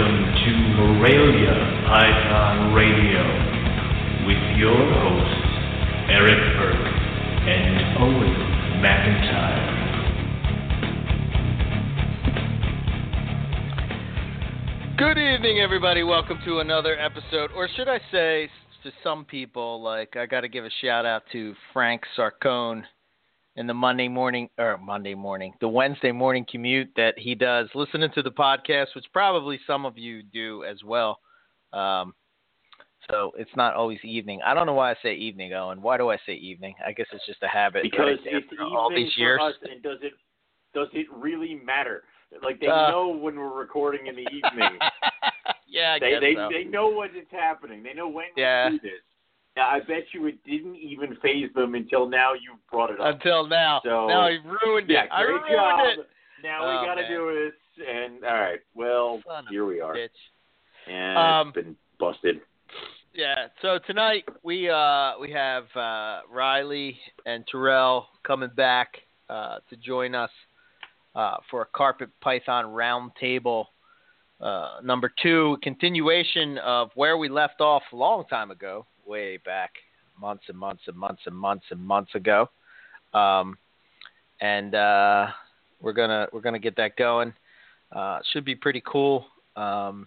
Welcome to Morelia Python Radio with your hosts, Eric Burke and Owen McIntyre. Good evening, everybody. Welcome to another episode, or should I say, to some people, like I got to give a shout out to Frank Sarcone in the Monday morning or Monday morning, the Wednesday morning commute that he does, listening to the podcast, which probably some of you do as well. Um, so it's not always evening. I don't know why I say evening, Owen. Why do I say evening? I guess it's just a habit. Because that I did it's all these for years. us, and does it does it really matter? Like they Uh. know when we're recording in the evening. yeah, I they guess they so. they know what is happening. They know when Yeah. we do this. I bet you it didn't even faze them until now you brought it up. Until now. So- now you've ruined yeah, it. I ruined job. it. Now Oh, we got to do this, and all right. Well, Son here we are, Bitch. and Um, it's been busted. Yeah. So tonight we uh we have uh Riley and Terrell coming back uh to join us uh for a carpet python roundtable uh number 2 continuation of where we left off a long time ago way back months and months and months and months and months ago um and uh we're to we're to get that going uh should be pretty cool um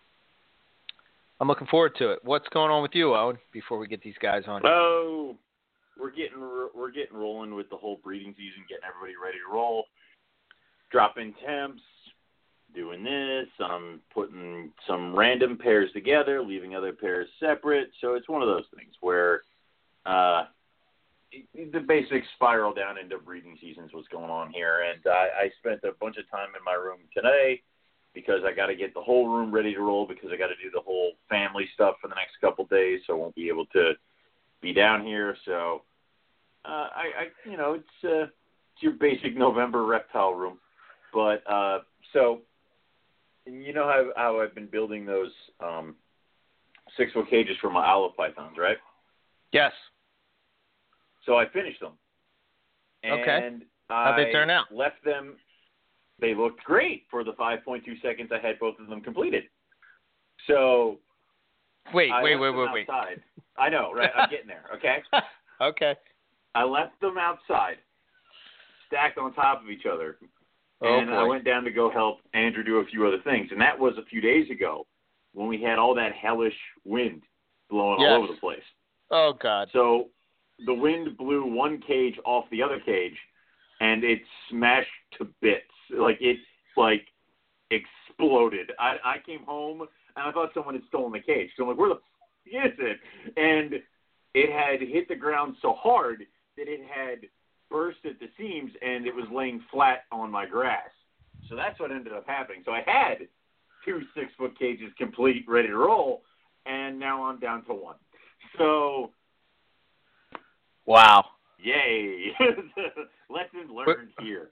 I'm looking forward to it. What's going on with you, Owen? Before we get these guys on. Oh, we're getting we're getting rolling with the whole breeding season, getting everybody ready to roll. Dropping temps, doing this. I'm putting some random pairs together, leaving other pairs separate. So it's one of those things where uh, the basic spiral down into breeding season is what's going on here. And I, I spent a bunch of time in my room today because I got to get the whole room ready to roll because I got to do the whole family stuff for the next couple days, so I won't be able to be down here. So uh, I, I, you know, it's uh, it's your basic November reptile room, but uh, so and you know how how I've been building those um, six foot cages for my olive pythons, right? Yes. So I finished them. Okay. How'd they turn out? Left them. They looked great for the 5.2 seconds I had both of them completed. So Wait, I wait, wait, wait, wait. I know, right? I'm getting there. Okay. okay. I left them outside, stacked on top of each other, Oh, and boy. I went down to go help Andrew do a few other things. And that was a few days ago when we had all that hellish wind blowing Yes. all over the place. oh God. So the wind blew one cage off the other cage, and it smashed to bits. Like it, like exploded. I I came home and I thought someone had stolen the cage. So I'm like, where the f- is it? And it had hit the ground so hard that it had burst at the seams, and it was laying flat on my grass. So that's what ended up happening. So I had two six foot cages complete, ready to roll, and now I'm down to one. So Wow. Yay! Lesson learned here.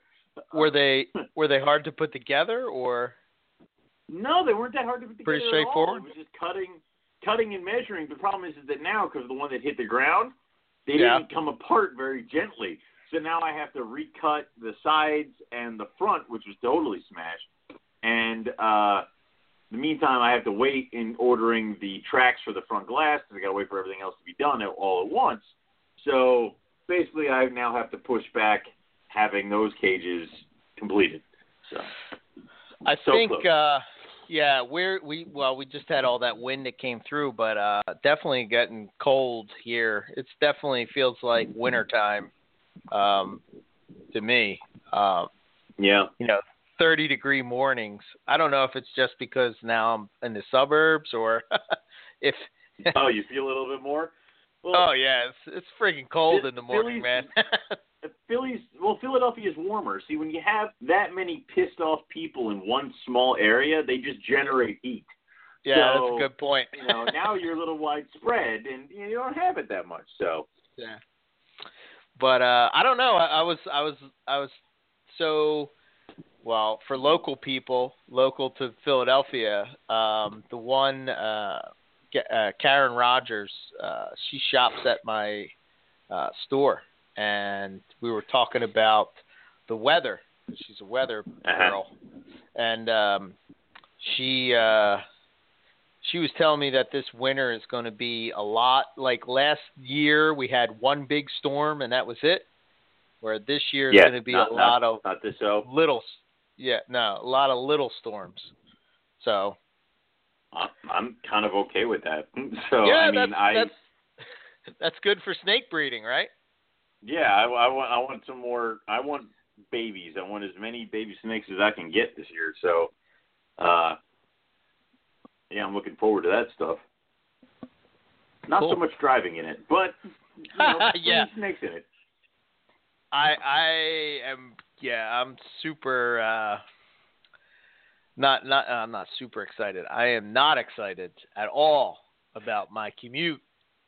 Were they uh, were they hard to put together or? No, they weren't that hard to put together. Pretty straightforward? It was just cutting, cutting and measuring. The problem is, is that now, because the one that hit the ground, they Yeah. didn't come apart very gently. So now I have to recut the sides and the front, which was totally smashed. And uh, in the meantime, I have to wait in ordering the tracks for the front glass because I got to wait for everything else to be done all at once. So basically, I now have to push back having those cages completed. So I So think close. uh yeah, we're we well we just had all that wind that came through, but uh definitely getting cold here. It's definitely feels like winter time um to me. Um yeah. you know, 30 degree mornings. I don't know if it's just because now I'm in the suburbs or if oh, you feel a little bit more? Well, Oh yeah, it's it's freaking cold in the morning, man. Philly's- Philly's well, Philadelphia's warmer. See, when you have that many pissed off people in one small area, they just generate heat. yeah, So, that's a good point. You know, now you're a little widespread, and you don't have it that much. So Yeah. But uh I don't know. I, I was I was I was so well for local people, local to Philadelphia. Um, the one uh, uh, Karen Rogers, uh, she shops at my uh, store, and we were talking about the weather. She's a weather Uh-huh. girl, and um, she uh, she was telling me that this winter is going to be a lot like last year. We had one big storm and that was it. Where this year is yeah, going to be not, a not, lot of not this little, yeah, no, a lot of little storms. So I'm kind of okay with that. So yeah, I mean, that's, I that's that's good for snake breeding, right? yeah, I, I want I want some more. I want babies. I want as many baby snakes as I can get this year. So, uh, yeah, I'm looking forward to that stuff. Not Cool. so much driving in it, but you know, Yeah. snakes in it. I I am yeah, I'm super uh not not I'm not super excited. I am not excited at all about my commute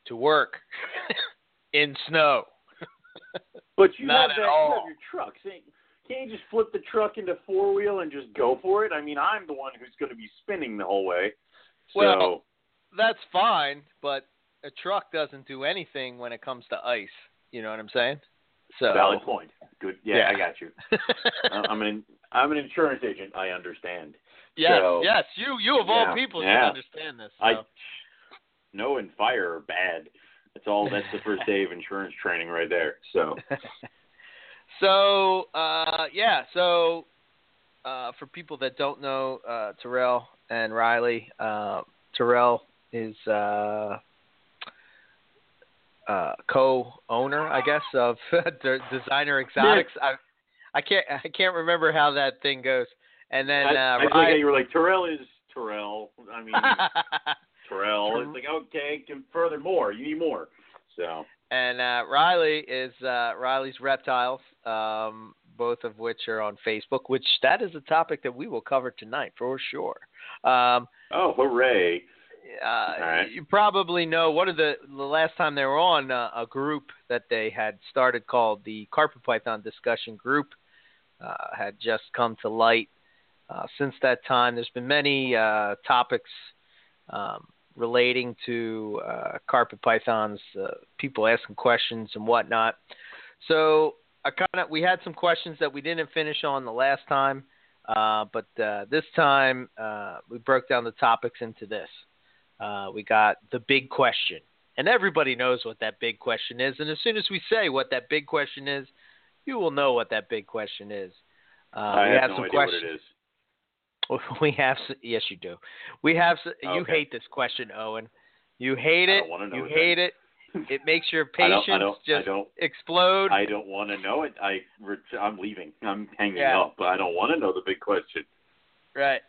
to work in snow. But you Not have at that. You have your truck. See, Can't you just flip the truck into four wheel and just go for it? I mean, I'm the one who's going to be spinning the whole way. So Well, That's fine, but a truck doesn't do anything when it comes to ice. You know what I'm saying? So valid point. Good. Yeah, Yeah. I got you. I'm an I'm an insurance agent. I understand. yes, so- yes, you you of all people yeah. should understand this. I no and fire are bad. That's all. That's the first day of insurance training right there. So so uh, yeah, so uh, for people that don't know uh, Terrell and Riley, uh, Terrell is uh, uh, co-owner, I guess, of Designer Exotics. I I can't I can't remember how that thing goes. And then I, uh, I Riley- you were like Terrell is Terrell. I mean Terrell. It's like okay, can furthermore, you need more. So and uh, Riley is uh, Riley's Reptiles, um, both of which are on Facebook. Which that is a topic that we will cover tonight for sure. Um, oh hooray! uh, right. You probably know what are the the last time they were on uh, a group that they had started called the Carpet Python Discussion Group uh, had just come to light. Uh, since that time, there's been many uh, topics um, relating to uh, carpet pythons, uh, people asking questions and whatnot. So I kind of we had some questions that we didn't finish on the last time, uh, but uh, this time uh, we broke down the topics into this. Uh, we got the big question, and everybody knows what that big question is. And as soon as we say what that big question is, you will know what that big question is. Uh, I we have have no some idea questions. what it is. We have yes, you do. We have you Okay. hate this question, Owen. You hate it. You hate it. It makes your I don't. patience I don't. just I don't. explode. I don't want to know it. I. I'm leaving. I'm hanging Yeah. up. But I don't want to know the big question. right.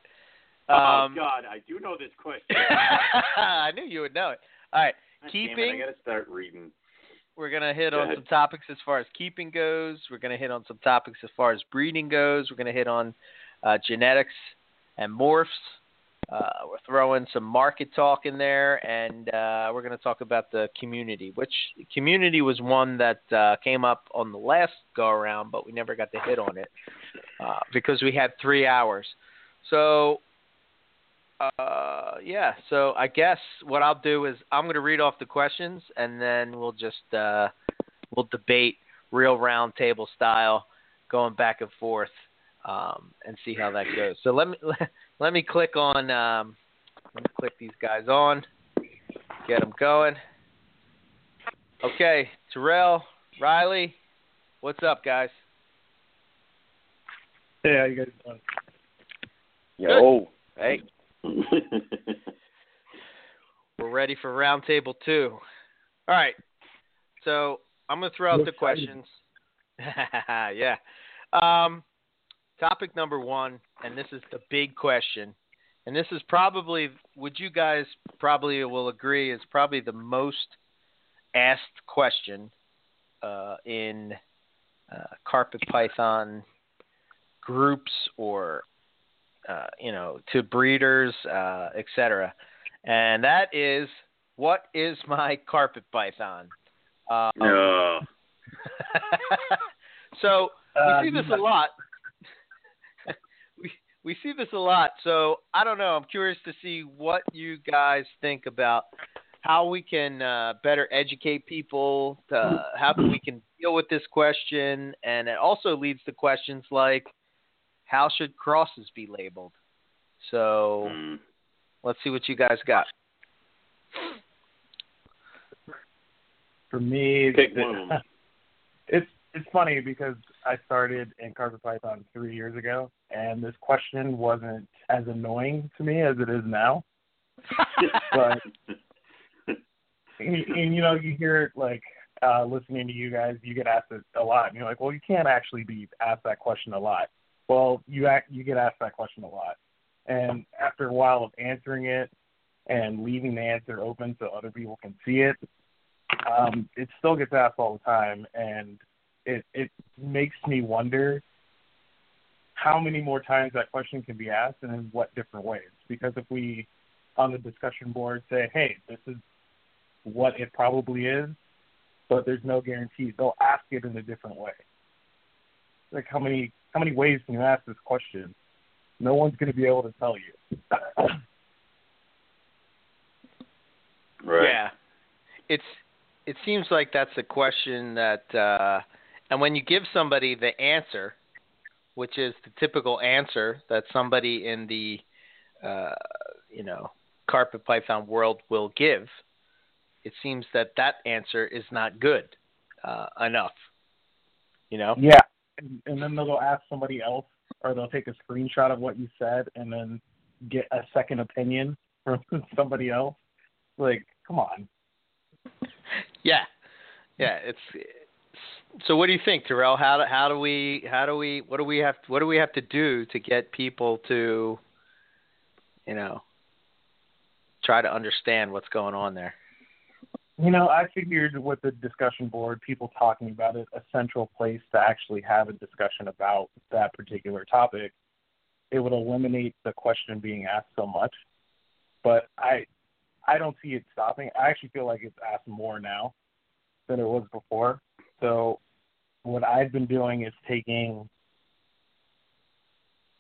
oh Um, God, I do know this question. I knew you would know it. All right, God it, keeping- I gotta start reading. we're gonna hit Go on ahead. some topics as far as keeping goes. We're gonna hit on some topics as far as breeding goes. We're gonna hit on uh, genetics and morphs. Uh, we're throwing some market talk in there, and uh, we're going to talk about the community, which community was one that uh, came up on the last go around, but we never got to hit on it uh, because we had three hours. So, uh, yeah. So I guess what I'll do is I'm going to read off the questions, and then we'll just uh, we'll debate real round table style, going back and forth, um, and see how that goes. So let me let me click on um, let me click these guys on, get them going. Okay, Terrell, Riley, what's up, guys? Hey, how you guys doing? Yo. Hey, we're ready for round table two. All right, so I'm gonna throw out I'm the excited. questions. yeah. Um, topic number one, and this is the big question, and this is probably, would you guys probably will agree, is probably the most asked question uh, in uh, carpet python groups or uh, you know to breeders, uh, etc. And that is, what is my carpet python? Um, no. so we see this a lot. We we see this a lot. So I don't know. I'm curious to see what you guys think about how we can uh, better educate people. To, how we can deal with this question, and it also leads to questions like, how should crosses be labeled? So Mm. Let's see what you guys got. For me, Pick one it's it's funny because I started in carpet python three years ago, and this question wasn't as annoying to me as it is now. but and, and you know, you hear it like uh, listening to you guys, you get asked it a lot, and you're like, well, you can't actually be asked that question a lot. Well, you act, you get asked that question a lot, and after a while of answering it and leaving the answer open so other people can see it, um, it still gets asked all the time, and it it makes me wonder how many more times that question can be asked and in what different ways. Because if we on the discussion board say, hey, this is what it probably is, but there's no guarantee. They'll ask it in a different way. Like how many how many ways can you ask this question? No one's going to be able to tell you. right. Yeah, it's it seems like that's a question that, uh, and when you give somebody the answer, which is the typical answer that somebody in the, uh, you know, carpet python world will give, it seems that that answer is not good uh, enough. You know? Yeah, and, and then they'll go ask somebody else, or they'll take a screenshot of what you said and then get a second opinion from somebody else. Like, come on. Yeah, yeah. It's so. What do you think, Terrell? How do how do we how do we what do we have what do we have to do to get people to, you know, try to understand what's going on there? You know, I figured with the discussion board, people talking about it, a central place to actually have a discussion about that particular topic, it would eliminate the question being asked so much. But I, I don't see it stopping. I actually feel like it's asked more now than it was before. So, what I've been doing is taking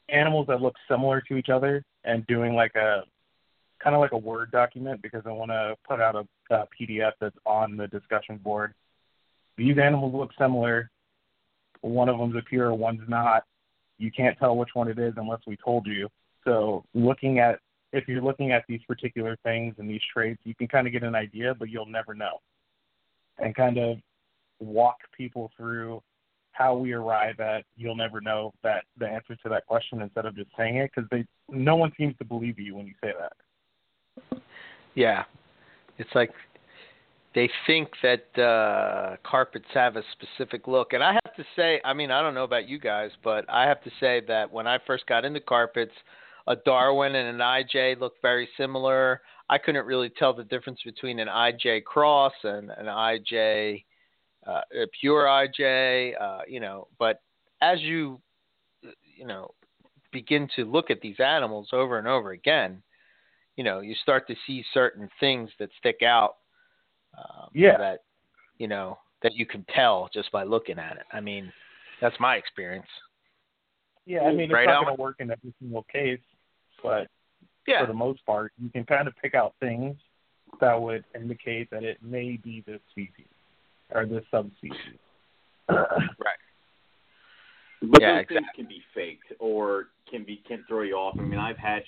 animals that look similar to each other and doing like a kind of like a Word document because I want to put out a, a PDF that's on the discussion board. These animals look similar. One of them's a pure, one's not. You can't tell which one it is unless we told you. So looking at if you're looking at these particular things and these traits, you can kind of get an idea, but you'll never know. And kind of walk people through how we arrive at you'll never know that the answer to that question instead of just saying it because they no one seems to believe you when you say that. Yeah, it's like they think that uh, carpets have a specific look, and I have to say, I mean, I don't know about you guys, but I have to say that when I first got into carpets, a Darwin and an IJ looked very similar. I couldn't really tell the difference between an IJ cross and an IJ, uh, pure IJ, uh, you know. But as you, you know, begin to look at these animals over and over again, you know, you start to see certain things that stick out. Um, Yeah. That you know that you can tell just by looking at it. I mean, that's my experience. Yeah, I mean, it's not going to work in every single case, but Yeah. for the most part, you can kind of pick out things that would indicate that it may be this species or this subspecies. Right. But Yeah, those exactly. things can be faked or can be can throw you off. I mean, I've hatched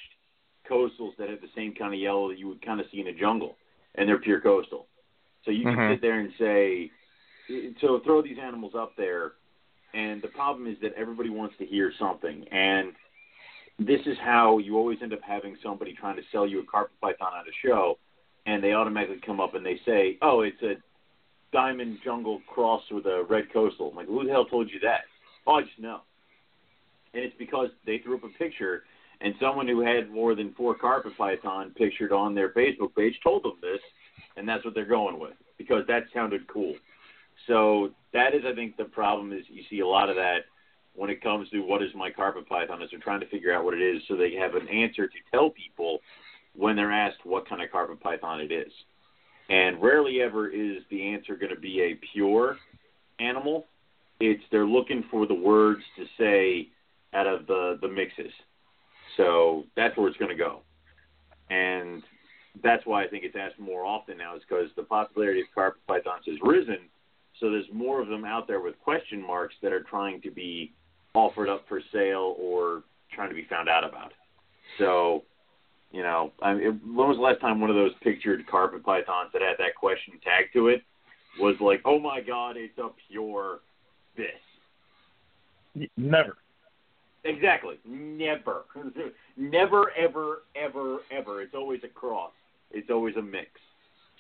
coastals that have the same kind of yellow that you would kind of see in a jungle, and they're pure coastal. So you can Mhm. sit there and say, so throw these animals up there, and the problem is that everybody wants to hear something, and this is how you always end up having somebody trying to sell you a carpet python at a show, and they automatically come up and they say, oh, it's a diamond jungle cross with a red coastal. I'm like, who the hell told you that? Oh, I just know. And it's because they threw up a picture, and someone who had more than four carpet python pictured on their Facebook page told them this, and that's what they're going with because that sounded cool. So that is, I think, the problem is you see a lot of that when it comes to what is my carpet python is they're trying to figure out what it is so they have an answer to tell people when they're asked what kind of carpet python it is. And rarely ever is the answer going to be a pure animal. It's they're looking for the words to say out of the the mixes. So that's where it's going to go. And that's why I think it's asked more often now is because the popularity of carpet pythons has risen. So there's more of them out there with question marks that are trying to be offered up for sale or trying to be found out about. So You know, I mean, when was the last time one of those pictured carpet pythons that had that question tagged to it was like, "Oh my God, it's a pure this." Never. Exactly. Never. Never, ever, ever, ever. It's always a cross. It's always a mix.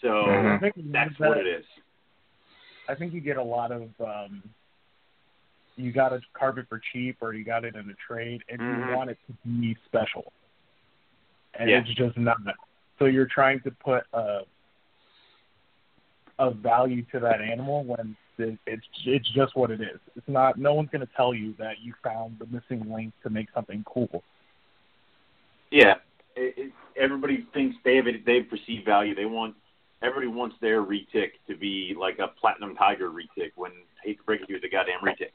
So think that's that- what it is. I think you get a lot of um you got a carpet for cheap or you got it in a trade and Mhm. you want it to be special. And Yeah. it's just not. So you're trying to put a a value to that animal when it, it's it's just what it is. It's not no one's going to tell you that you found the missing link to make something cool. Yeah. It, it, everybody thinks they have they perceive value. They want everybody wants their retic to be like a platinum tiger retic. When I hate to break it to you, it's a goddamn retic.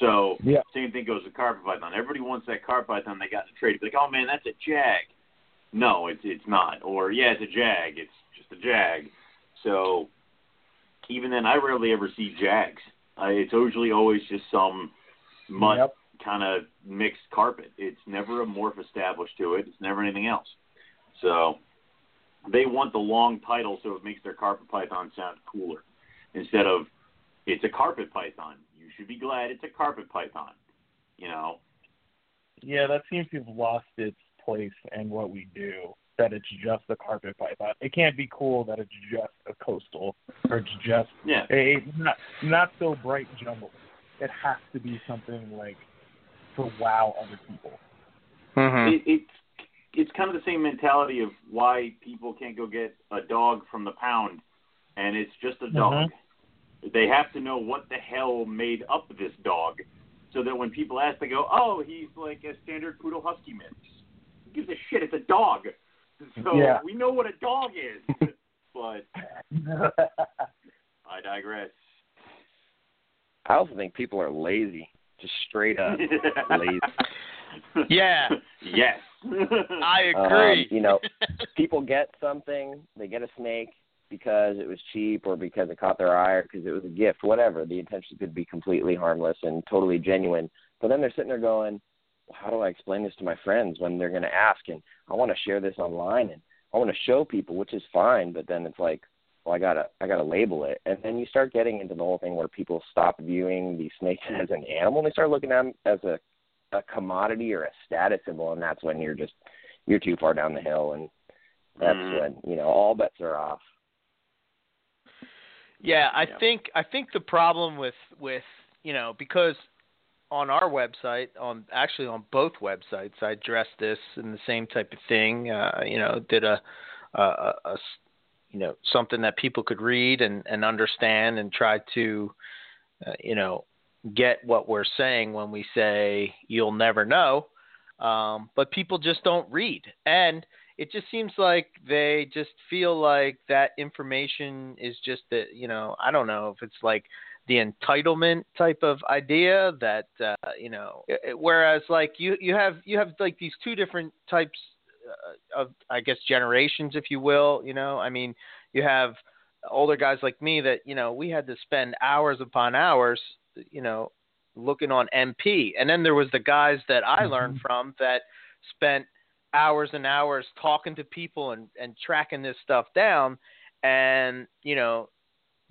So Yeah. same thing goes with carpet python. Everybody wants that carpet python they got in the trade. Like, oh man, that's a jag. No, it's it's not. Or yeah, it's a jag. It's just a jag. So even then, I rarely ever see jags. Uh, it's usually always just some mud Yep. kind of mixed carpet. It's never a morph established to it. It's never anything else. So they want the long title so it makes their carpet python sound cooler instead of it's a carpet python. You should be glad it's a carpet python. You know. Yeah, that seems to have lost its place in what we do. That it's just a carpet python. It can't be cool that it's just a coastal or it's just Yeah. a not not so bright jungle. It has to be something like to wow other people. Mm-hmm. It, it's it's kind of the same mentality of why people can't go get a dog from the pound, and it's just a dog. They have to know what the hell made up this dog, so that when people ask, they go, "Oh, he's like a standard poodle husky mix." Who gives a shit? It's a dog. So Yeah. we know what a dog is. but I digress. I also think people are lazy, just straight up lazy. Yeah. Yes. I Um, agree. you know, people get something, they get a snake because it was cheap or because it caught their eye or because it was a gift, whatever. The intention could be completely harmless and totally genuine. But then they're sitting there going, well, how do I explain this to my friends when they're going to ask? And I want to share this online and I want to show people, which is fine. But then it's like, well, I gotta, I gotta label it. And then you start getting into the whole thing where people stop viewing these snakes as an animal and they start looking at them as a, a commodity or a status symbol. And that's when you're just, you're too far down the hill and that's Mhm. when you know all bets are off. Yeah, I Yeah. think I think the problem with with you know because on our website on actually on both websites I addressed this in the same type of thing. Uh, you know, did a, a, you know something that people could read and and understand and try to uh, you know get what we're saying when we say you'll never know. Um, but people just don't read and it just seems like they just feel like that information is just that you know I don't know if it's like the entitlement type of idea that uh, you know whereas like you you have you have like these two different types uh, of I guess generations if you will you know? I mean you have older guys like me that you know we had to spend hours upon hours you know looking on MP and then there was the guys that I learned from that spent hours and hours talking to people and and tracking this stuff down. And you know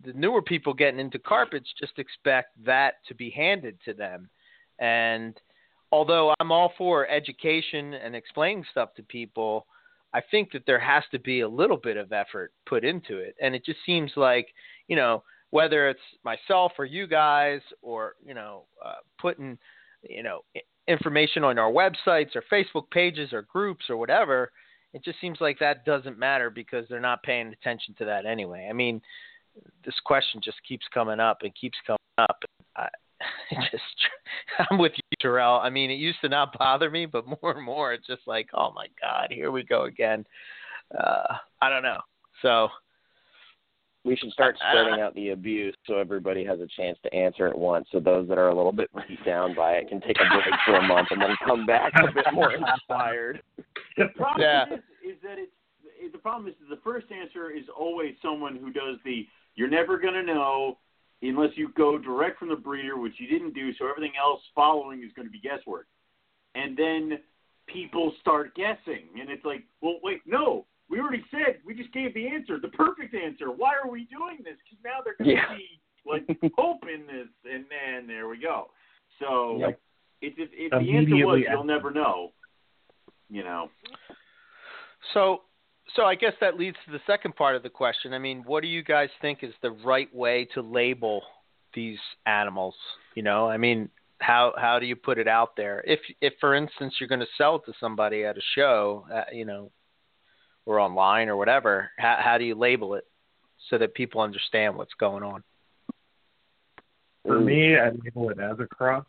the newer people getting into carpets just expect that to be handed to them and although I'm all for education and explaining stuff to people I think that there has to be a little bit of effort put into it and it just seems like you know whether it's myself or you guys or you know uh, putting you know information on our websites or Facebook pages or groups or whatever, it just seems like that doesn't matter because they're not paying attention to that anyway. I mean, this question just keeps coming up and keeps coming up. I, just I'm with you, Terrell. I mean, it used to not bother me, but more and more, it's just like, oh my God, here we go again. Uh, I don't know. So We should start I- I- spreading out the abuse so everybody has a chance to answer at once. So those that are a little bit beat down by it can take a break for a month and then come back a bit more inspired. The problem Yeah. is, is that it's the problem is the first answer is always someone who does the you're never going to know unless you go direct from the breeder, which you didn't do. So everything else following is going to be guesswork. And then people start guessing, and it's like, well, wait, no, we already said we just gave the answer, the perfect answer. Why are we doing this? Because now they're going to Yeah. see like hope in this, and then there we go. So Yep. if if, if the answer was you'll never know, you know. So, so I guess that leads to the second part of the question. I mean, what do you guys think is the right way to label these animals? You know, I mean, how how do you put it out there? If if for instance you're going to sell it to somebody at a show, uh, you know, or online or whatever, how how do you label it so that people understand what's going on? For me, I label it as a cross.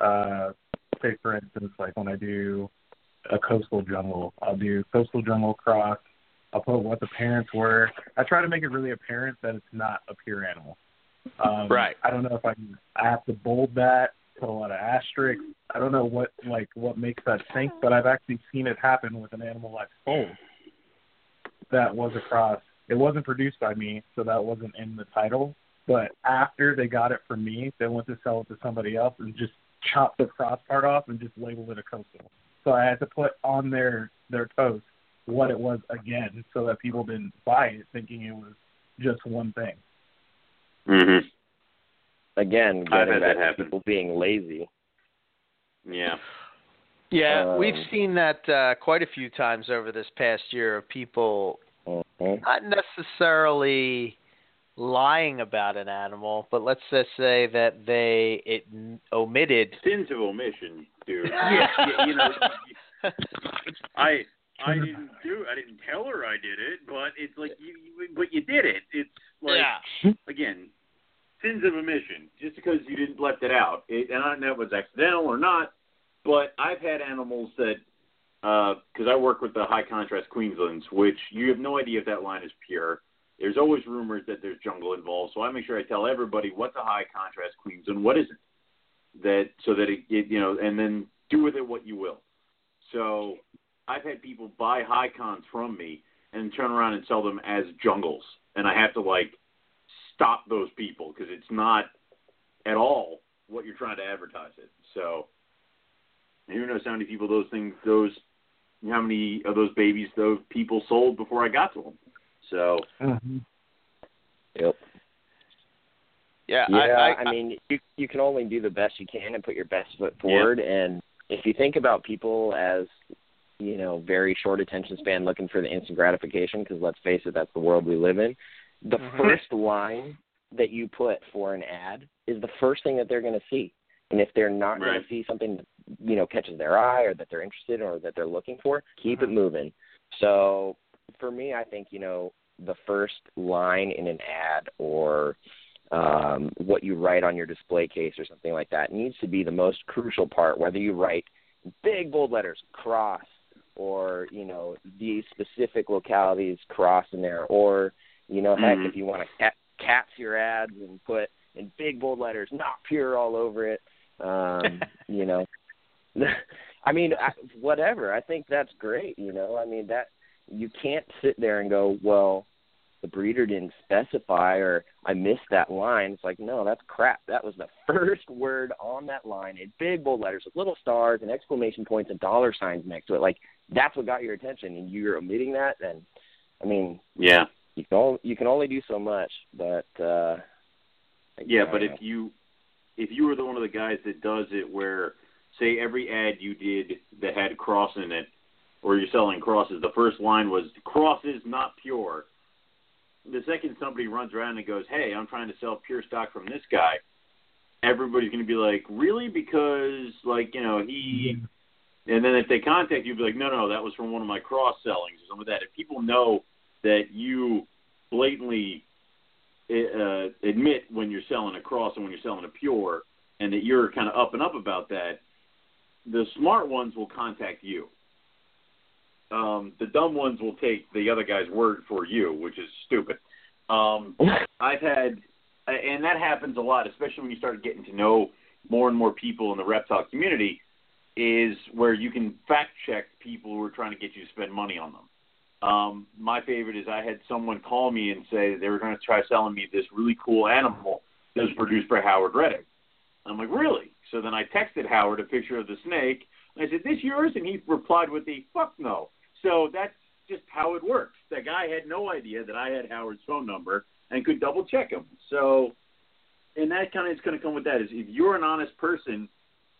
Uh, say, for instance, like when I do a coastal jungle, I'll do coastal jungle cross. I'll put what the parents were. I try to make it really apparent that it's not a pure animal. Um, Right. I don't know if I can, I have to bold that, put a lot of asterisks. I don't know what like what makes that sink, but I've actually seen it happen with an animal I've sold that was a cross. It wasn't produced by me, so that wasn't in the title. But after they got it from me, they went to sell it to somebody else and just chopped the cross part off and just labeled it a coastal. So I had to put on their their toast what it was again, so that people didn't buy it thinking it was just one thing. Mm-hmm. Again, I've had back that happen. people being lazy. Yeah. Yeah, we've Um, seen that uh, quite a few times over this past year of people Mhm. not necessarily lying about an animal, but let's just say that they it omitted. Sins of omission, dude. Yeah. Y- you know, I I didn't do I didn't tell her I did it, but it's like you, you but you did it. It's like yeah. again, sins of omission. Just because you didn't left it out, it, and I don't know if it was accidental or not, but I've had animals that uh, because I work with the high contrast Queenslands, which you have no idea if that line is pure. There's always rumors that there's jungle involved, so I make sure I tell everybody what's a high contrast Queensland, what isn't. That so that it, it you know, and then do with it what you will. So I've had people buy high cons from me and turn around and sell them as jungles, and I have to like stop those people because it's not at all what you're trying to advertise it. So who knows how many people those things those how many of those babies those people sold before I got to them. So Mm-hmm. Yep. Yeah, Yeah, I, I, I mean, you you can only do the best you can and put your best foot forward. And if you think about people as you know very short attention span, looking for the instant gratification, because let's face it, that's the world we live in. The Mhm. first line that you put for an ad is the first thing that they're going to see. And if they're not going to see something that you know catches their eye or that they're interested in or that they're looking for, keep it moving. So for me, I think you know the first line in an ad or um, what you write on your display case or something like that needs to be the most crucial part. Whether you write big bold letters cross or you know these specific localities cross in there, or you know heck Mhm. if you want to cat, caps your ads and put in big bold letters not pure all over it. Um, you know, I mean I, whatever. I think that's great. You know, I mean that you can't sit there and go well the breeder didn't specify or I missed that line. It's like, no, that's crap. That was the first word on that line in big bold letters with little stars and exclamation points and dollar signs next to it. Like that's what got your attention and you're omitting that then I mean, yeah, you can only you can only do so much, but uh yeah. But don't if you if you were the one of the guys that does it, where say every ad you did that had cross in it, or you're selling crosses, the first line was crosses not pure. The second somebody runs around and goes, "Hey, I'm trying to sell pure stock from this guy," everybody's going to be like, "Really?" Because like you know he And then if they contact you, be like, no, no, that was from one of my cross sellings or something like that. If people know that you blatantly uh, admit when you're selling a cross and when you're selling a pure, and that you're kind of up and up about that, the smart ones will contact you. Um, the dumb ones will take the other guy's word for you, which is stupid. Um, I've had, and that happens a lot, especially when you start getting to know more and more people in the reptile community is where you can fact check people who are trying to get you to spend money on them. Um, my favorite is I had someone call me and say they were going to try selling me this really cool animal that was produced by Howard Reddick. I'm like, really? So then I texted Howard a picture of the snake. I said, "This yours?" And he replied with the "Fuck no." So that's just how it works. That guy had no idea that I had Howard's phone number and could double check him. So, and that kind of is going to come with that is if you're an honest person,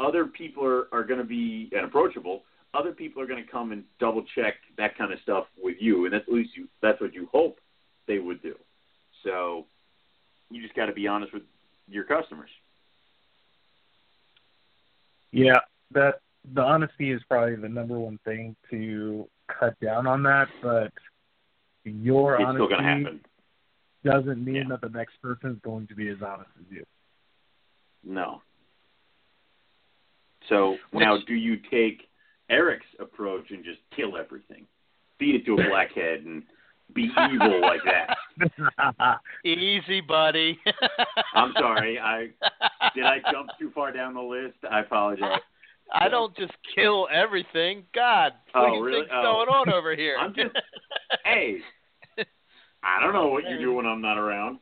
other people are, are going to be and approachable. Other people are going to come and double check that kind of stuff with you, and that's at least you. That's what you hope they would do. So, you just got to be honest with your customers. Yeah, that the honesty is probably the number one thing to cut down on that, but your It's still honesty going to happen. doesn't mean Yeah. that the next person is going to be as honest as you. No. So Which- now, do you take Eric's approach and just kill everything, feed it to a blackhead, and be evil like that? Easy, buddy. I'm sorry. I did I jump too far down the list? I apologize. I don't just kill everything. God, what Oh, do you really? think's Oh. going on over here? I'm just- Hey, I don't know what you do when I'm not around.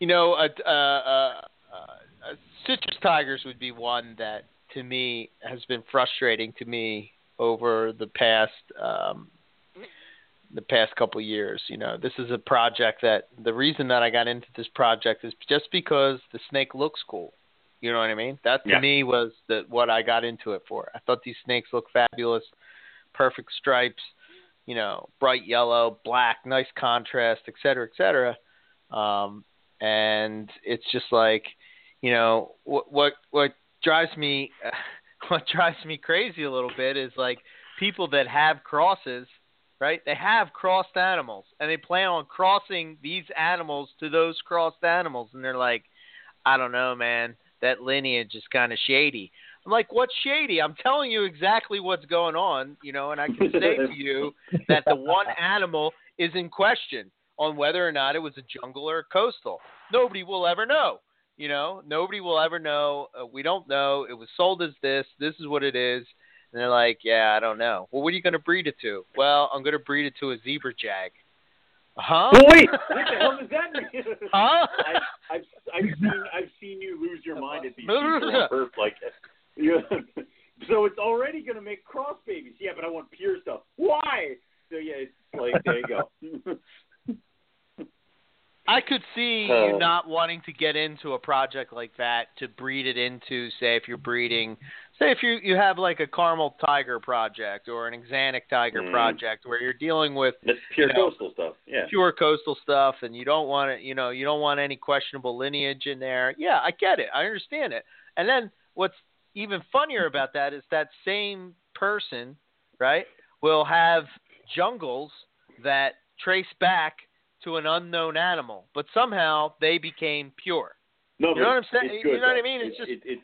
you know, uh, uh, uh, uh, citrus tigers would be one that, to me, has been frustrating to me over the past um, the past couple of years. You know, this is a project that the reason that I got into this project is just because the snake looks cool. You know what I mean? That to Yeah. me was the what I got into it for. I thought these snakes looked fabulous, perfect stripes, you know, bright yellow, black, nice contrast, et cetera, et cetera. Um, and it's just like, you know, what what what drives me what drives me crazy a little bit is like people that have crosses, right? They have crossed animals and they plan on crossing these animals to those crossed animals and they're like, I don't know, man, that lineage is kind of shady. I'm like, what's shady? I'm telling you exactly what's going on, you know, and I can say to you that the one animal is in question on whether or not it was a jungle or a coastal. Nobody will ever know. You know, nobody will ever know. Uh, we don't know. It was sold as this. This is what it is. And they're like, yeah, I don't know. Well, what are you going to breed it to? Well, I'm going to breed it to a zebra jag. Huh? Well, wait, what the hell does that mean? Huh? I, I've I've seen I've seen you lose your mind at these people like that. You so it's already going to make cross babies. Yeah, but I want pure stuff. Why? So yeah, it's like there you go. I could see Uh, you not wanting to get into a project like that to breed it into, say, if you're breeding, say, if you you have like a caramel tiger project or an axanthic tiger Mm. project where you're dealing with That's pure You know, coastal stuff. Yeah. pure coastal stuff and you don't want it, you know, you don't want any questionable lineage in there. Yeah, I get it. I understand it. And then what's even funnier about that is that same person, right, will have jungles that trace back to an unknown animal, but somehow they became pure. No, You know what I'm saying? You know what I mean? It's It- just- it, it,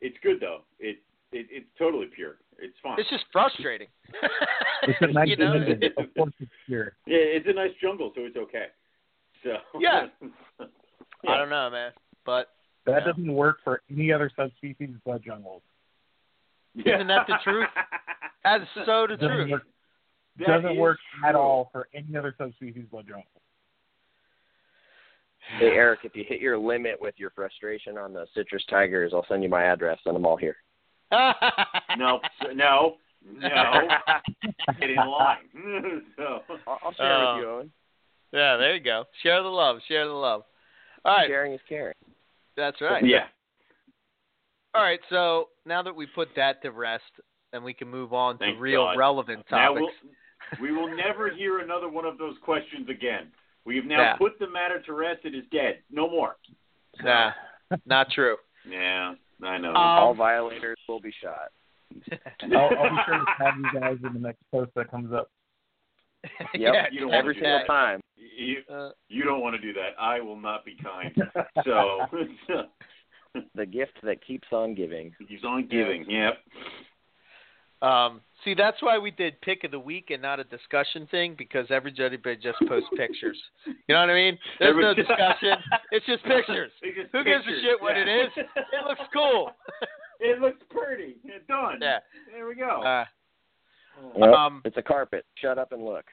it's good though. It, it it's totally pure. It's fine. It's just frustrating. It's a nice you know? lineage. Of course it's pure. yeah, it's a nice jungle, so it's okay. So Yeah. yeah. I don't know, man. But That Yeah. doesn't work for any other subspecies but jungles. Isn't that the truth? that's so the Doesn't truth. work, doesn't is work at all for any other subspecies but jungles. Hey Eric, if you hit your limit with your frustration on the citrus tigers, I'll send you my address. Send them all here. No, no, no. Get in line. so, I'll, I'll share Oh. with you, uh, Owen. Yeah, there you go. Share the love. Share the love. All right, Sharing is caring. that's right. yeah. All right, so now that we put that to rest, and we can move on Thank to real God. relevant Now topics. we'll, we will never hear another one of those questions again. We have now Yeah. put the matter to rest. It is dead. No more. Nah, not true. Yeah, I know. Um, all violators will be shot. I'll, I'll be sure to tag you guys in the next post that comes up. Yep, yeah, you don't every do single that. time. you, Uh, you don't want to do that. I will not be kind. So The gift that keeps on giving. he's on giving. Yep. Um, see, that's why we did pick of the week and not a discussion thing because everybody just posts pictures. You know what I mean? There's no discussion. It's just pictures. It's just Who gives a shit what yeah. it is? It looks cool. it looks pretty. Yeah, done. Yeah. There we go. Uh, Yep, Um, it's a carpet. Shut up and look.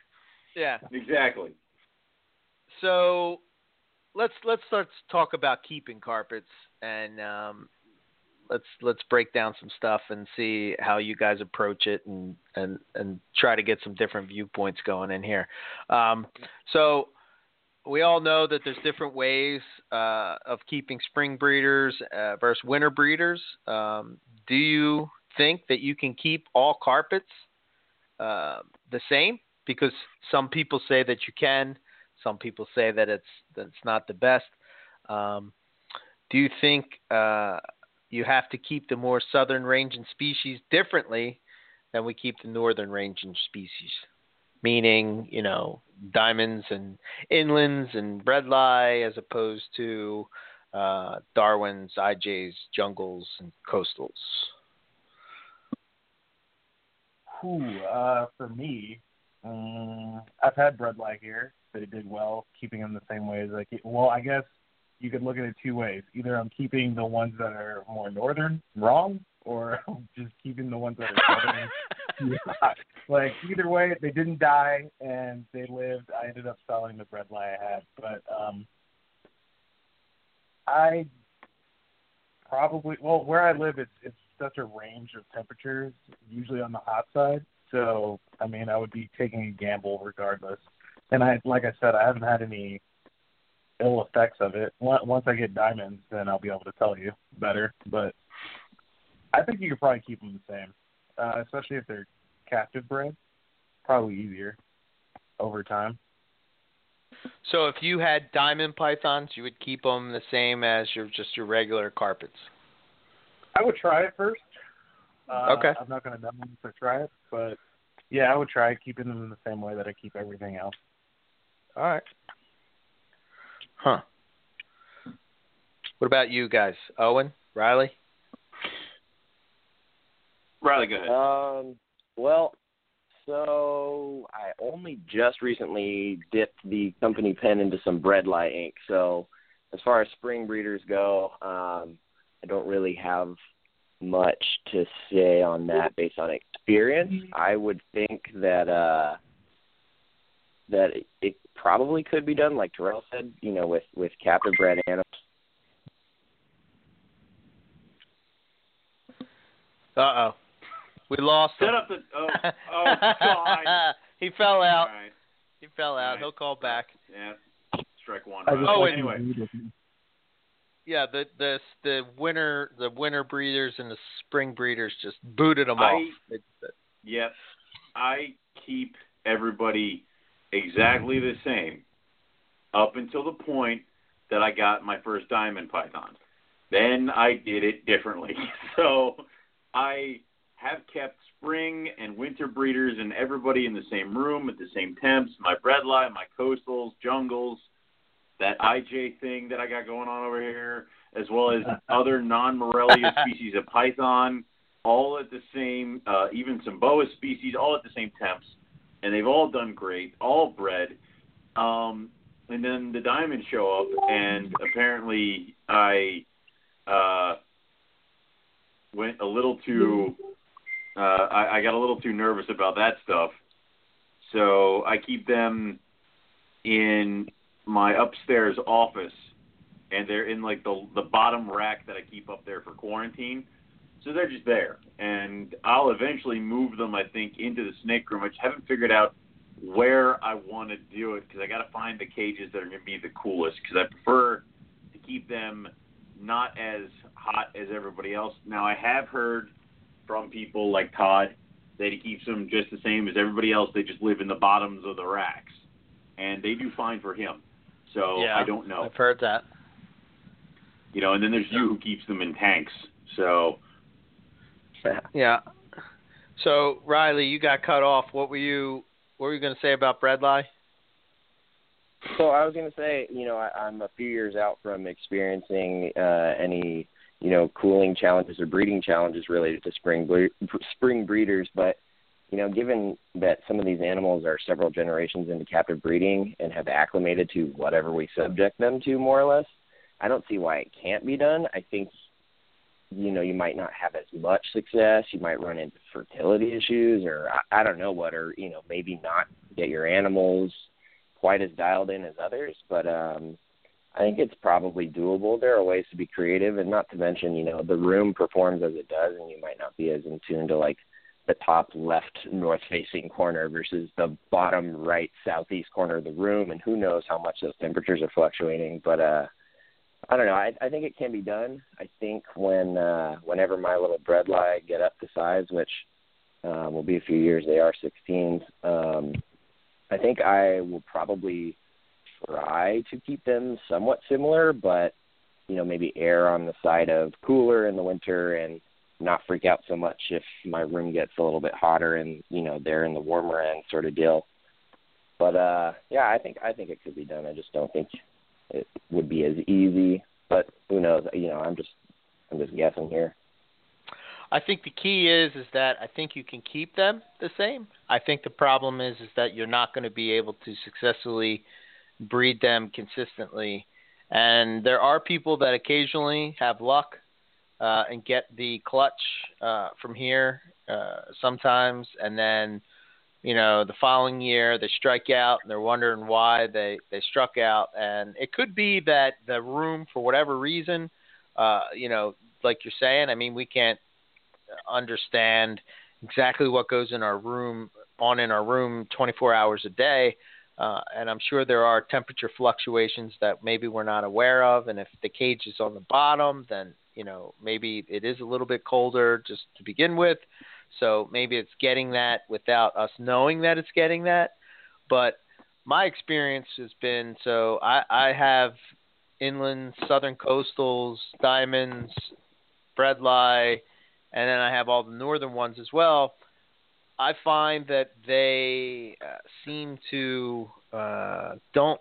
yeah. exactly. So let's let's start to talk about keeping carpets and um, let's let's break down some stuff and see how you guys approach it and and and try to get some different viewpoints going in here. Um, so we all know that there's different ways uh, of keeping spring breeders uh, versus winter breeders. Um, do you think that you can keep all carpets uh, the same? Because some people say that you can, some people say that it's that it's not the best. Um, do you think uh, you have to keep the more southern ranging species differently than we keep the northern ranging species? Meaning, you know, diamonds and inlands and bredli as opposed to uh, Darwin's, IJs, jungles, and coastals. Whew, uh, for me, um, I've had bredli here. but it did well, keeping them the same way as I keep. Well, I guess you could look at it two ways. Either I'm keeping the ones that are more northern wrong, or I'm just keeping the ones that are southern. like either way, they didn't die and they lived. I ended up selling the bredli I had, but um, I probably well where I live, it's it's such a range of temperatures, usually on the hot side. So I mean, I would be taking a gamble regardless. And I, like I said, I haven't had any ill effects of it. Once I get diamonds, then I'll be able to tell you better. But I think you could probably keep them the same, uh, especially if they're captive bred. Probably easier over time. So if you had diamond pythons, you would keep them the same as your just your regular carpets. I would try it first. Uh, okay. I'm not going to dumb them to try it, but yeah, I would try keeping them in the same way that I keep everything else. All right. Huh. What about you guys? Owen, Riley? Riley, go ahead. Um, well, so I only just recently dipped the company pen into some bredli ink. So as far as spring breeders go, um, I don't really have much to say on that based on experience. I would think that uh that it, it probably could be done, like Terrell said, you know, with with captive bred animals. Uh oh, we lost Set him. up the. Oh, oh God. he fell out. All right. He fell out. Right. He'll call back. Yeah. Strike one. I just Oh, like and- to anyway. read with me. Yeah, the the the winter the winter breeders and the spring breeders just booted them I- off. It, Yes, I keep everybody exactly the same up until the point that I got my first diamond python. Then I did it differently. So I have kept spring and winter breeders and everybody in the same room at the same temps, my bredli, my coastals, jungles, that IJ thing that I got going on over here, as well as other non-Morelia species of python, all at the same, uh, even some boa species, all at the same temps, and they've all done great, all bred. Um, and then the diamonds show up, and apparently I uh, went a little too. Uh, I, I got a little too nervous about that stuff, so I keep them in my upstairs office, and they're in like the the bottom rack that I keep up there for quarantine. So they're just there, and I'll eventually move them. I think into the snake room. I just haven't figured out where I want to do it because I got to find the cages that are going to be the coolest. Because I prefer to keep them not as hot as everybody else. Now I have heard from people like Todd that he keeps them just the same as everybody else. They just live in the bottoms of the racks, and they do fine for him. So yeah, I don't know. I've heard that. You know, and then there's you who keeps them in tanks. So Yeah. So Riley, you got cut off. What were you What were you going to say about bredli? So I was going to say, you know, I, I'm a few years out from experiencing uh, any, you know, cooling challenges or breeding challenges related to spring bre- spring breeders. But you know, given that some of these animals are several generations into captive breeding and have acclimated to whatever we subject them to, more or less, I don't see why it can't be done. I think, you know, you might not have as much success. You might run into fertility issues, or I, I don't know what, or you know, maybe not get your animals quite as dialed in as others. But um, I think it's probably doable. There are ways to be creative, and not to mention, you know, the room performs as it does, and you might not be as in tune to like the top left north facing corner versus the bottom right southeast corner of the room, and who knows how much those temperatures are fluctuating. But uh, I don't know. I, I think it can be done. I think when uh, whenever my little bredli get up to size, which um, will be a few years, they are 16s. Um, I think I will probably try to keep them somewhat similar, but you know maybe err on the side of cooler in the winter and not freak out so much if my room gets a little bit hotter and you know they're in the warmer end sort of deal. But uh yeah, I think I think it could be done. I just don't think it would be as easy. But who knows? You know, I'm just I'm just guessing here. I think the key is is that I think you can keep them the same. I think the problem is is that you're not going to be able to successfully breed them consistently. And there are people that occasionally have luck uh, and get the clutch uh, from here uh, sometimes, and then you know the following year they strike out and they're wondering why they they struck out, and it could be that the room for whatever reason, uh, you know, like you're saying, I mean we can't understand exactly what goes in our room on in our room 24 hours a day. Uh, and I'm sure there are temperature fluctuations that maybe we're not aware of. And if the cage is on the bottom, then you know maybe it is a little bit colder just to begin with. So maybe it's getting that without us knowing that it's getting that. But my experience has been so I, I have inland southern coastals, diamonds, bredli, and then I have all the northern ones as well. I find that they uh, seem to uh, don't.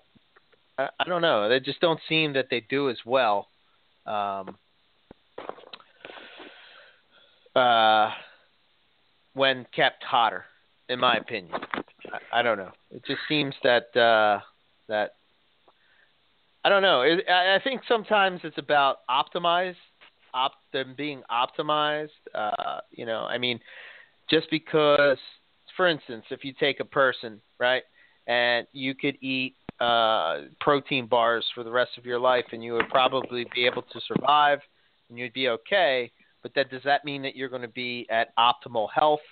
I, I don't know. They just don't seem that they do as well. Um, uh, when kept hotter, in my opinion. I, I don't know. It just seems that uh, that I don't know. It, I, I think sometimes it's about optimized, op them being optimized. Uh, you know, I mean, just because, for instance, if you take a person, right, and you could eat uh, protein bars for the rest of your life and you would probably be able to survive and you'd be okay, but then does that mean that you're going to be at optimal health?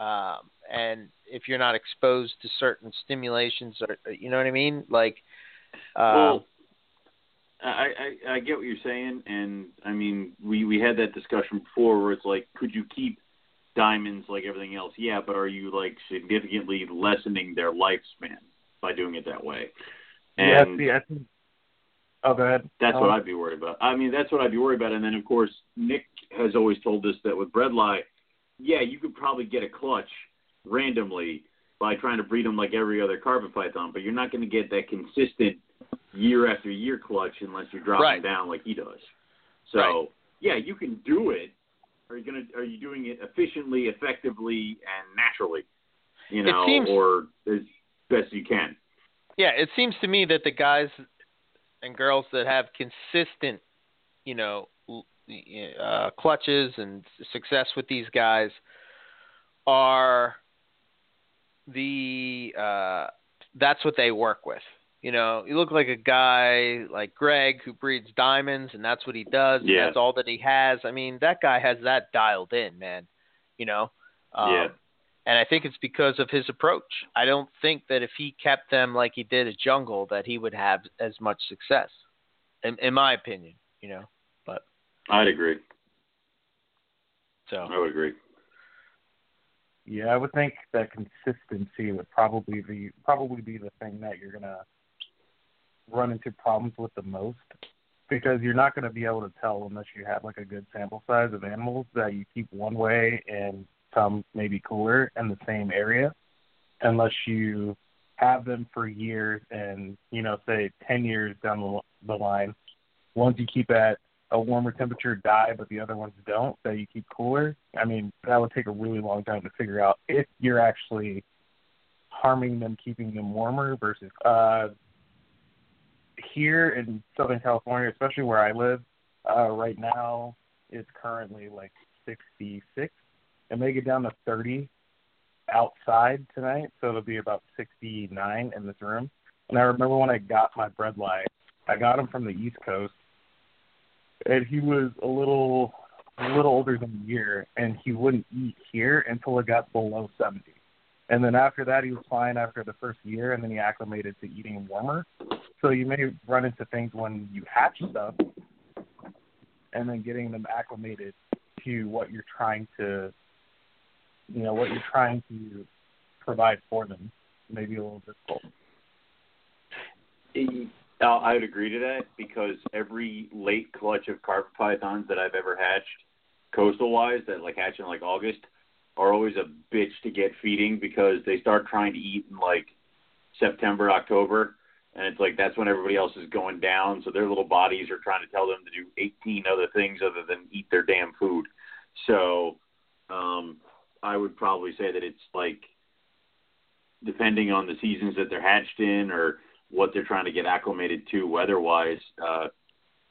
Um, and if you're not exposed to certain stimulations, or you know what I mean, like, uh, well, I, I I get what you're saying, and I mean we we had that discussion before where it's like, could you keep diamonds like everything else, yeah, but are you like significantly lessening their lifespan by doing it that way? And yeah, see, I think. Oh, go ahead. That's um, what I'd be worried about. I mean, that's what I'd be worried about. And then, of course, Nick has always told us that with bredli, yeah, you could probably get a clutch randomly by trying to breed them like every other carpet python, but you're not going to get that consistent year after year clutch unless you're dropping right. down like he does. So right. yeah, you can do it, are you gonna are you doing it efficiently, effectively, and naturally? You know, seems, or as best you can. Yeah, it seems to me that the guys and girls that have consistent, you know, uh, clutches and success with these guys are the uh, that's what they work with. You know, you look like a guy like Greg who breeds diamonds, and that's what he does. Yeah. That's all that he has. I mean, that guy has that dialed in, man. You know. Um, yeah. And I think it's because of his approach. I don't think that if he kept them like he did at Jungle, that he would have as much success. In, in my opinion, you know. But I'd agree. So I would agree. Yeah, I would think that consistency would probably be probably be the thing that you're gonna run into problems with the most because you're not going to be able to tell unless you have like a good sample size of animals that you keep one way and some maybe cooler in the same area unless you have them for years and you know say 10 years down the line ones you keep at a warmer temperature die but the other ones don't that you keep cooler i mean that would take a really long time to figure out if you're actually harming them keeping them warmer versus uh here in Southern California, especially where I live, uh, right now it's currently like 66. It may get down to 30 outside tonight, so it'll be about 69 in this room. And I remember when I got my bredli, I got him from the East Coast, and he was a little a little older than a year, and he wouldn't eat here until it got below 70. And then after that, he was fine after the first year, and then he acclimated to eating warmer. So you may run into things when you hatch stuff, and then getting them acclimated to what you're trying to, you know, what you're trying to provide for them. Maybe a little difficult. I would agree to that because every late clutch of carpet pythons that I've ever hatched, coastal wise, that like hatch in like August, are always a bitch to get feeding because they start trying to eat in like September, October, and it's like that's when everybody else is going down. So their little bodies are trying to tell them to do 18 other things other than eat their damn food. So um, I would probably say that it's like depending on the seasons that they're hatched in or what they're trying to get acclimated to weather-wise uh,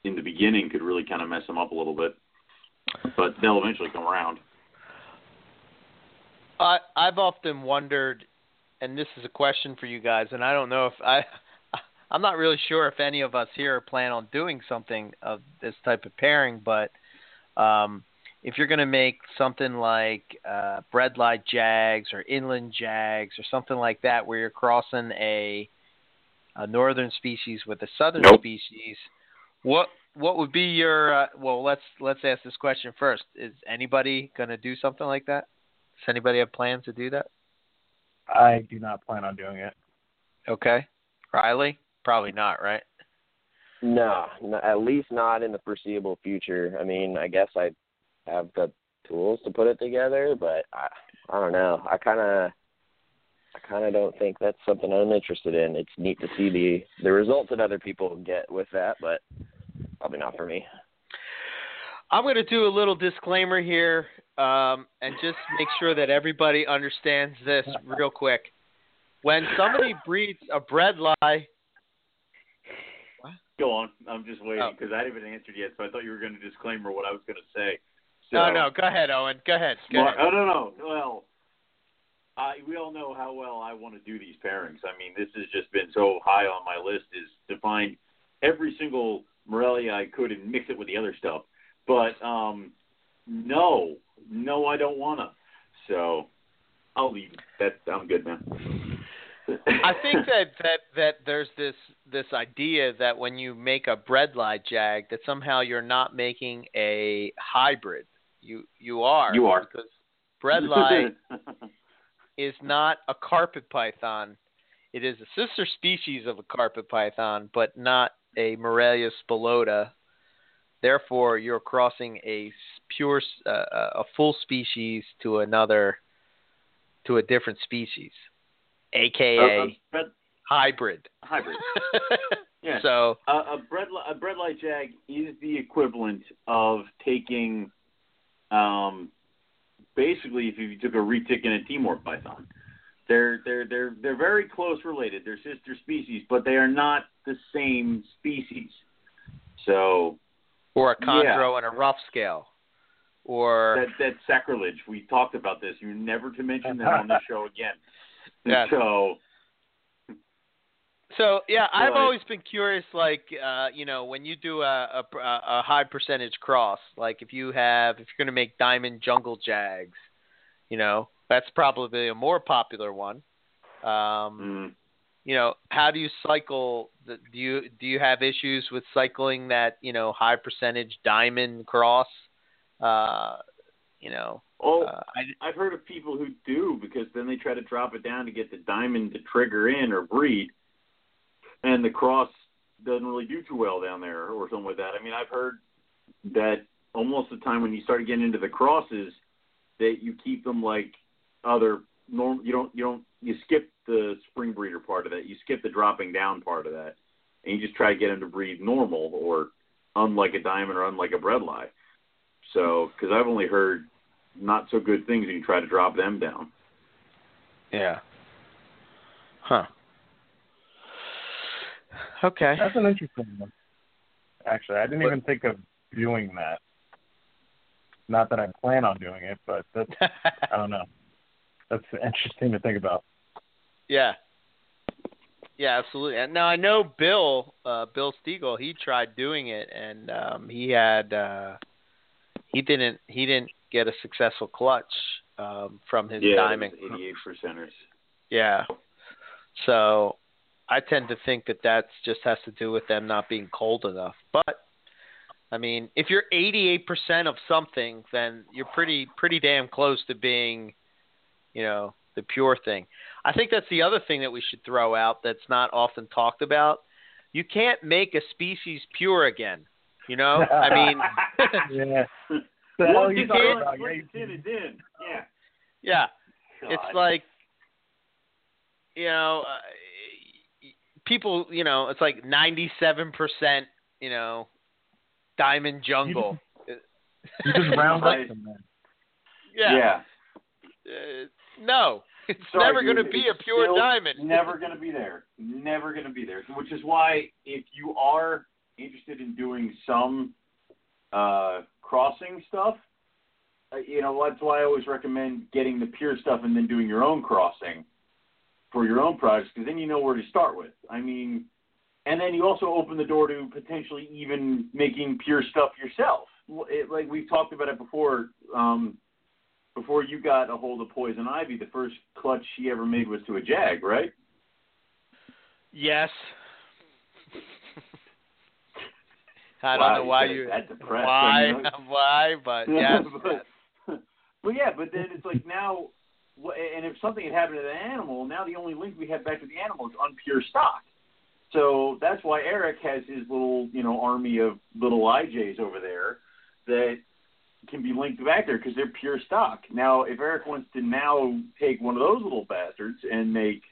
in the beginning could really kind of mess them up a little bit. But they'll eventually come around. I I've often wondered, and this is a question for you guys, and I don't know if I. I'm not really sure if any of us here plan on doing something of this type of pairing, but um, if you're going to make something like uh, bredli jags or inland jags or something like that, where you're crossing a, a northern species with a southern nope. species, what what would be your uh, well? Let's let's ask this question first. Is anybody going to do something like that? Does anybody have plans to do that? I do not plan on doing it. Okay, Riley, probably not, right? No, no, at least not in the foreseeable future. I mean, I guess I have the tools to put it together, but I I don't know. I kind of I kind of don't think that's something I'm interested in. It's neat to see the the results that other people get with that, but probably not for me. I'm going to do a little disclaimer here um, and just make sure that everybody understands this real quick. When somebody breeds a bredli, Go on. I'm just waiting because oh. I haven't answered yet, so I thought you were going to disclaimer what I was going to say. So, no, no, go ahead, Owen. Go ahead. Go ahead. Oh no, no. Well, I, we all know how well I want to do these pairings. I mean, this has just been so high on my list is to find every single Morelia I could and mix it with the other stuff. But um, no, no, I don't wanna. So I'll leave. That I'm good, man. I think that that that there's this this idea that when you make a bredli jag, that somehow you're not making a hybrid. You you are. You are because bredli is not a carpet python. It is a sister species of a carpet python, but not a Morelia spilota. Therefore, you're crossing a pure, uh, a full species to another, to a different species, aka uh, uh, hybrid. Hybrid. yeah. So a bread a bredli jag is the equivalent of taking, um, basically if you took a retic and a Timor python. They're they're they're they're very close related. They're sister species, but they are not the same species. So or a chondro yeah. and a rough scale. Or that that's sacrilege. We talked about this. You're never to mention that on the show again. So so yeah, I've always been curious. Like, uh, you know, when you do a, a, a high percentage cross, like if you have, if you're going to make diamond jungle jags, you know, that's probably a more popular one. Um, mm. You know, how do you cycle? The, do you do you have issues with cycling that you know high percentage diamond cross? Uh, you know, oh, uh, I, I've heard of people who do because then they try to drop it down to get the diamond to trigger in or breed, and the cross doesn't really do too well down there or something like that. I mean, I've heard that almost the time when you start getting into the crosses, that you keep them like other norm. You don't you don't you skip the spring breeder part of that. You skip the dropping down part of that, and you just try to get them to breed normal or unlike a diamond or unlike a bredli. So, because I've only heard not so good things, and you try to drop them down. Yeah. Huh. Okay. That's an interesting one. Actually, I didn't even think of doing that. Not that I plan on doing it, but that's I don't know. That's interesting to think about. Yeah. Yeah, absolutely. And now I know Bill, uh, Bill Stiegel. He tried doing it, and um, he had uh, he didn't he didn't get a successful clutch um, from his yeah, diamond. eighty-eight percenters. Yeah. So I tend to think that that just has to do with them not being cold enough. But I mean, if you're 88% of something, then you're pretty pretty damn close to being, you know, the pure thing. I think that's the other thing that we should throw out that's not often talked about. You can't make a species pure again. You know, I mean, yeah. Once you it's can't- in, once it's in, it's. Yeah. yeah, God. it's like, you know, uh, people, you know, it's like 97%, you know, diamond jungle. You just round Right. up them then. yeah. Uh, no, it's Sorry, never going to be a pure still diamond. Never going to be there. Never going to be there. Which is why, if you are interested in doing some uh, crossing stuff, uh, you know that's why I always recommend getting the pure stuff and then doing your own crossing for your own projects because then you know where to start with. I mean, and then you also open the door to potentially even making pure stuff yourself. It, like we've talked about it before. Um, before you got a hold of Poison Ivy, the first clutch she ever made was to a Jag, right? Yes. I don't Wow, know why you why why, but yes. but, but yeah, but then it's like now, and if something had happened to the animal, now the only link we have back to the animal is unpure stock. So that's why Eric has his little, you know, army of little IJs over there that can be linked back there because they're pure stock. Now, if Eric wants to now take one of those little bastards and make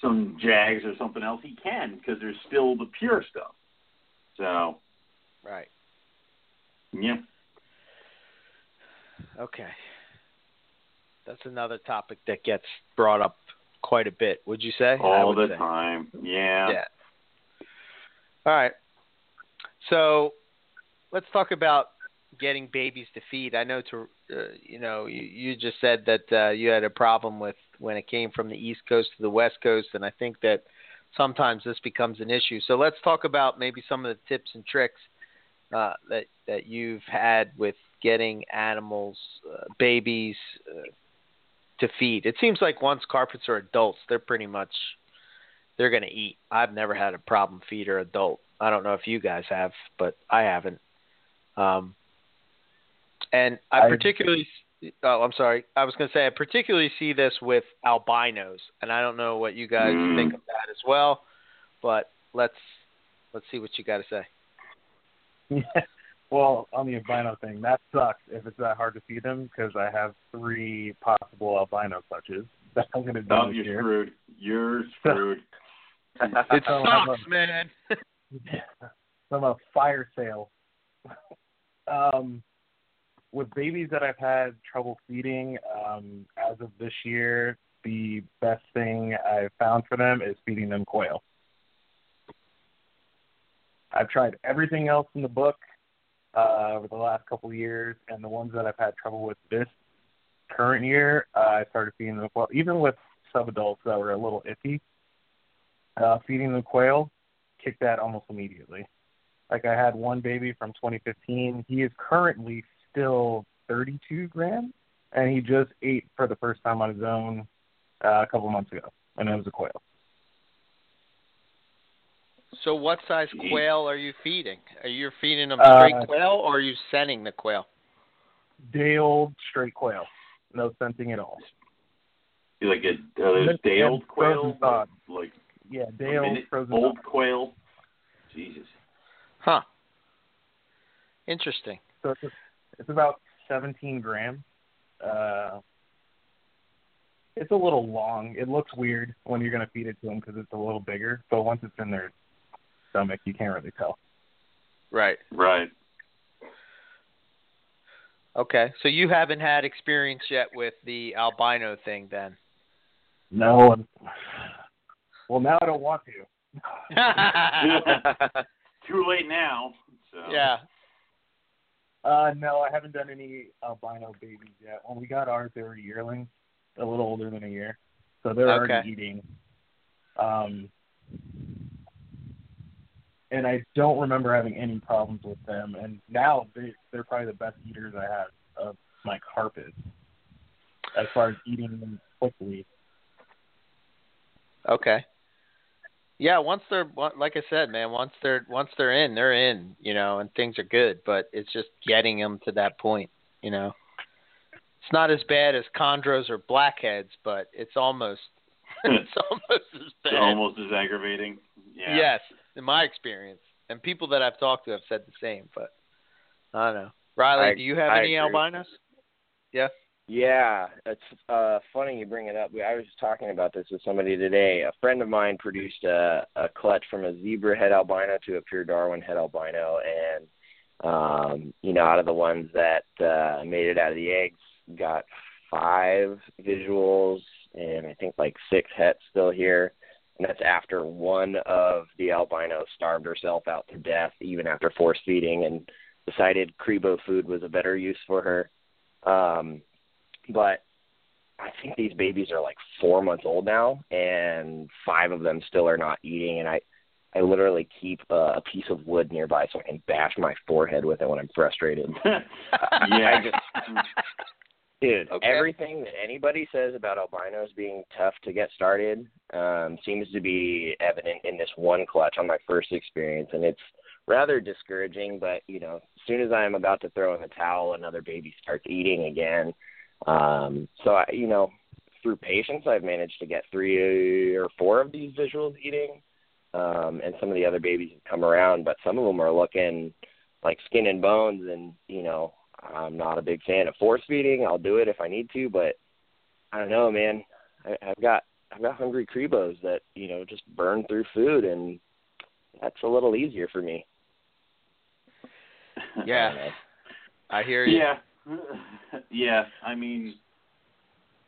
some Jags or something else, he can because there's still the pure stuff. So, Right. yeah. Okay. That's another topic that gets brought up quite a bit. Would you say? All the say. time. Yeah. Yeah. All right. So let's talk about getting babies to feed. I know to uh, you know you, you just said that uh, you had a problem with when it came from the East Coast to the West Coast, and I think that sometimes this becomes an issue. So let's talk about maybe some of the tips and tricks uh, that that you've had with getting animals, uh, babies, uh, to feed. It seems like once carpets are adults, they're pretty much they're going to eat. I've never had a problem feeder adult. I don't know if you guys have, but I haven't. Um, and I, I- particularly, oh, I'm sorry. I was going to say I particularly see this with albinos, and I don't know what you guys Mm. think of that as well. But let's let's see what you got to say. Yeah. Well, on the albino thing, that sucks if it's that hard to feed them because I have three possible albino clutches that I'm going to do Oh, this you're year. screwed. You're screwed. It I sucks, love- man. From a fire sale. um, with babies that I've had trouble feeding, um, as of this year, the best thing I've found for them is feeding them quail. I've tried everything else in the book uh, over the last couple of years, and the ones that I've had trouble with this current year, uh, I started feeding them quail. Even with subadults that were a little iffy, uh, feeding the quail kicked that almost immediately. Like I had one baby from 2015. He is currently still 32 grams, and he just ate for the first time on his own uh, a couple months ago, and it was a quail. So, what size Jeez. quail are you feeding? Are you feeding them Uh, straight quail, or are you scenting the quail? Day old straight quail, no scenting at all. You like a uh, day old and frozen quail, like Yeah, day old minute frozen. old thawed. quail. Jesus. Huh. Interesting. So it's, it's about 17 grams. Uh, it's a little long. It looks weird when you're going to feed it to them because it's a little bigger, but once it's in their stomach, you can't really tell. Right. Right. Okay. So you haven't had experience yet with the albino thing, then? No. Well, now I don't want to. Too late now. So. yeah. Uh, no, I haven't done any albino babies yet. When we got ours, they were yearlings, a little older than a year, so they're Okay. already eating. Um, and I don't remember having any problems with them. And now they they're probably the best eaters I have of my carpet as far as eating them quickly. Okay. Yeah, once they're like I said, man, once they're once they're in, they're in, you know, and things are good. But it's just getting them to that point, you know. It's not as bad as chondros or blackheads, but it's almost it's hmm. almost as bad. It's almost as aggravating. Yeah. Yes, in my experience, and people that I've talked to have said the same. But I don't know. Riley, I- do you have I any agree albinos? Yeah. Yeah, it's uh funny you bring it up. I was just talking about this with somebody today. A friend of mine produced a, a clutch from a zebra head albino to a pure Darwin head albino, and um, you know, out of the ones that uh made it out of the eggs, got five visuals and I think like six hets still here. And that's after one of the albinos starved herself out to death, even after force feeding, and decided Cribo food was a better use for her. Um, but I think these babies are like four months old now, and five of them still are not eating. And I, I literally keep a, a piece of wood nearby so I can bash my forehead with it when I'm frustrated. yeah. I just, dude, Okay. everything that anybody says about albinos being tough to get started um, seems to be evident in this one clutch on my first experience, and it's rather discouraging. But you know, as soon as I'm about to throw in the towel, another baby starts eating again. Um, so I, you know, through patience, I've managed to get three or four of these visuals eating, um, and some of the other babies have come around, but some of them are looking like skin and bones, and you know, I'm not a big fan of force feeding. I'll do it if I need to, but I don't know, man. I, I've got I've got hungry Cribos that you know just burn through food, and that's a little easier for me. Yeah. don't. I hear you. Yeah. yeah. I mean,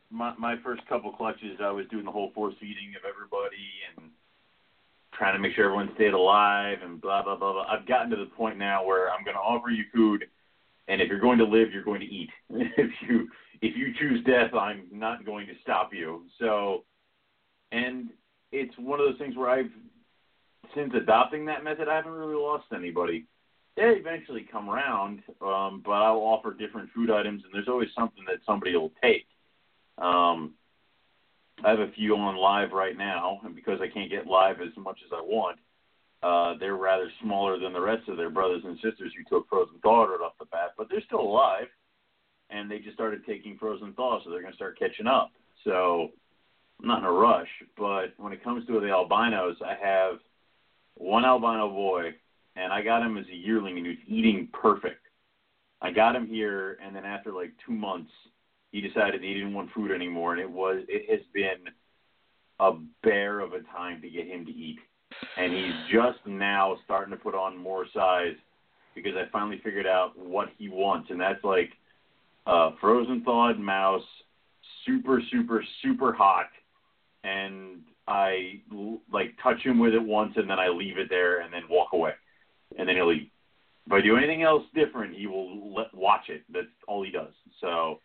my my first couple clutches, I was doing the whole force feeding of everybody and trying to make sure everyone stayed alive and blah blah blah blah. I've gotten to the point now where I'm going to offer you food, and if you're going to live, you're going to eat. if you if you choose death, I'm not going to stop you. So, and it's one of those things where I've since adopting that method, I haven't really lost anybody they eventually come around, um, but I'll offer different food items, and there's always something that somebody will take. Um, I have a few on live right now, and because I can't get live as much as I want, uh, they're rather smaller than the rest of their brothers and sisters who took frozen thaw right off the bat, but they're still alive, and they just started taking frozen thaw, so they're going to start catching up. So I'm not in a rush, but when it comes to the albinos, I have one albino boy and I got him as a yearling, and he was eating perfect. I got him here, and then after like two months, he decided he didn't want food anymore, and it was it has been a bear of a time to get him to eat, and he's just now starting to put on more size because I finally figured out what he wants, and that's like uh, frozen thawed mouse, super super super hot, and I like touch him with it once, and then I leave it there, and then walk away and then he'll eat. If I do anything else different, he will let, watch it. That's all he does. So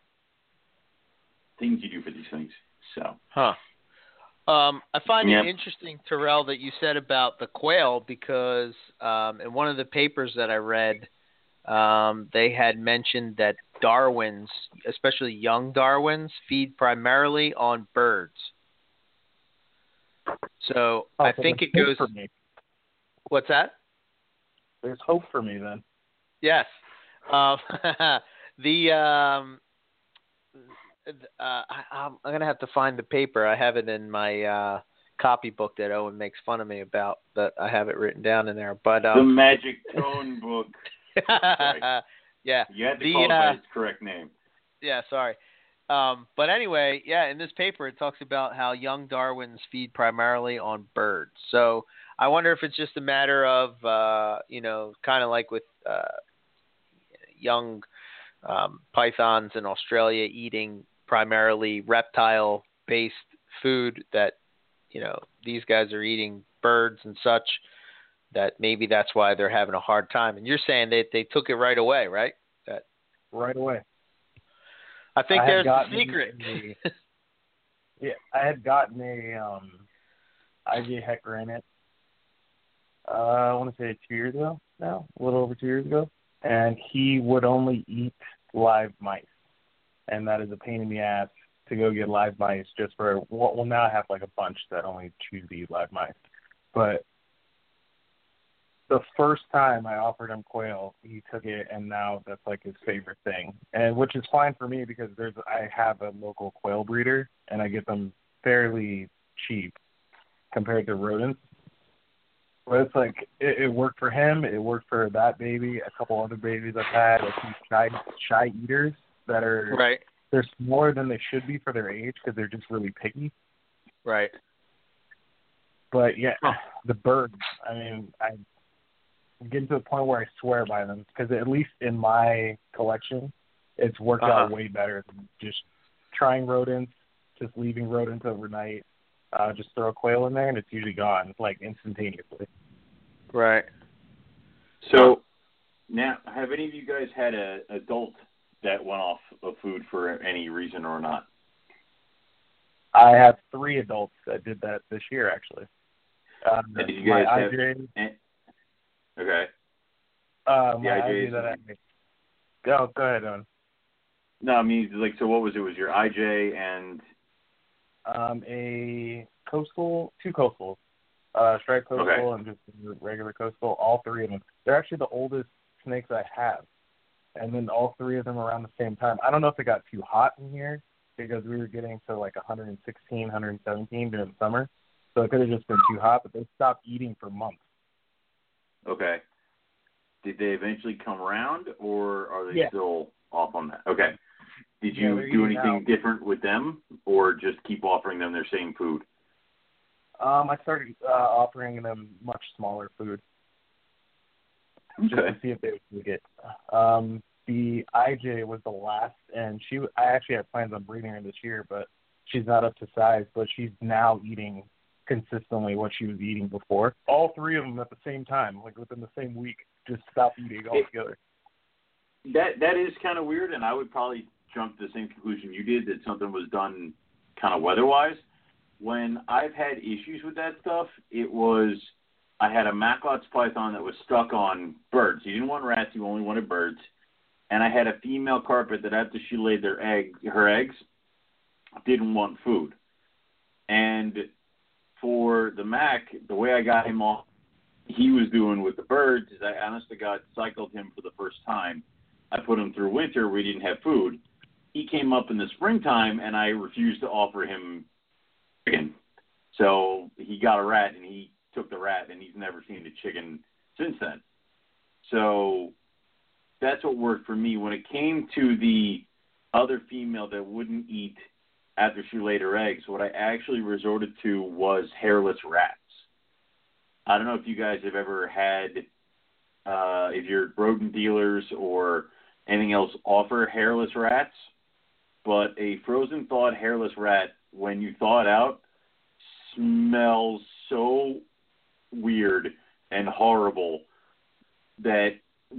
things you do for these things. So Huh. Um, I find Yep. it interesting, Terrell, that you said about the quail because um, in one of the papers that I read, um, they had mentioned that Darwins, especially young Darwins, feed primarily on birds. So Oh, I so think it goes. For me. What's that? There's hope for me then. Yes. Um, the um, uh, I, I'm, I'm gonna have to find the paper. I have it in my uh, copybook that Owen makes fun of me about. That I have it written down in there. But the um, magic tone book. yeah, You had to The, call it uh, by its correct name. yeah. Sorry. Um, but anyway, yeah, in this paper it talks about how young Darwins feed primarily on birds. So I wonder if it's just a matter of, uh, you know, kind of like with uh, young um, pythons in Australia eating primarily reptile-based food that, you know, these guys are eating birds and such. That maybe that's why they're having a hard time. And you're saying that they took it right away, right? That Right away. I think I there's the secret. the- Yeah, I had gotten a um, IJ Heck granite uh, I want to say two years ago now, a little over two years ago, and he would only eat live mice, and that is a pain in the ass to go get live mice just for. Well, well now have like a bunch that only choose eat live mice, but the first time I offered him quail, he took it, and now that's like his favorite thing, and which is fine for me because there's I have a local quail breeder, and I get them fairly cheap compared to rodents. But it's like it, it worked for him. It worked for that baby. A couple other babies I've had. A few shy shy eaters that are Right. they're smaller than they should be for their age because they're just really picky. Right. But yeah, Huh. the birds. I mean, I I'm getting to the point where I swear by them because at least in my collection, it's worked out Uh-huh. way better than just trying rodents, just leaving rodents overnight. Uh, just throw a quail in there and it's usually gone like instantaneously. Right. So now, have any of you guys had a adult that went off of food for any reason or not? I have three adults that did that this year actually. Um, And did you my guys have- IJ, Okay. uh, my IJ that I go go ahead, Owen. No, I mean, like, so what was it? Was your IJ and um, a coastal, two coastals, uh, striped coastal Okay. and just regular coastal. All three of them. They're actually the oldest snakes I have, and then all three of them around the same time. I don't know if it got too hot in here because we were getting to like 116, 117 during the summer, so it could have just been too hot. But they stopped eating for months. okay? Did they eventually come around, or are they Yeah. still off on that? Okay. Did you they're do anything out. different with them, or just keep offering them their same food? Um, I started uh, offering them much smaller food. Just Okay. to see if they would take it. Um, the IJ was the last, and she. I actually had plans on breeding her this year, but she's not up to size. But she's now eating consistently what she was eating before. All three of them at the same time, like within the same week, just stopped eating altogether. That that is kind of weird, and I would probably jump to the same conclusion you did that something was done kind of weather-wise. When I've had issues with that stuff, it was I had a Macklot's python that was stuck on birds. You didn't want rats; you only wanted birds. And I had a female carpet that after she laid their egg, her eggs, didn't want food. And for the Mac, the way I got him off, he was doing with the birds is I honest to God cycled him for the first time I put him through winter where he didn't have food. He came up in the springtime, and I refused to offer him chicken. So he got a rat, and he took the rat, and he's never seen the chicken since then. So that's what worked for me. When it came to the other female that wouldn't eat after she laid her eggs, what I actually resorted to was hairless rats. I don't know if you guys have ever had uh, if you're rodent dealers or anything else offer hairless rats, but a frozen thawed hairless rat, when you thaw it out, smells so weird and horrible that,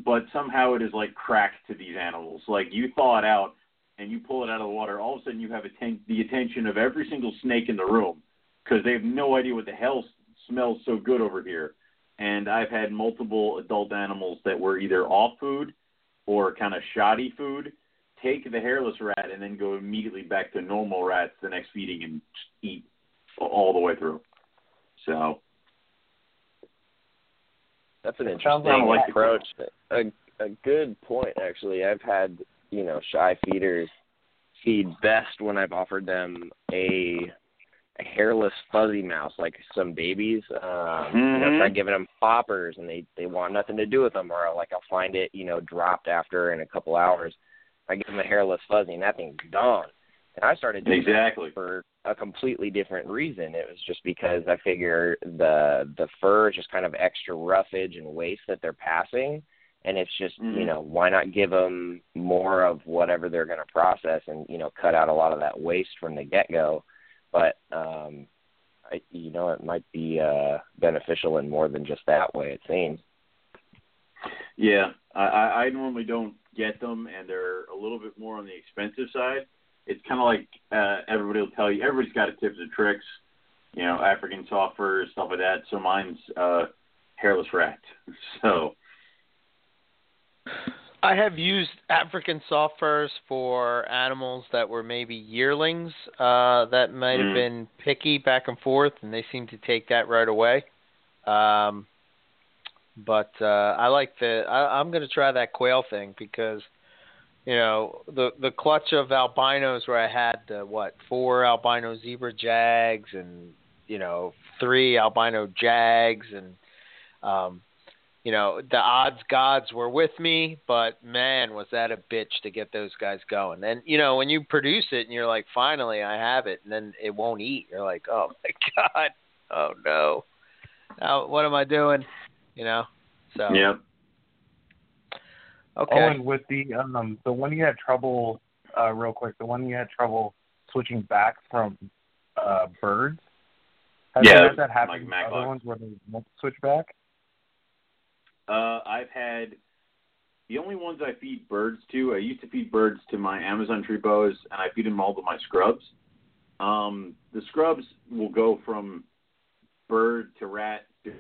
but somehow it is like crack to these animals. Like you thaw it out and you pull it out of the water, all of a sudden you have atten- the attention of every single snake in the room because they have no idea what the hell smells so good over here and I've had multiple adult animals that were either off food or kind of shoddy food take the hairless rat and then go immediately back to normal rats the next feeding and eat all the way through. So That's an interesting like- approach. A a good point actually. I've had you know shy feeders feed best when I've offered them a, a hairless fuzzy mouse, like some babies. Um, You know, Mhm. try giving them poppers and they they want nothing to do with them, or like I'll find it you know dropped after in a couple hours. I give them a hairless fuzzy and that thing's gone. And I started doing exactly. for a completely different reason. It was just because I figure the the fur is just kind of extra roughage and waste that they're passing, and it's just Mhm. you know why not give them more of whatever they're going to process and you know cut out a lot of that waste from the get go. But um, I, you know it might be uh, beneficial in more than just that way. It seems. Yeah, I I normally don't get them, and they're a little bit more on the expensive side. It's kind of like uh, everybody will tell you. Everybody's got a tips and tricks, you know, African soft furs, stuff like that. So mine's uh, hairless rat. So I have used African soft furs for animals that were maybe yearlings uh, that might have Mm. been picky back and forth, and they seem to take that right away. Um, but uh, I like the. I, I'm going to try that quail thing because, you know, the the clutch of albinos where I had uh, what four albino zebra jags and you know three albino jags and um, you know, the odds gods were with me, but man, was that a bitch to get those guys going. And you know, when you produce it and you're like, finally, I have it, and then it won't eat. You're like, oh my god, oh no, now what am I doing? You know, so yep. Okay, Oh, and with the um the one you had trouble uh real quick, the one you had trouble switching back from uh birds. Have Yeah, you had that happen like Mac other Buck. ones where they won't switch back? Uh, I've had the only ones I feed birds to. I used to feed birds to my Amazon tree boas, and I feed them all to my scrubs. Um, the scrubs will go from bird to rat to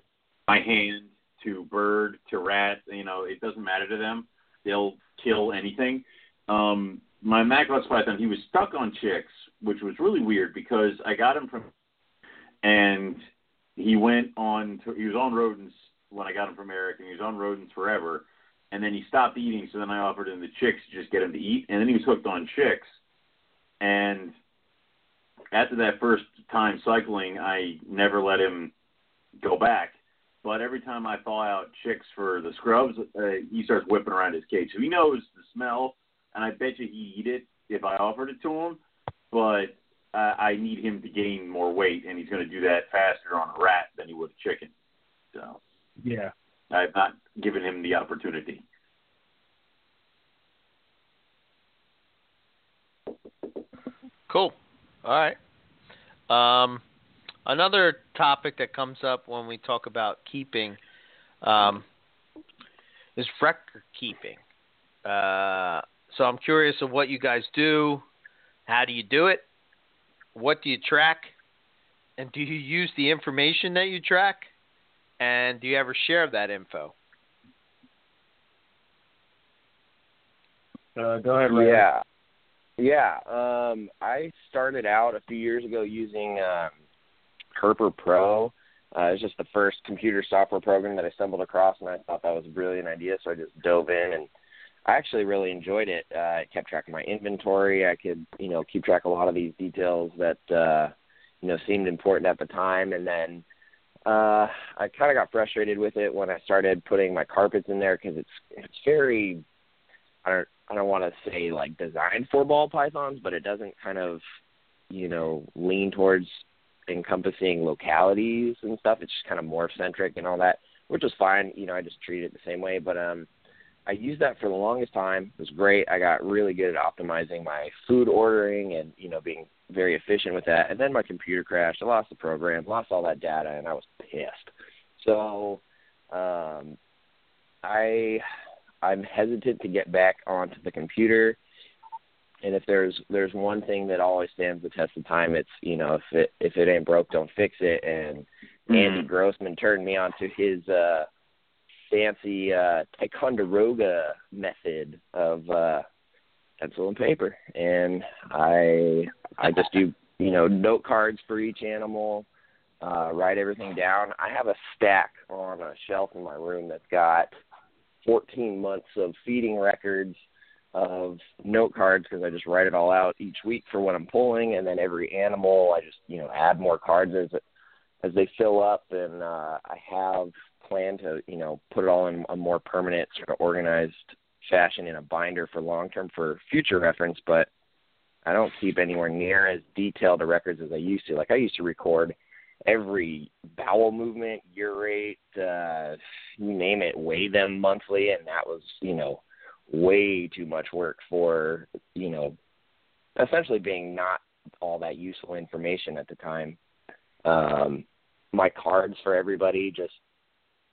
my hand to bird to rat. You know, it doesn't matter to them. They'll kill anything. Um, my Macklot's python, he was stuck on chicks, which was really weird because I got him from, and he went on. To, he was on rodents when I got him from Eric, and he was on rodents forever. And then he stopped eating, so then I offered him the chicks to just get him to eat, and then he was hooked on chicks. And after that first time cycling, I never let him go back. But every time I thaw out chicks for the scrubs, uh, he starts whipping around his cage. So he knows the smell, and I bet you he'd eat it if I offered it to him. But uh, I need him to gain more weight, and he's going to do that faster on a rat than he would a chicken. So Yeah. I've not given him the opportunity. Cool. All right. Um, another topic that comes up when we talk about keeping um, is record keeping. Uh, so I'm curious of what you guys do. How do you do it? What do you track? And do you use the information that you track? And do you ever share that info? Uh, go ahead, Ray. Yeah. Yeah. Um I started out a few years ago using um Herper Pro. Uh, it's just the first computer software program that I stumbled across, and I thought that was a brilliant idea. So I just dove in, and I actually really enjoyed it. Uh, I kept track of my inventory. I could, you know, keep track of a lot of these details that, uh, you know, seemed important at the time. And then uh, I kind of got frustrated with it when I started putting my carpets in there because it's it's very, I don't I don't want to say like designed for ball pythons, but it doesn't kind of, you know, lean towards encompassing localities and stuff. It's just kind of morph centric and all that, which is fine. You know, I just treat it the same way. But um, I used that for the longest time. It was great. I got really good at optimizing my food ordering and you know being very efficient with that. And then my computer crashed. I lost the program, lost all that data, and I was pissed. So um, I I'm hesitant to get back onto the computer. And if there's there's one thing that always stands the test of time, it's you know if it if it ain't broke, don't fix it. And Andy Mhm. Grossman turned me onto his uh fancy uh Ticonderoga method of uh pencil and paper. And I I just do you know note cards for each animal, uh write everything down. I have a stack on a shelf in my room that's got 14 months of feeding records of note cards because I just write it all out each week for what I'm pulling, and then every animal I just you know add more cards as it, as they fill up, and uh, I have planned to you know put it all in a more permanent sort of organized fashion in a binder for long term for future reference, but I don't keep anywhere near as detailed a records as I used to. Like I used to record every bowel movement, urate, uh, you name it, weigh them monthly, and that was, you know, way too much work for, you know, essentially being not all that useful information at the time. Um, my cards for everybody just,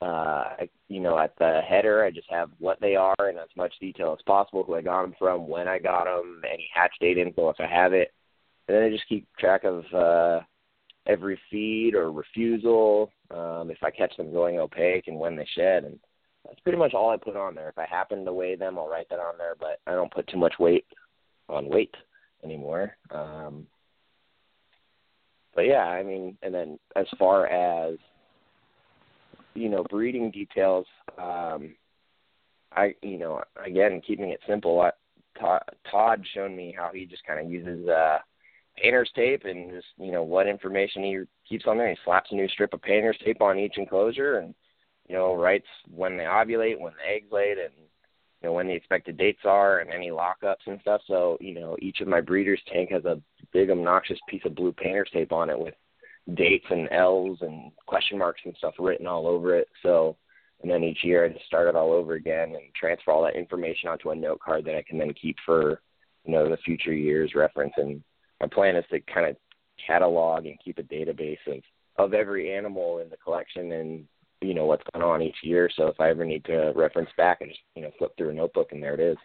uh, you know, at the header, I just have what they are in as much detail as possible, who I got them from, when I got them, any hatch date info if I have it, and then I just keep track of, uh, every feed or refusal, um, if I catch them going opaque and when they shed, and that's pretty much all I put on there. If I happen to weigh them, I'll write that on there, but I don't put too much weight on weight anymore. Um, but yeah, I mean, and then as far as you know, breeding details, um, I you know, again, keeping it simple. I, Todd, Todd showed me how he just kind of uses uh, painter's tape and just you know what information he keeps on there. He slaps a new strip of painter's tape on each enclosure and you know writes when they ovulate, when the eggs laid, and you know when the expected dates are and any lockups and stuff. So you know each of my breeders' tank has a big obnoxious piece of blue painter's tape on it with dates and L's and question marks and stuff written all over it. So and then each year I just start it all over again and transfer all that information onto a note card that I can then keep for you know the future years reference. And my plan is to kind of catalog and keep a database of of every animal in the collection and you know what's going on each year. So if I ever need to reference back, I just you know flip through a notebook and there it is.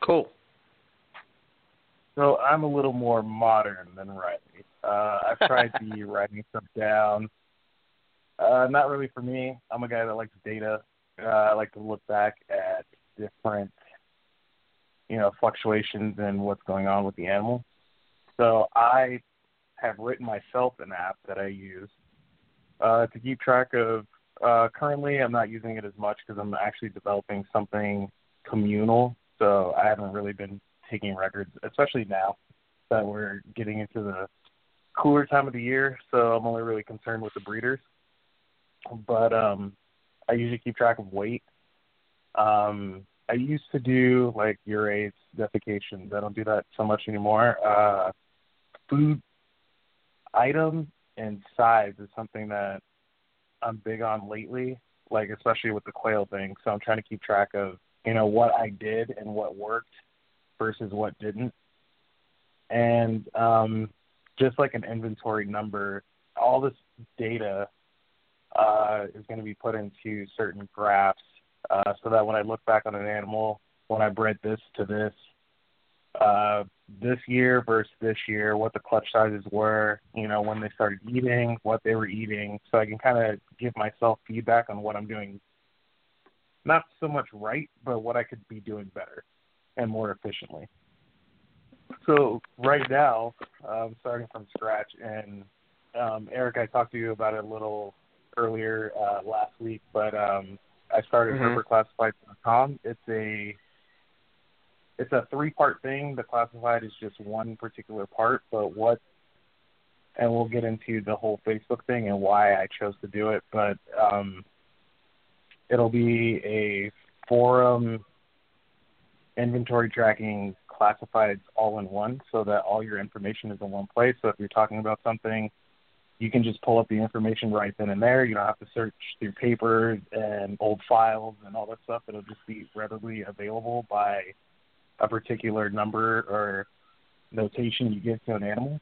Cool. So I'm a little more modern than Riley. Uh, I've tried the writing stuff down. Uh, not really for me. I'm a guy that likes data. Uh, I like to look back at different, you know, fluctuations and what's going on with the animal. So I have written myself an app that I use uh, to keep track of. Uh, currently, I'm not using it as much because I'm actually developing something communal. So I haven't really been taking records, especially now that we're getting into the cooler time of the year. So I'm only really concerned with the breeders. But um, I usually keep track of weight. Um, I used to do like urates, defecations. I don't do that so much anymore. Uh, food item and size is something that I'm big on lately, like especially with the quail thing. So I'm trying to keep track of, you know, what I did and what worked versus what didn't. And um, just like an inventory number, all this data uh, is going to be put into certain graphs uh, so that when I look back on an animal, when I bred this to this, uh, this year versus this year, what the clutch sizes were, you know, when they started eating, what they were eating, so I can kind of give myself feedback on what I'm doing. Not so much right, but what I could be doing better and more efficiently. So right now, I'm starting from scratch, and um, Eric, I talked to you about it a little earlier uh, last week, but um, I started Mhm. HerberClassified.com. It's a it's a three part thing. The classified is just one particular part, but what and we'll get into the whole Facebook thing and why I chose to do it, but um, it'll be a forum inventory tracking classifieds all in one so that all your information is in one place. So if you're talking about something, you can just pull up the information right then and there. You don't have to search through papers and old files and all that stuff. It'll just be readily available by a particular number or notation you give to an animal.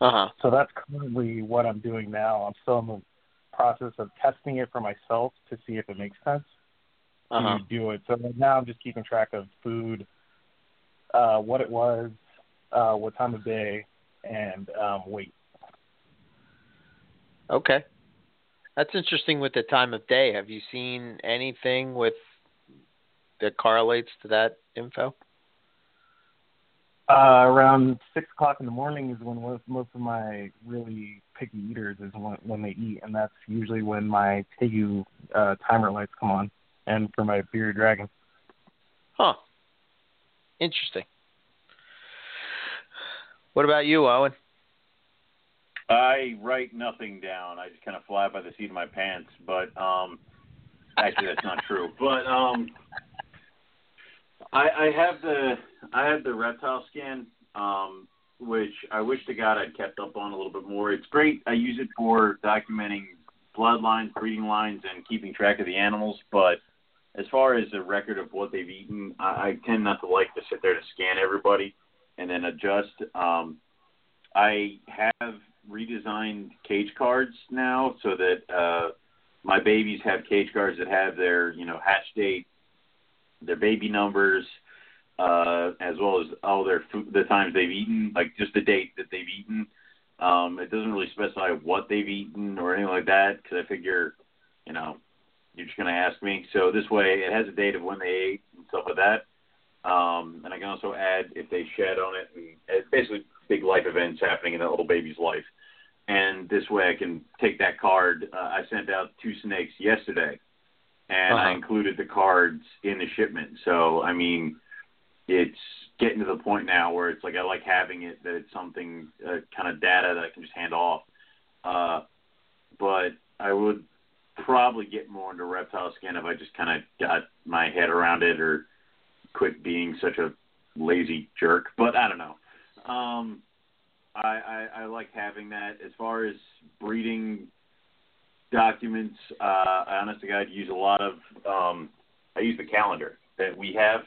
Uh huh. So that's currently what I'm doing now. I'm still in the process of testing it for myself to see if it makes sense Uh huh. to do it. So right now I'm just keeping track of food, uh, what it was, uh, what time of day, and um, weight. Okay. That's interesting with the time of day. Have you seen anything with that correlates to that info? Uh, around six o'clock in the morning is when most, most of my really picky eaters is when, when they eat, and that's usually when my Tegu uh, timer lights come on, and for my bearded dragon. Huh. Interesting. What about you, Owen? I write nothing down. I just kind of fly by the seat of my pants. But um, actually, that's not true. But um, I, I have the I have the Reptiscan, um, which I wish to God I'd kept up on a little bit more. It's great. I use it for documenting bloodlines, breeding lines, and keeping track of the animals. But as far as a record of what they've eaten, I, I tend not to like to sit there to scan everybody and then adjust. Um, I have redesigned cage cards now so that uh, my babies have cage cards that have their you know hatch date, their baby numbers, uh, as well as all their food, the times they've eaten, like just the date that they've eaten. Um, it doesn't really specify what they've eaten or anything like that because I figure, you know, you're just going to ask me. So this way, it has a date of when they ate and stuff like that. Um, and I can also add if they shed on it, and it's basically big life events happening in that little baby's life. And this way, I can take that card. Uh, I sent out two snakes yesterday, and uh-huh. I included the cards in the shipment. So I mean, it's getting to the point now where it's like I like having it that it's something uh, kind of data that I can just hand off. Uh, but I would probably get more into Reptiscan if I just kind of got my head around it or quit being such a lazy jerk. But I don't know. Um, I, I, I like having that. As far as breeding documents, uh, I honestly God use a lot of. Um, I use the calendar that we have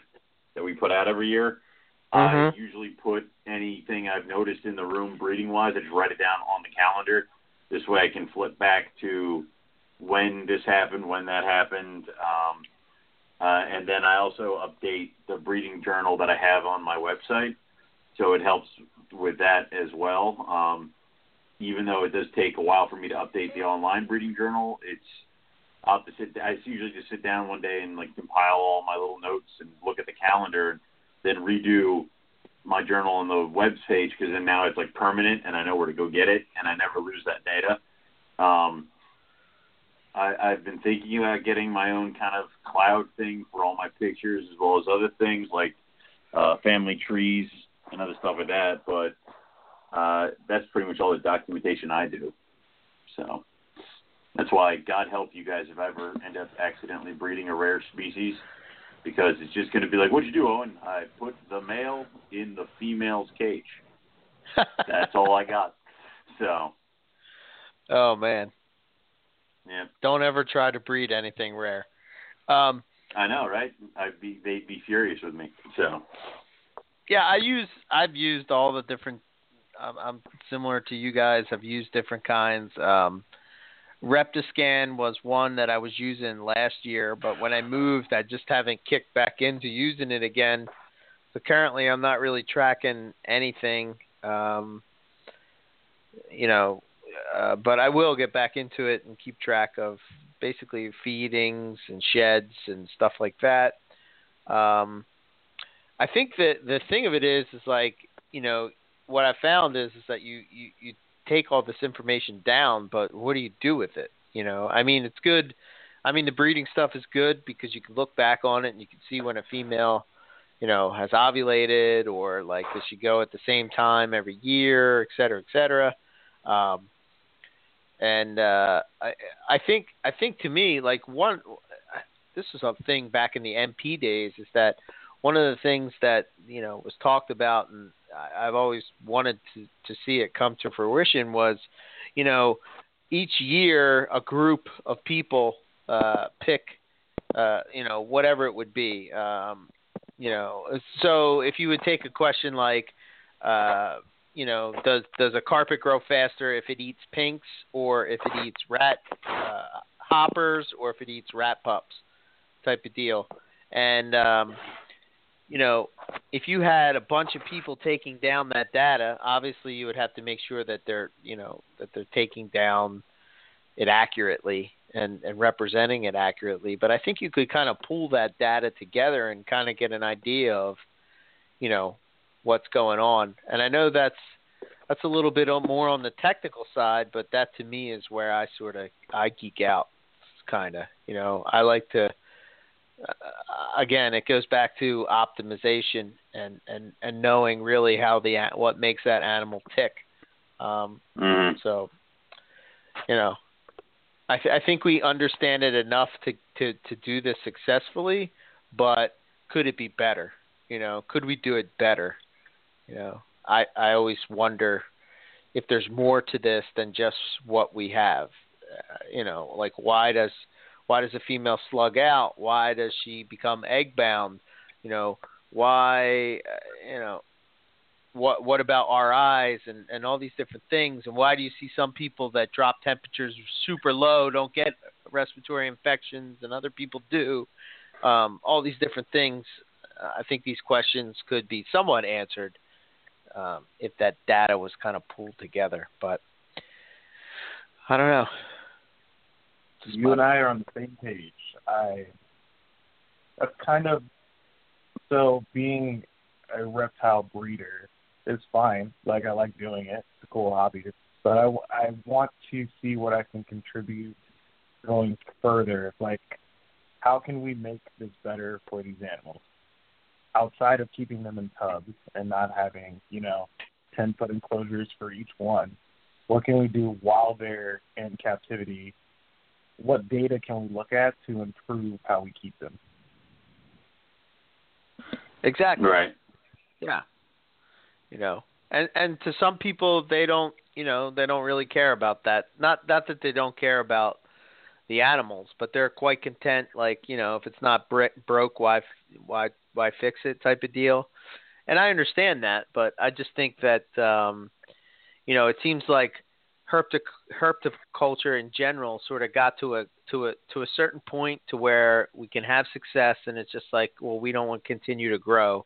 that we put out every year. Mm-hmm. I usually put anything I've noticed in the room breeding wise. I just write it down on the calendar. This way, I can flip back to when this happened, when that happened, um, uh, and then I also update the breeding journal that I have on my website, so it helps with that as well. Um, even though it does take a while for me to update the online breeding journal, it's opposite. I usually just sit down one day and like compile all my little notes and look at the calendar, and then redo my journal on the web page because then now it's like permanent and I know where to go get it and I never lose that data. Um, I, I've been thinking about getting my own kind of cloud thing for all my pictures as well as other things like uh, family trees and other stuff like that. But uh, that's pretty much all the documentation I do. So that's why God help you guys if I ever end up accidentally breeding a rare species, because it's just going to be like, what'd you do, Owen? I put the male in the female's cage. that's all I got. So. Oh man. Yeah. Don't ever try to breed anything rare. Um, I know, right? I'd be they'd be furious with me. So. Yeah, I use I've used all the different. Um, I'm similar to you guys. I've used different kinds. Um, Reptiscan was one that I was using last year, but when I moved, I just haven't kicked back into using it again. So currently, I'm not really tracking anything. Um, you know, uh, but I will get back into it and keep track of basically feedings and sheds and stuff like that. Um, I think that the thing of it is, is like you know what I found is is that you you you take all this information down, but what do you do with it? You know, I mean, it's good. I mean, the breeding stuff is good because you can look back on it and you can see when a female, you know, has ovulated or like does she go at the same time every year, et cetera, et cetera. Um, and uh, I I think I think to me like one this is a thing back in the MP days is that one of the things that you know was talked about and I've always wanted to to see it come to fruition was you know each year a group of people uh, pick uh, you know whatever it would be um, you know so if you would take a question like uh, you know, does does a carpet grow faster if it eats pinks or if it eats rat uh, hoppers or if it eats rat pups, type of deal. And um, you know, if you had a bunch of people taking down that data, obviously you would have to make sure that they're you know that they're taking down it accurately and, and representing it accurately. But I think you could kind of pull that data together and kind of get an idea of, you know, what's going on. And I know that's that's a little bit more on the technical side, but that to me is where I sort of I geek out, kind of. You know, I like to. Uh, again, it goes back to optimization and and and knowing really how the what makes that animal tick. Um, mm-hmm. So, you know, I th- I think we understand it enough to to to do this successfully, but could it be better? You know, could we do it better? You know, I I always wonder if there's more to this than just what we have. Uh, you know, like why does why does a female slug out? Why does she become egg bound? You know, why uh, you know what what about RIs and and all these different things and why do you see some people that drop temperatures super low don't get respiratory infections and other people do um all these different things uh, I think these questions could be somewhat answered um, if that data was kind of pulled together. But I don't know. You and I are on the same page. I that's kind of so being a reptile breeder is fine. Like I like doing it. It's a cool hobby. But I, I want to see what I can contribute going further. Like, how can we make this better for these animals? Outside of keeping them in tubs and not having, you know, 10 foot enclosures for each one, what can we do while they're in captivity? What data can we look at to improve how we keep them? Exactly. Right. Yeah. You know, and and to some people they don't, you know, they don't really care about that. Not not that they don't care about the animals, but they're quite content. Like you know, if it's not broke, why why why fix it? Type of deal. And I understand that, but I just think that um, you know, it seems like herptic herpetoculture in general sort of got to a to a to a certain point to where we can have success, and it's just like, well, we don't want to continue to grow.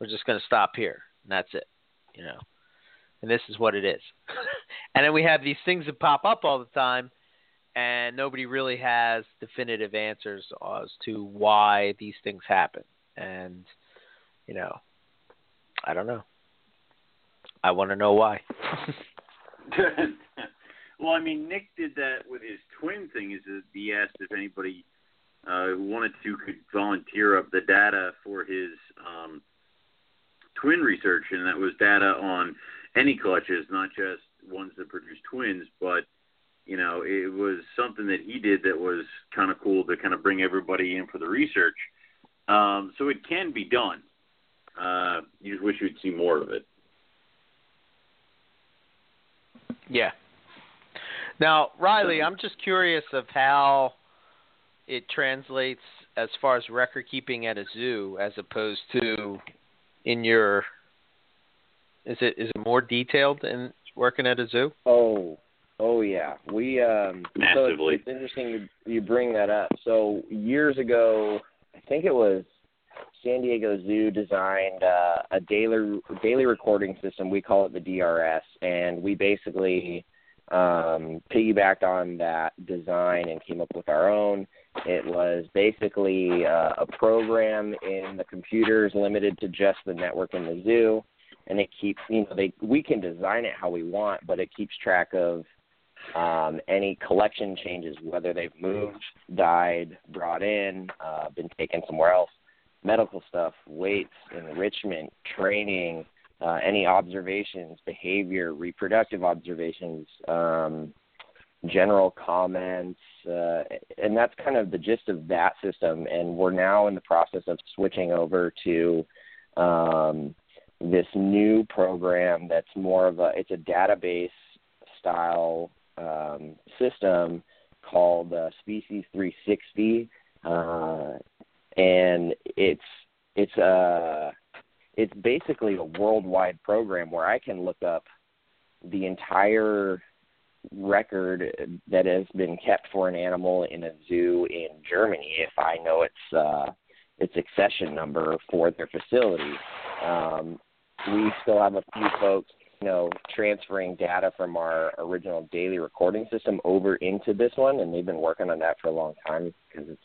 We're just going to stop here, and that's it, you know. And this is what it is. and then we have these things that pop up all the time, and nobody really has definitive answers as to why these things happen. And you know, I don't know. I want to know why. well, I mean, Nick did that with his twin thing. Is that he asked if anybody uh, wanted to could volunteer up the data for his um, twin research, and that was data on any clutches, not just ones that produce twins, but you know, it was something that he did that was kind of cool to kind of bring everybody in for the research. Um, so it can be done. Uh, you just wish you'd see more of it. Yeah. Now, Riley, I'm just curious of how it translates as far as record keeping at a zoo as opposed to in your is it is it more detailed in working at a zoo? Oh, oh yeah. We um Massively. so it's, it's interesting you, you bring that up. So years ago, I think it was San Diego Zoo designed uh, a daily daily recording system. We call it the DRS, and we basically um, piggybacked on that design and came up with our own. It was basically uh, a program in the computers limited to just the network in the zoo, and it keeps you know they we can design it how we want, but it keeps track of um, any collection changes, whether they've moved, died, brought in, uh, been taken somewhere else medical stuff, weights, enrichment, training, uh, any observations, behavior, reproductive observations, um, general comments, uh, and that's kind of the gist of that system. And we're now in the process of switching over to um, this new program that's more of a it's a database style um, system called uh, Species 360. Uh, and it's it's uh it's basically a worldwide program where I can look up the entire record that has been kept for an animal in a zoo in Germany if I know its uh its accession number for their facility. Um, we still have a few folks, you know, transferring data from our original daily recording system over into this one, and they've been working on that for a long time because it's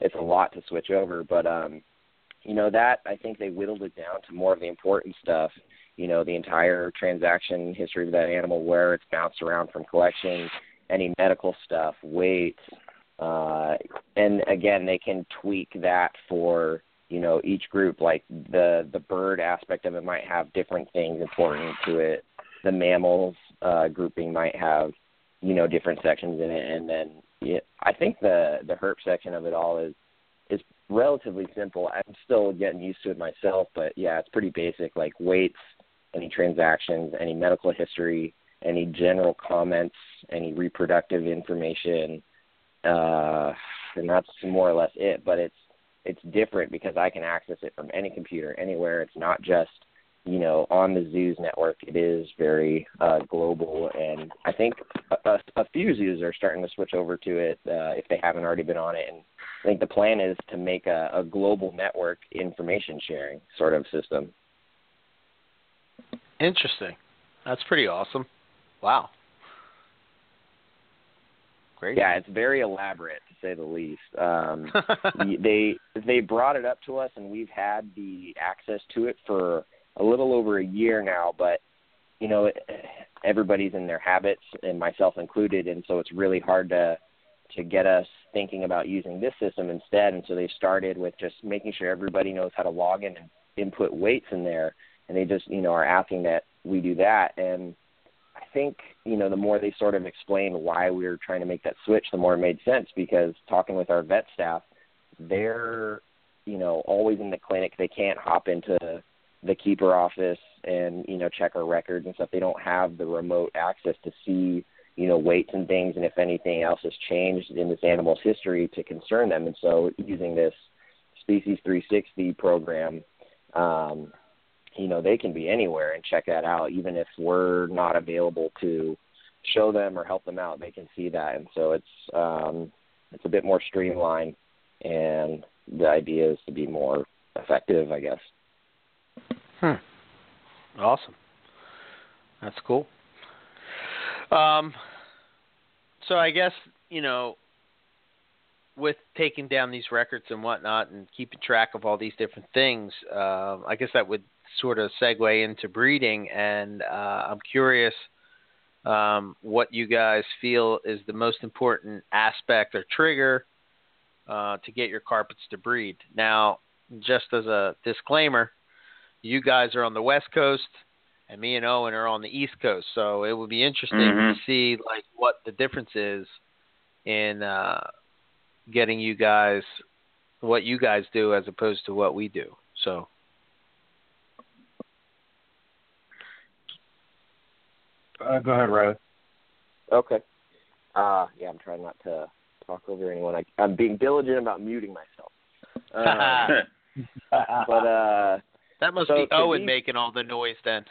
it's a lot to switch over. But um, you know that I think they whittled it down to more of the important stuff. You know, the entire transaction history of that animal, where it's bounced around from collection, any medical stuff, weights, uh, and again, they can tweak that for you know each group. Like the the bird aspect of it might have different things important to it. The mammals uh, grouping might have you know different sections in it, and then yeah, I think the the herp section of it all is is relatively simple. I'm still getting used to it myself, but yeah, it's pretty basic. Like weights, any transactions, any medical history, any general comments, any reproductive information, uh, and that's more or less it. But it's it's different because I can access it from any computer anywhere. It's not just you know, on the zoos network, it is very uh, global, and I think a, a, few zoos are starting to switch over to it uh, if they haven't already been on it. And I think the plan is to make a, a global network information sharing sort of system. Interesting. That's pretty awesome. Wow. Great. Yeah, it's very elaborate to say the least. Um, they they brought it up to us, and we've had the access to it for a little over a year now. But you know, everybody's in their habits, and myself included, and so it's really hard to to get us thinking about using this system instead. And so they started with just making sure everybody knows how to log in and input weights in there, and they just you know are asking that we do that and I think you know the more they sort of explained why we were trying to make that switch, the more it made sense. Because talking with our vet staff, they're you know always in the clinic. They can't hop into the keeper office and you know check our records and stuff. They don't have the remote access to see you know weights and things, and if anything else has changed in this animal's history to concern them. And so using this Species 360 program. Um, you know they can be anywhere and check that out even if we're not available to show them or help them out they can see that and so it's um it's a bit more streamlined and the idea is to be more effective i guess hmm. Awesome. That's cool. Um so i guess you know with taking down these records and whatnot and keeping track of all these different things, uh, I guess that would sort of segue into breeding, and uh, I'm curious um, what you guys feel is the most important aspect or trigger uh, to get your carpets to breed. Now, just as a disclaimer, you guys are on the West Coast, and me and Owen are on the East Coast, so it would be interesting mm-hmm. to see like what the difference is in uh, getting you guys what you guys do as opposed to what we do. So Uh, go ahead, Riley. Okay. Uh, yeah, I'm trying not to talk over anyone. I, I'm being diligent about muting myself. Uh, but uh, that must so be Owen me, making all the noise then.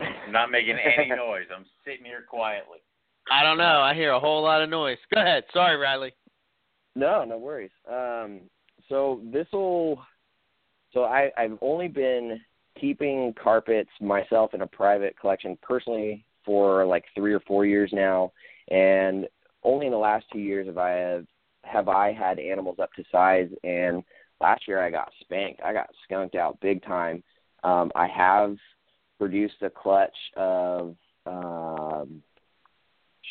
I'm not making any noise. I'm sitting here quietly. I don't know. I hear a whole lot of noise. Go ahead. Sorry, Riley. No, no worries. Um, so this will. So I, I've only been keeping carpets myself in a private collection personally for like three or four years now, and only in the last two years have I have, have I had animals up to size. And last year I got spanked. I got skunked out big time. Um, I have produced a clutch of um,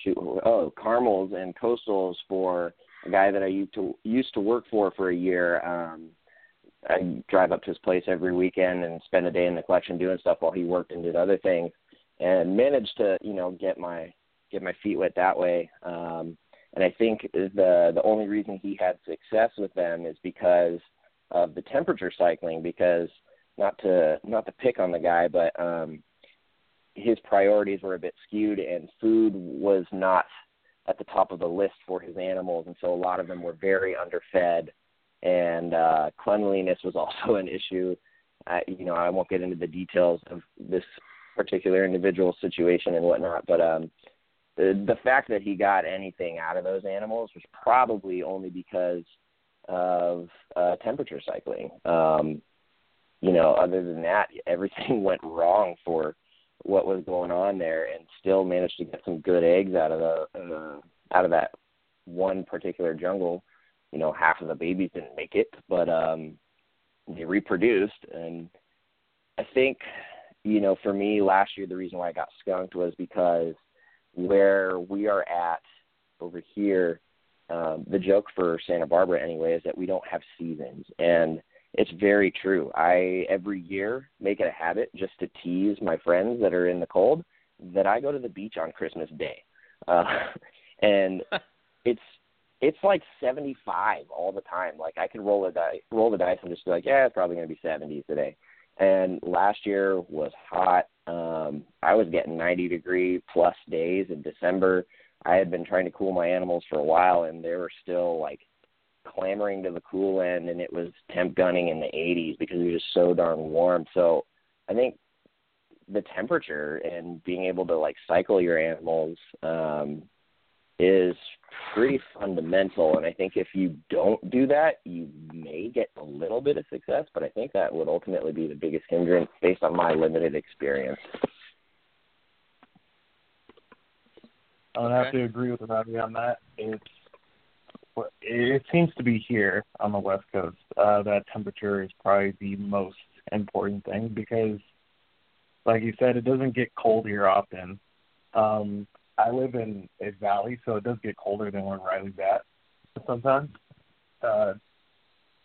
shoot, oh caramels and coastals for a guy that I used to used to work for for a year. Um, I drive up to his place every weekend and spend a day in the collection doing stuff while he worked and did other things, and managed to you know get my get my feet wet that way. Um, and I think the the only reason he had success with them is because of the temperature cycling. Because not to not to pick on the guy, but um, his priorities were a bit skewed, and food was not at the top of the list for his animals, and so a lot of them were very underfed and uh, cleanliness was also an issue. I, you know, I won't get into the details of this particular individual situation and whatnot, but um, the the fact that he got anything out of those animals was probably only because of uh, temperature cycling. Um, you know, other than that, everything went wrong for what was going on there, and still managed to get some good eggs out of the uh, out of that one particular jungle you know half of the babies didn't make it, but um, they reproduced, and I think you know for me last year the reason why I got skunked was because where we are at over here, um, the joke for Santa Barbara anyway is that we don't have seasons, and it's very true. I every year make it a habit just to tease my friends that are in the cold that I go to the beach on Christmas Day, uh, and it's it's like 75 all the time. Like I could roll a dice, roll the dice and just be like, yeah, it's probably going to be 70s today. And last year was hot. Um, I was getting 90 degree plus days in December. I had been trying to cool my animals for a while, and they were still like clamoring to the cool end, and it was temp gunning in the 80s because it was just so darn warm. So I think the temperature and being able to like cycle your animals um is pretty fundamental. And I think if you don't do that, you may get a little bit of success, but I think that would ultimately be the biggest hindrance based on my limited experience. I would have to agree with Robbie on that. It's it seems to be here on the West Coast uh, that temperature is probably the most important thing because, like you said, it doesn't get cold here often. Um, I live in a valley, so it does get colder than where Riley's at sometimes. Uh,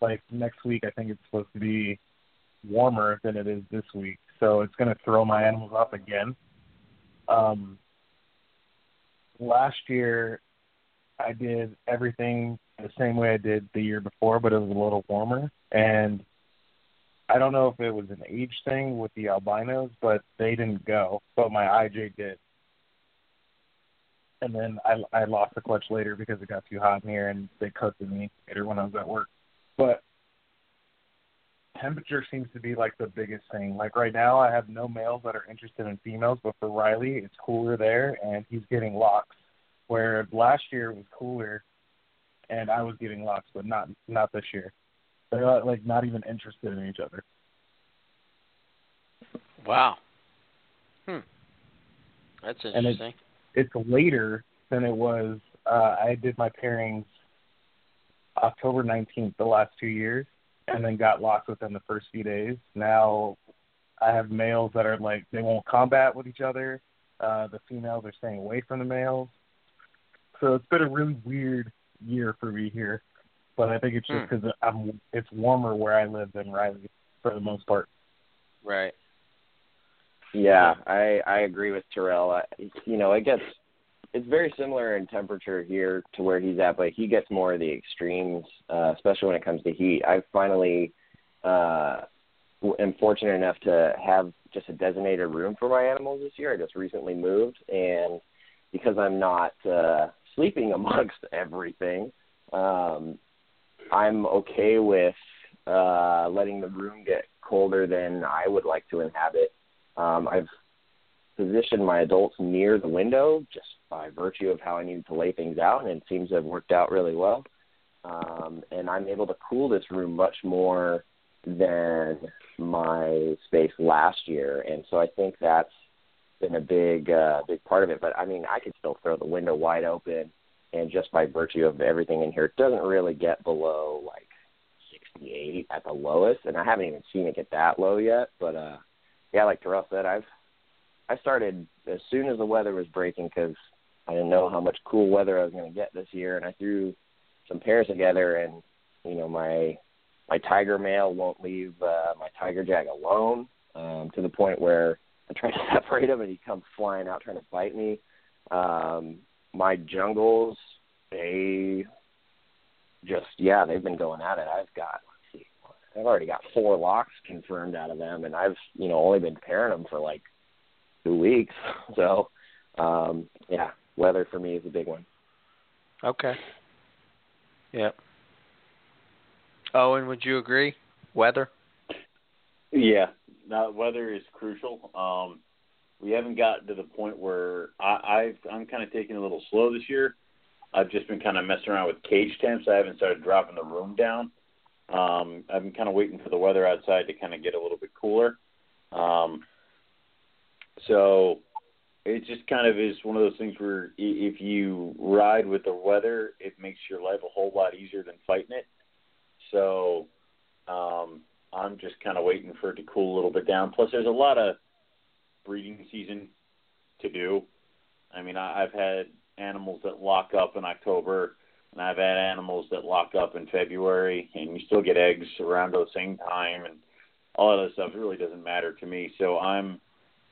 like next week, I think it's supposed to be warmer than it is this week, so it's going to throw my animals off again. Um, last year, I did everything the same way I did the year before, but it was a little warmer. And I don't know if it was an age thing with the albinos, but they didn't go, but my IJ did and then I I lost the clutch later because it got too hot in here and they cooked me later when I was at work. But temperature seems to be like the biggest thing. Like right now, I have no males that are interested in females, but for Riley, it's cooler there and he's getting locks. Where last year it was cooler, and I was getting locks, but not not this year. They're not, like not even interested in each other. Wow. Hmm. That's interesting it's later than it was. Uh, I did my pairings October 19th, the last two years, and then got locked within the first few days. Now I have males that are like they won't combat with each other. Uh, the females are staying away from the males. So it's been a really weird year for me here, but I think it's just because hmm. I'm it's warmer where I live than Riley for the most part. Right. Yeah, I I agree with Terrell. I, you know, it gets it's very similar in temperature here to where he's at, but he gets more of the extremes, uh, especially when it comes to heat. I finally uh, am fortunate enough to have just a designated room for my animals this year. I just recently moved, and because I'm not uh, sleeping amongst everything, um, I'm okay with uh, letting the room get colder than I would like to inhabit um, I've positioned my adults near the window just by virtue of how I needed to lay things out, and it seems to have worked out really well. Um, and I'm able to cool this room much more than my space last year, and so I think that's been a big uh, big part of it. But I mean, I could still throw the window wide open, and just by virtue of everything in here, it doesn't really get below like 68 at the lowest, and I haven't even seen it get that low yet. But uh, yeah, like Terrell said, I've I started as soon as the weather was breaking because I didn't know how much cool weather I was going to get this year, and I threw some pairs together, and you know my my tiger male won't leave uh, my tiger jag alone um, to the point where I try to separate him, and he comes flying out trying to bite me. Um, my jungles, they just yeah, they've been going at it. I've got I've already got four locks confirmed out of them, and I've you know only been pairing them for like two weeks. So um, yeah, weather for me is a big one. Okay. Yep. Owen, would you agree? Weather? Yeah, now weather is crucial. Um, we haven't gotten to the point where I, I've I'm kind of taking a little slow this year. I've just been kind of messing around with cage temps. I haven't started dropping the room down. Um, I'm kind of waiting for the weather outside to kind of get a little bit cooler. Um, so it just kind of is one of those things where if you ride with the weather, it makes your life a whole lot easier than fighting it. So um, I'm just kind of waiting for it to cool a little bit down. Plus, there's a lot of breeding season to do. I mean, I, I've had animals that lock up in October and I've had animals that lock up in February, and you still get eggs around the same time, and all that other stuff. It really doesn't matter to me. So I'm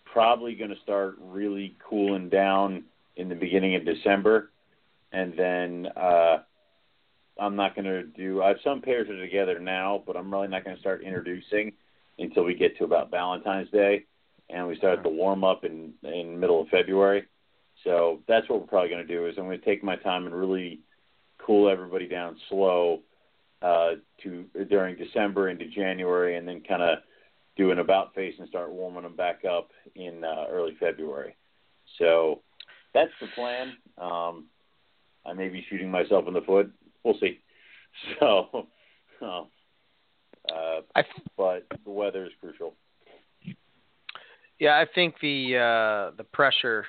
probably going to start really cooling down in the beginning of December, and then uh, I'm not going to do. I have some pairs are together now, but I'm really not going to start introducing until we get to about Valentine's Day, and we start the warm up in in middle of February. So that's what we're probably going to do. Is I'm going to take my time and really cool everybody down slow uh, to during December into January, and then kind of do an about face and start warming them back up in uh, early February. So that's the plan. Um, I may be shooting myself in the foot. We'll see. So, uh, I but the weather is crucial. Yeah, I think the uh, the pressure,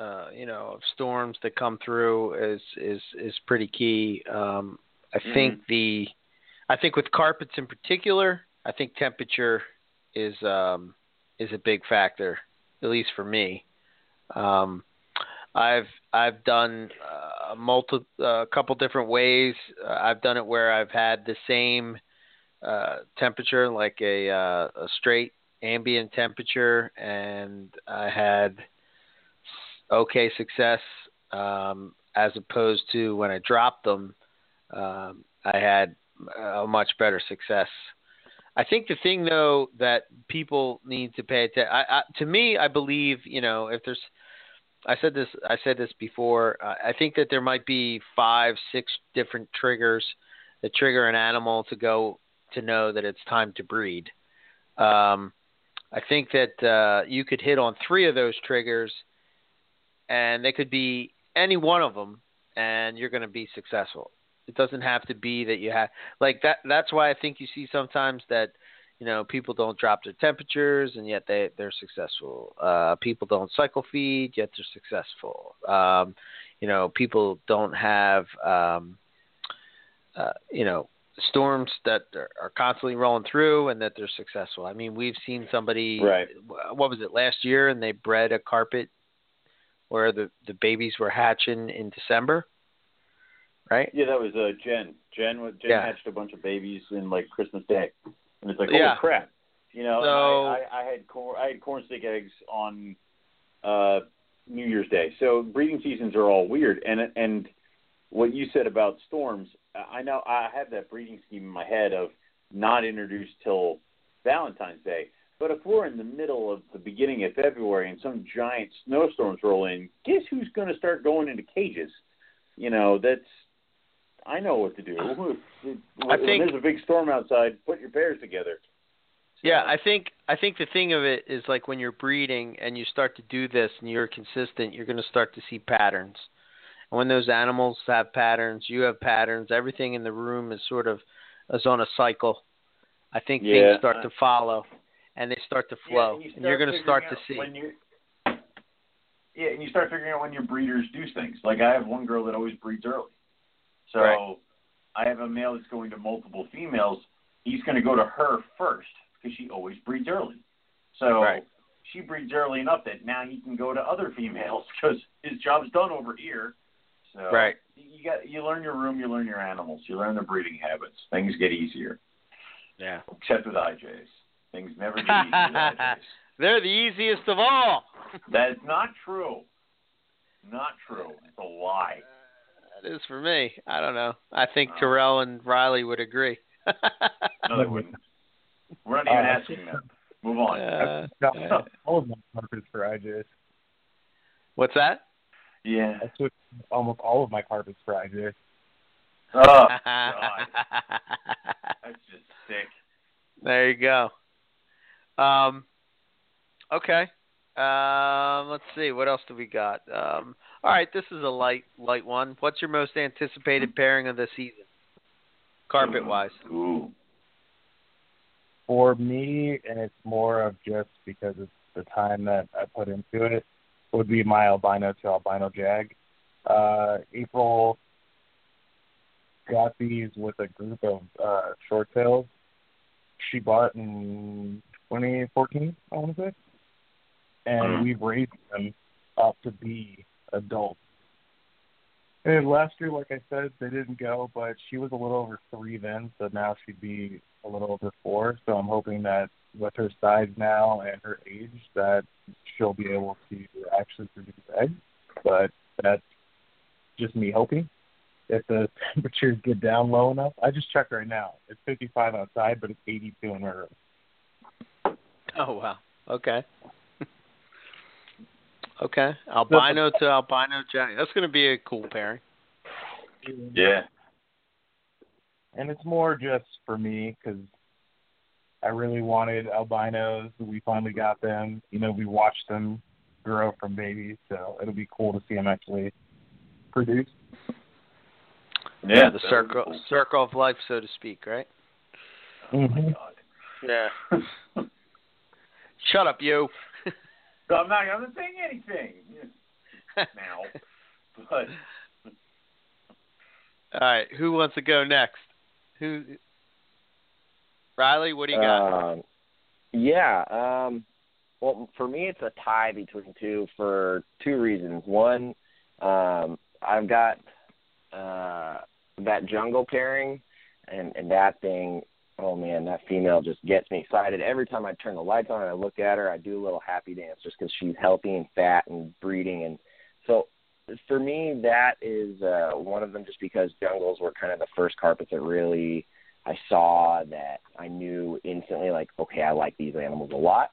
uh, you know, of storms that come through is is is pretty key. Um, I Mhm. think the, I think with carpets in particular, I think temperature is um, is a big factor, at least for me. Um, I've I've done uh, multi a couple different ways. Uh, I've done it where I've had the same uh, temperature, like a uh, a straight ambient temperature, and I had okay success. Um, as opposed to when I dropped them, um, I had a much better success. I think the thing though that people need to pay attention. I, I, to me, I believe you know if there's. I said this. I said this before. Uh, I think that there might be five, six different triggers that trigger an animal to go to know that it's time to breed. Um, I think that uh, you could hit on three of those triggers, and they could be any one of them, and you're going to be successful. It doesn't have to be that you have like that. That's why I think you see sometimes that you know people don't drop their temperatures, and yet they they're successful. Uh, people don't cycle feed, yet they're successful. Um, you know, people don't have um, uh, you know storms that are, constantly rolling through and that they're successful. I mean, we've seen somebody Right. what was it last year and they bred a carpet where the the babies were hatching in December. Right? Yeah, that was uh, Jen. Jen, Jen Yeah. hatched a bunch of babies in like Christmas Day, and it's like, holy Yeah. crap! You know, So- I, I, I had corn, I had corn stick eggs on uh, New Year's Day. So breeding seasons are all weird, and and what you said about storms, I know I have that breeding scheme in my head of not introduced till Valentine's Day. But if we're in the middle of the beginning of February and some giant snowstorms roll in, guess who's going to start going into cages? You know, that's I know what to do. When think- there's a big storm outside, put your pairs together. Yeah, I think I think the thing of it is like when you're breeding and you start to do this and you're consistent, you're going to start to see patterns. And when those animals have patterns, you have patterns. Everything in the room is sort of is on a cycle. I think Yeah. things start to follow and they start to flow, Yeah, and you're going to start to see. when you. Yeah, and you start figuring out when your breeders do things. Like I have one girl that always breeds early, so Right. I have a male that's going to multiple females. He's going to go to her first because she always breeds early. So Right. she breeds early enough that now he can go to other females because his job's done over here. So Right. you got you learn your room, you learn your animals, you learn their breeding habits. Things get easier, Yeah. except with IJs. Things never get easy. They're the easiest of all. That is not true. Not true. It's a lie. That is for me. I don't know. I think Oh. Terrell and Riley would agree. No, they wouldn't. We're not even Uh, asking them. Move on. Uh, Got all of my carpets for IJs. What's that? Yeah. I switched almost all of my carpets for IJs. Oh, God. That's just sick. there you go. Um, okay. Um, let's see. What else do we got? Um, all right. This is a light, light one. What's your most anticipated pairing of the season, carpet wise? For me, and it's more of just because it's the time that I put into it, would be my albino to albino jag. Uh, April got these with a group of uh, short tails. She bought in 2014, I want to say. And Mhm. we've raised them up to be adults. And last year, like I said, they didn't go, but she was a little over three then, so now she'd be a little over four. So I'm hoping that with her size now and her age, that she'll be able to actually produce eggs. But that's just me hoping. If the temperatures get down low enough, I just checked right now. It's 55 outside, but it's 82 in my room. Oh wow. Okay. okay. Albino to albino jag. That's going to be a cool pairing. Yeah. and it's more just for me because I really wanted albinos. We finally got them. You know, we watched them grow from babies, so it'll be cool to see them actually produce. Yeah, the circle circle of life, so to speak, right? Mm-hmm. Yeah. Shut up, you. So I'm not. I'm not saying anything now. But All right, who wants to go next? Who? Riley, what do you got? Um, yeah. Um, well, for me, it's a tie between two for two reasons. One, um, I've got uh, that jungle pairing, and and that thing. Oh man, that female just gets me excited every time I turn the lights on and I look at her. I do a little happy dance just because she's healthy and fat and breeding, and so for me, that is uh, one of them. Just because jungles were kind of the first carpets that really I saw that I knew instantly, like, okay, I like these animals a lot,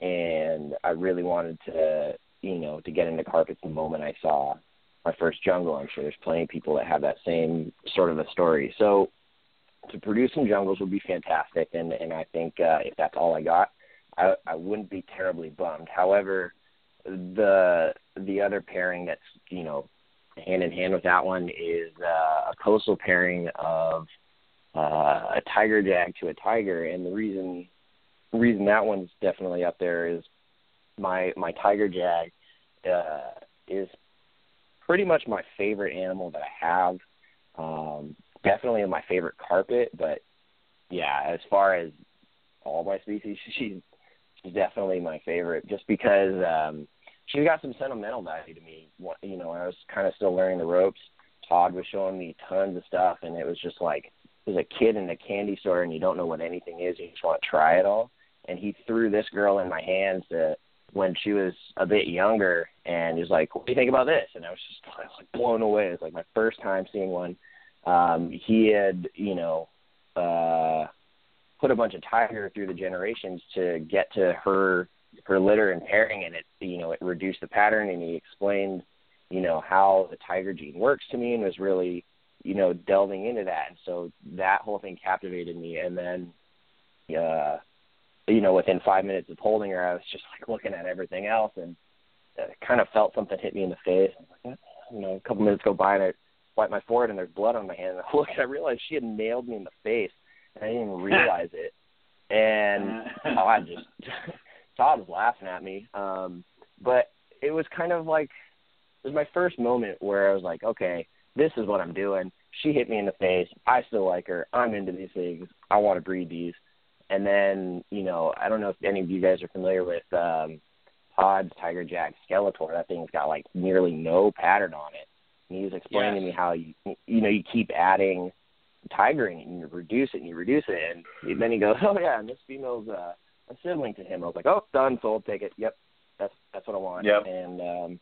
and I really wanted to, you know, to get into carpets the moment I saw my first jungle. I'm sure there's plenty of people that have that same sort of a story. So to produce some jungles would be fantastic, and and I think uh, if that's all I got, I I wouldn't be terribly bummed. However, the the other pairing that's you know hand in hand with that one is uh, a coastal pairing of uh, a tiger jag to a tiger, and the reason reason that one's definitely up there is my my tiger jag uh, is pretty much my favorite animal that I have. Um, definitely my favorite carpet, but yeah, as far as all my species, she's definitely my favorite just because um she's got some sentimental value to me. You know, I was kind of still learning the ropes. Todd was showing me tons of stuff, and it was just like as a kid in a candy store and you don't know what anything is, you just want to try it all. And he threw this girl in my hands to when she was a bit younger, and he was like, "What do you think about this?" And I was just like blown away. It was like my first time seeing one. Um, he had, you know, uh, put a bunch of tiger through the generations to get to her her litter and pairing, and it, you know, it reduced the pattern. And he explained, you know, how the tiger gene works to me, and was really, you know, delving into that. And so that whole thing captivated me. And then, uh, you know, within five minutes of holding her, I was just like looking at everything else, and uh, kind of felt something hit me in the face. You know, a couple minutes go by, and I wipe my forehead, and there's blood on my hand. And I look, I realized she had nailed me in the face, and I didn't even realize it. And Todd just Todd was laughing at me. Um, but it was kind of like it was my first moment where I was like, okay, this is what I'm doing. She hit me in the face. I still like her. I'm into these things. I want to breed these. And then, you know, I don't know if any of you guys are familiar with um Todd's Tiger Jag Skeletor. That thing's got like nearly no pattern on it. And he was explaining Yes. to me how you you know, you keep adding tiger in it and you reduce it and you reduce it and then he goes, Oh yeah, and this female's uh a sibling to him. I was like, Oh, done, sold, take it. Yep. That's that's what I want. Yep. And um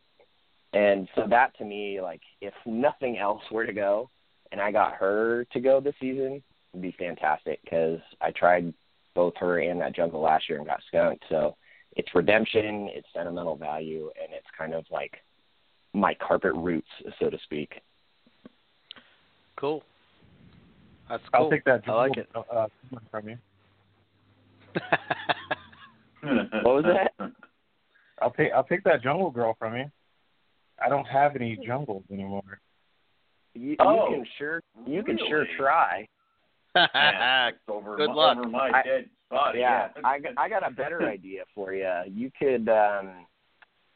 and so that to me, like if nothing else were to go and I got her to go this season, it'd be fantastic because I tried both her and that jungle last year and got skunked. So it's redemption, it's sentimental value, and it's kind of like my carpet roots, so to speak. Cool. That's cool. I'll take that. I like jungle, it. Uh, from you. What was that? I'll take I'll take that jungle girl from you. I don't have any jungles anymore. You, Oh, you can sure you can sure try. Yeah, over Good my, luck. Over my I- dead body. yeah, Yeah, I got, I got a better idea for you. You could um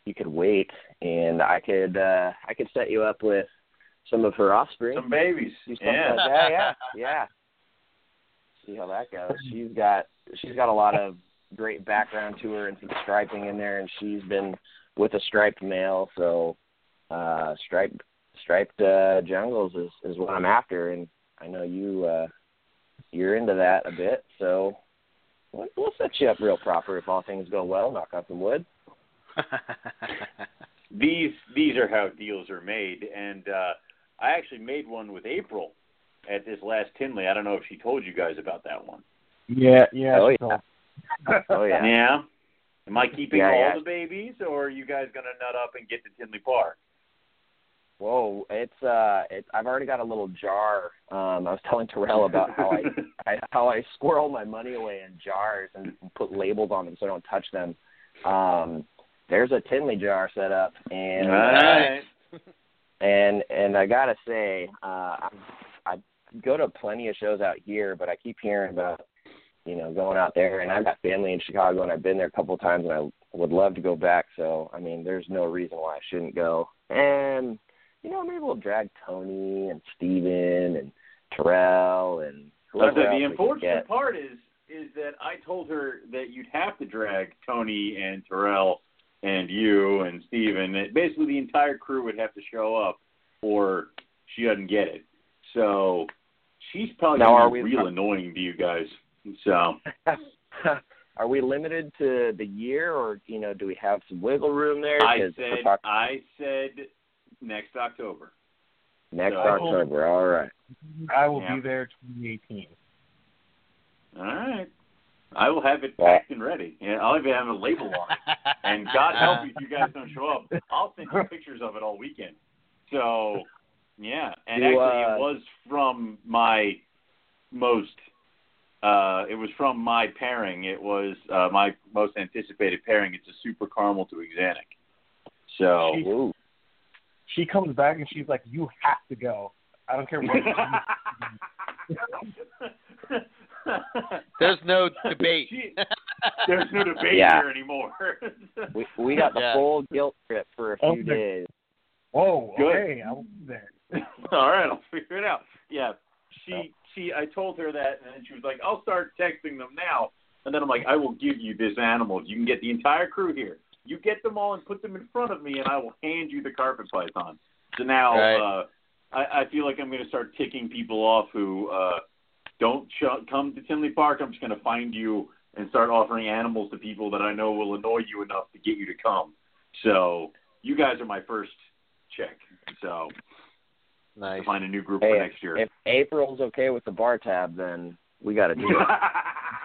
you could wait and I could uh I could set you up with some of her offspring. Some babies. Yeah. like that, yeah. Yeah. See how that goes. She's got she's got a lot of great background to her and some striping in there and she's been with a striped male, so uh striped striped uh jungles is, is what I'm after and I know you uh you're into that a bit, so we'll, we'll set you up real proper if all things go well, knock on some wood. these these are how deals are made and uh I actually made one with April at this last Tinley. I don't know if she told you guys about that one. Yeah, yeah. Oh, yeah. Oh yeah. Yeah. Am I keeping Yeah, all yeah. the babies or are you guys gonna nut up and get to Tinley Park? Whoa, it's uh it's I've already got a little jar. Um I was telling Terrell about how I, I how I squirrel my money away in jars and put labels on them so I don't touch them. Um there's a Tinley jar set up and uh, and and I gotta say, uh I'm go to plenty of shows out here, but I keep hearing about you know going out there, and I've got family in Chicago, and I've been there a couple of times, and I would love to go back. So I mean, there's no reason why I shouldn't go. And you know, maybe we'll drag Tony and Steven and Terrell and whoever the, the unfortunate part is is that I told her that you'd have to drag Tony and Terrell and you and Steven. That basically the entire crew would have to show up, or she doesn't get it. So she's probably Now, are we- real annoying to you guys. So Are we limited to the year, or you know, do we have some wiggle room there? I 'Cause we're said talking I said next October. next so- October. All right. I will Yeah. be there 2018. All right. I will have it Yeah. packed and ready. Yeah, I'll even have a label on it. And God help you if you guys don't show up. I'll send you pictures of it all weekend. So, yeah. And You, actually, uh, it was from my most. Uh, it was from my pairing. It was uh, my most anticipated pairing. It's a super caramel to Xanic. So. She- Ooh. She comes back and she's like, "You have to go. I don't care what." There's no debate. She- There's no debate Yeah. here anymore. We we got the Yeah. full guilt trip for a few Okay. days. Whoa, Good. okay, I will be there. All right, I'll figure it out. Yeah, she she I told her that, and then she was like, "I'll start texting them now." And then I'm like, "I will give you this animal. You can get the entire crew here. You get them all and put them in front of me, and I will hand you the carpet python." So now Right. uh, I, I feel like I'm going to start ticking people off who uh, don't ch- come to Tinley Park. I'm just going to find you and start offering animals to people that I know will annoy you enough to get you to come. So you guys are my first check. So nice. to find a new group Hey, for next year. If April's okay with the bar tab, then we got to do it.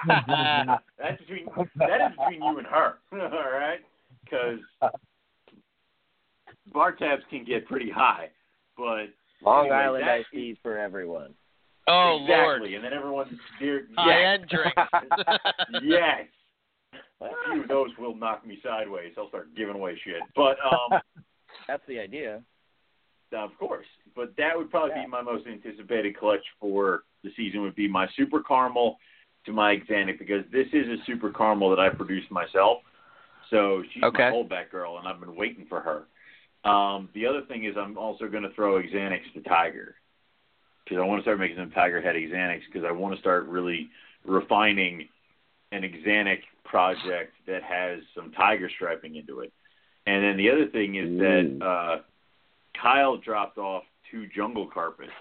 That's between that is between you and her, all right? Because bar tabs can get pretty high, but Long Anyway, Island that iced teas for everyone. Oh exactly, Lord. and then everyone's dear. High Yes, end drinks. yes. A few of those will knock me sideways. I'll start giving away shit, but um, That's the idea. of course. But that would probably Yeah. be my most anticipated clutch for the season. Would be my super caramel to my Xanic because this is a super caramel that I produced myself. So she's Okay. my holdback girl, and I've been waiting for her. Um, the other thing is I'm also going to throw Xanax to Tiger because I want to start making some Tiger head Xanax because I want to start really refining an Xanax project that has some Tiger striping into it. And then the other thing is that uh, Kyle dropped off two jungle carpets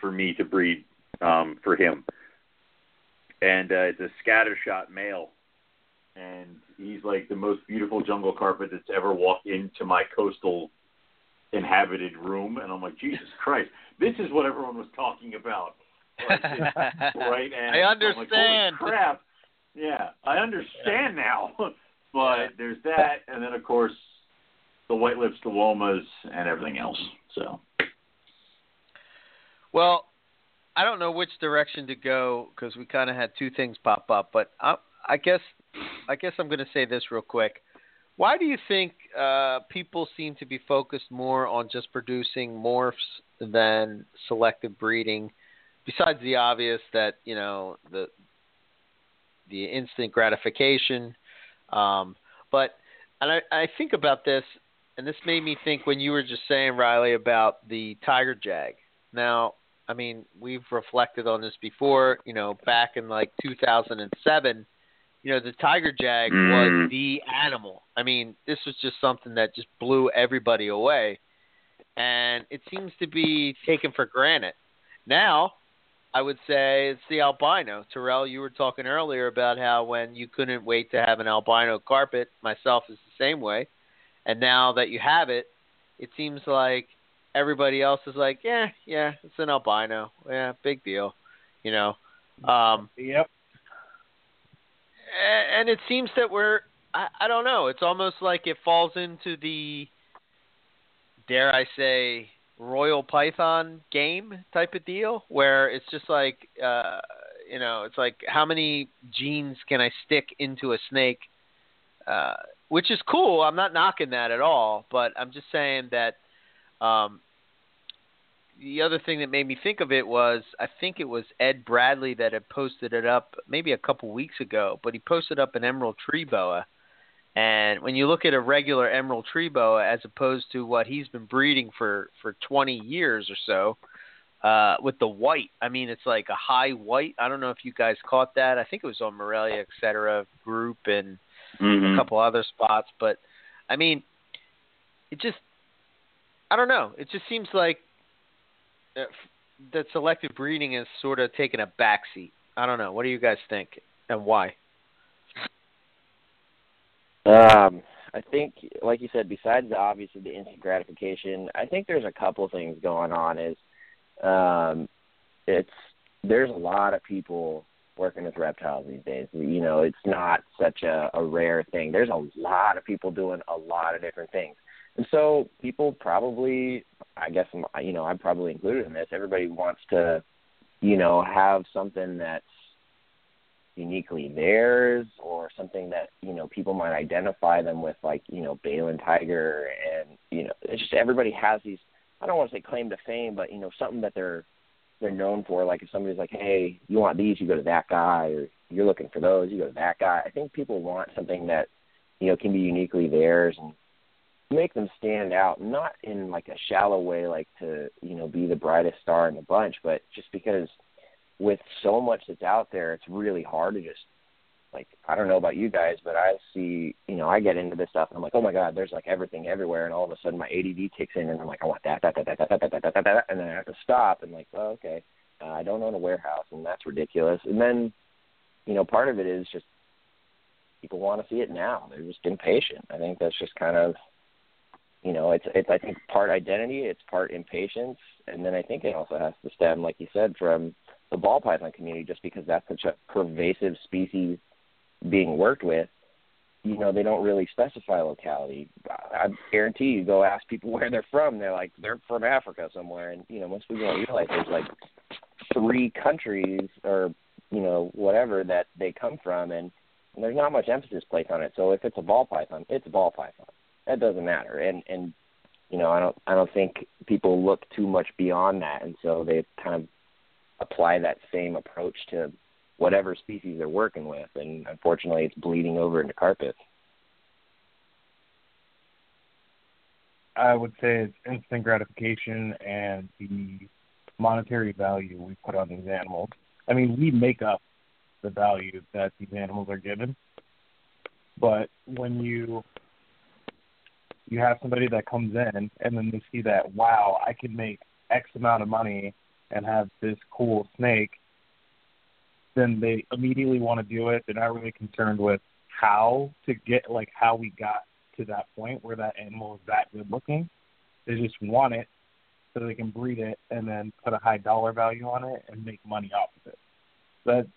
for me to breed um, for him, and uh, it's a scattershot male, and he's like the most beautiful jungle carpet that's ever walked into my coastal inhabited room, and I'm like, Jesus Christ, this is what everyone was talking about, right? And I I'm like, understand. crap, yeah, I understand now. but there's that, and then of course the white lips, the womas, and everything else. So Well, I don't know which direction to go because we kind of had two things pop up, but I, I guess I guess I'm going to say this real quick. Why do you think uh, people seem to be focused more on just producing morphs than selective breeding? Besides the obvious that you know the the instant gratification, um, but and I, I think about this, and this made me think when you were just saying Riley about the tiger jag. Now, I mean, we've reflected on this before. You know, back in like 2007, you know, the tiger jag was Mhm. the animal. I mean, this was just something that just blew everybody away, and it seems to be taken for granted. Now, I would say it's the albino. Terrell, you were talking earlier about how when you couldn't wait to have an albino carpet, myself is the same way. And now that you have it, it seems like everybody else is like, yeah, yeah, it's an albino. Yeah, big deal. You know. Um Yep. And it seems that we're I, I don't know. It's almost like it falls into the dare i say royal python game type of deal where it's just like uh you know it's like how many genes can i stick into a snake? Uh which is cool. I'm not knocking that at all but i'm just saying that um the other thing that made me think of it was I think it was Ed Bradley that had posted it up maybe a couple weeks ago, but he posted up an emerald tree boa. And when you look at a regular emerald tree boa as opposed to what he's been breeding for for 20 years or so, uh, with the white, I mean it's like a high white. I don't know if you guys caught that. I think it was on Morelia, et cetera, group and Mhm. a couple other spots, but I mean, it just I don't know. It just seems like that selective breeding is sort of taking a backseat. I don't know. What do you guys think, and why? Um, I think, like you said, besides the obviously the instant gratification, I think there's a couple things going on. Is um, it's there's a lot of people working with reptiles these days. You know, it's not such a, a rare thing. There's a lot of people doing a lot of different things, and so people probably, I guess, you know, I'm probably included in this. Everybody wants to, you know, have something that's uniquely theirs or something that you know people might identify them with like you know Balin Tiger and you know it's just everybody has these I don't want to say claim to fame but you know something that they're they're known for like if somebody's like hey you want these you go to that guy or you're looking for those you go to that guy I think people want something that you know can be uniquely theirs and make them stand out not in like a shallow way like to you know be the brightest star in the bunch but just because with so much that's out there, it's really hard to just like I don't know about you guys, but I see you know I get into this stuff and I'm like, oh my god, there's like everything everywhere, and all of a sudden my ADD kicks in and I'm like, I want that, that, that, that, that, that, that, that, that, and then I have to stop and like, oh, okay, uh, I don't own a warehouse and that's ridiculous. And then you know part of it is just people want to see it now. They're just impatient. I think that's just kind of you know it's it's I think part identity, it's part impatience, and then I think it also has to stem, like you said, from the ball python community just because that's such a pervasive species being worked with you know they don't really specify locality. I guarantee you go ask people where they're from they're like they're from africa somewhere and you know most people don't realize there's like three countries or you know whatever that they come from and, there's not much emphasis placed on it. So if it's a ball python it's a ball python that doesn't matter and and you know i don't i don't think people look too much beyond that and so they kind of apply that same approach to whatever species they're working with, and unfortunately, it's bleeding over into carpet. I would say it's instant gratification and the monetary value we put on these animals. I mean, we make up the value that these animals are given, but when you you have somebody that comes in and then they see that wow, I can make X amount of money and have this cool snake, then they immediately want to do it. They're not really concerned with how to get like how we got to that point where that animal is that good looking. They just want it so they can breed it and then put a high dollar value on it and make money off of it. That that's